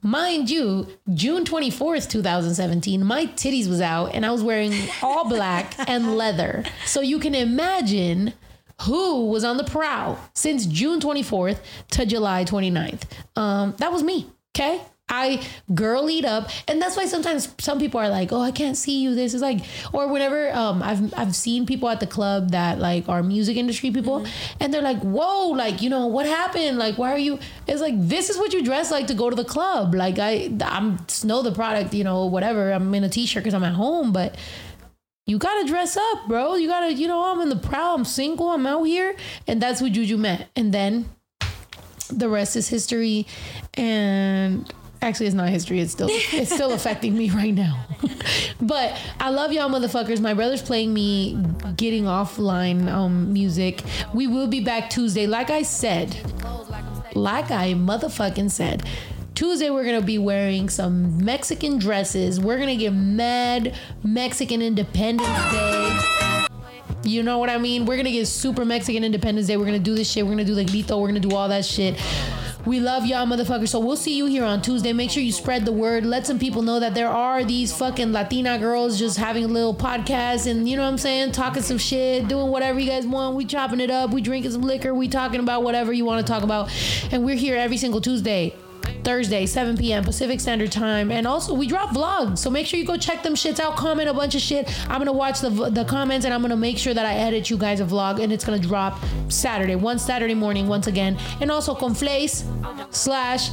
Speaker 2: Mind you, June 24th, 2017, my titties was out and I was wearing all black and leather. So you can imagine who was on the prowl since June 24th to July 29th. Um, that was me. Okay. I girlied up, and that's why sometimes some people are like, "Oh, I can't see you." This is like, or whenever um, I've I've seen people at the club that like are music industry people, and they're like, "Whoa, like you know what happened? Like, why are you?" It's like this is what you dress like to go to the club. Like I I'm know the product, you know, whatever. I'm in a t-shirt because I'm at home, but you gotta dress up, bro. You gotta, you know, I'm in the proud, I'm single, I'm out here. And that's what Juju met. And then the rest is history. And actually it's not history, it's still it's still affecting me right now. but I love y'all motherfuckers. My brother's playing me getting offline um music. We will be back Tuesday. Like I said, like I motherfucking said. Tuesday, we're gonna be wearing some Mexican dresses. We're gonna get mad Mexican Independence Day. You know what I mean? We're gonna get super Mexican Independence Day. We're gonna do this shit. We're gonna do the grito. We're gonna do all that shit. We love y'all, motherfuckers. So we'll see you here on Tuesday. Make sure you spread the word. Let some people know that there are these fucking Latina girls just having a little podcast and you know what I'm saying, talking some shit, doing whatever you guys want. We chopping it up. We drinking some liquor. We talking about whatever you want to talk about. And we're here every single Tuesday. Thursday, 7 p.m. Pacific Standard Time. And also, we drop vlogs. So make sure you go check them shits out. Comment a bunch of shit. I'm going to watch the, the comments and I'm going to make sure that I edit you guys a vlog. And it's going to drop Saturday, one Saturday morning, once again. And also, Conflace slash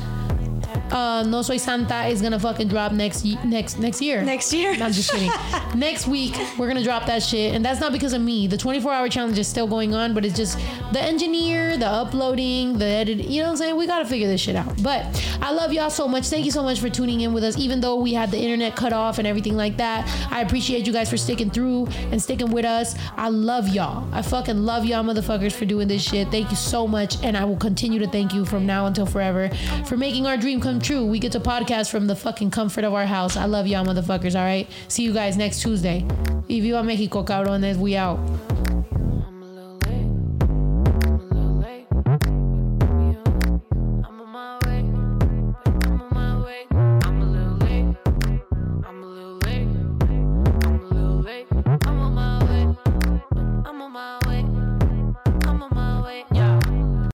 Speaker 2: uh, No Soy Santa is gonna fucking drop next ye- next next year.
Speaker 3: Next year?
Speaker 2: I'm just kidding. next week we're gonna drop that shit, and that's not because of me. The 24 hour challenge is still going on, but it's just the engineer, the uploading, the edit. You know what I'm saying? We gotta figure this shit out. But I love y'all so much. Thank you so much for tuning in with us, even though we had the internet cut off and everything like that. I appreciate you guys for sticking through and sticking with us. I love y'all. I fucking love y'all motherfuckers for doing this shit. Thank you so much, and I will continue to thank you from now until forever for making our dream come true. We get to podcast from the fucking comfort of our house. I love y'all motherfuckers, all right? See you guys next Tuesday. Y viva Mexico, cabrones. We out.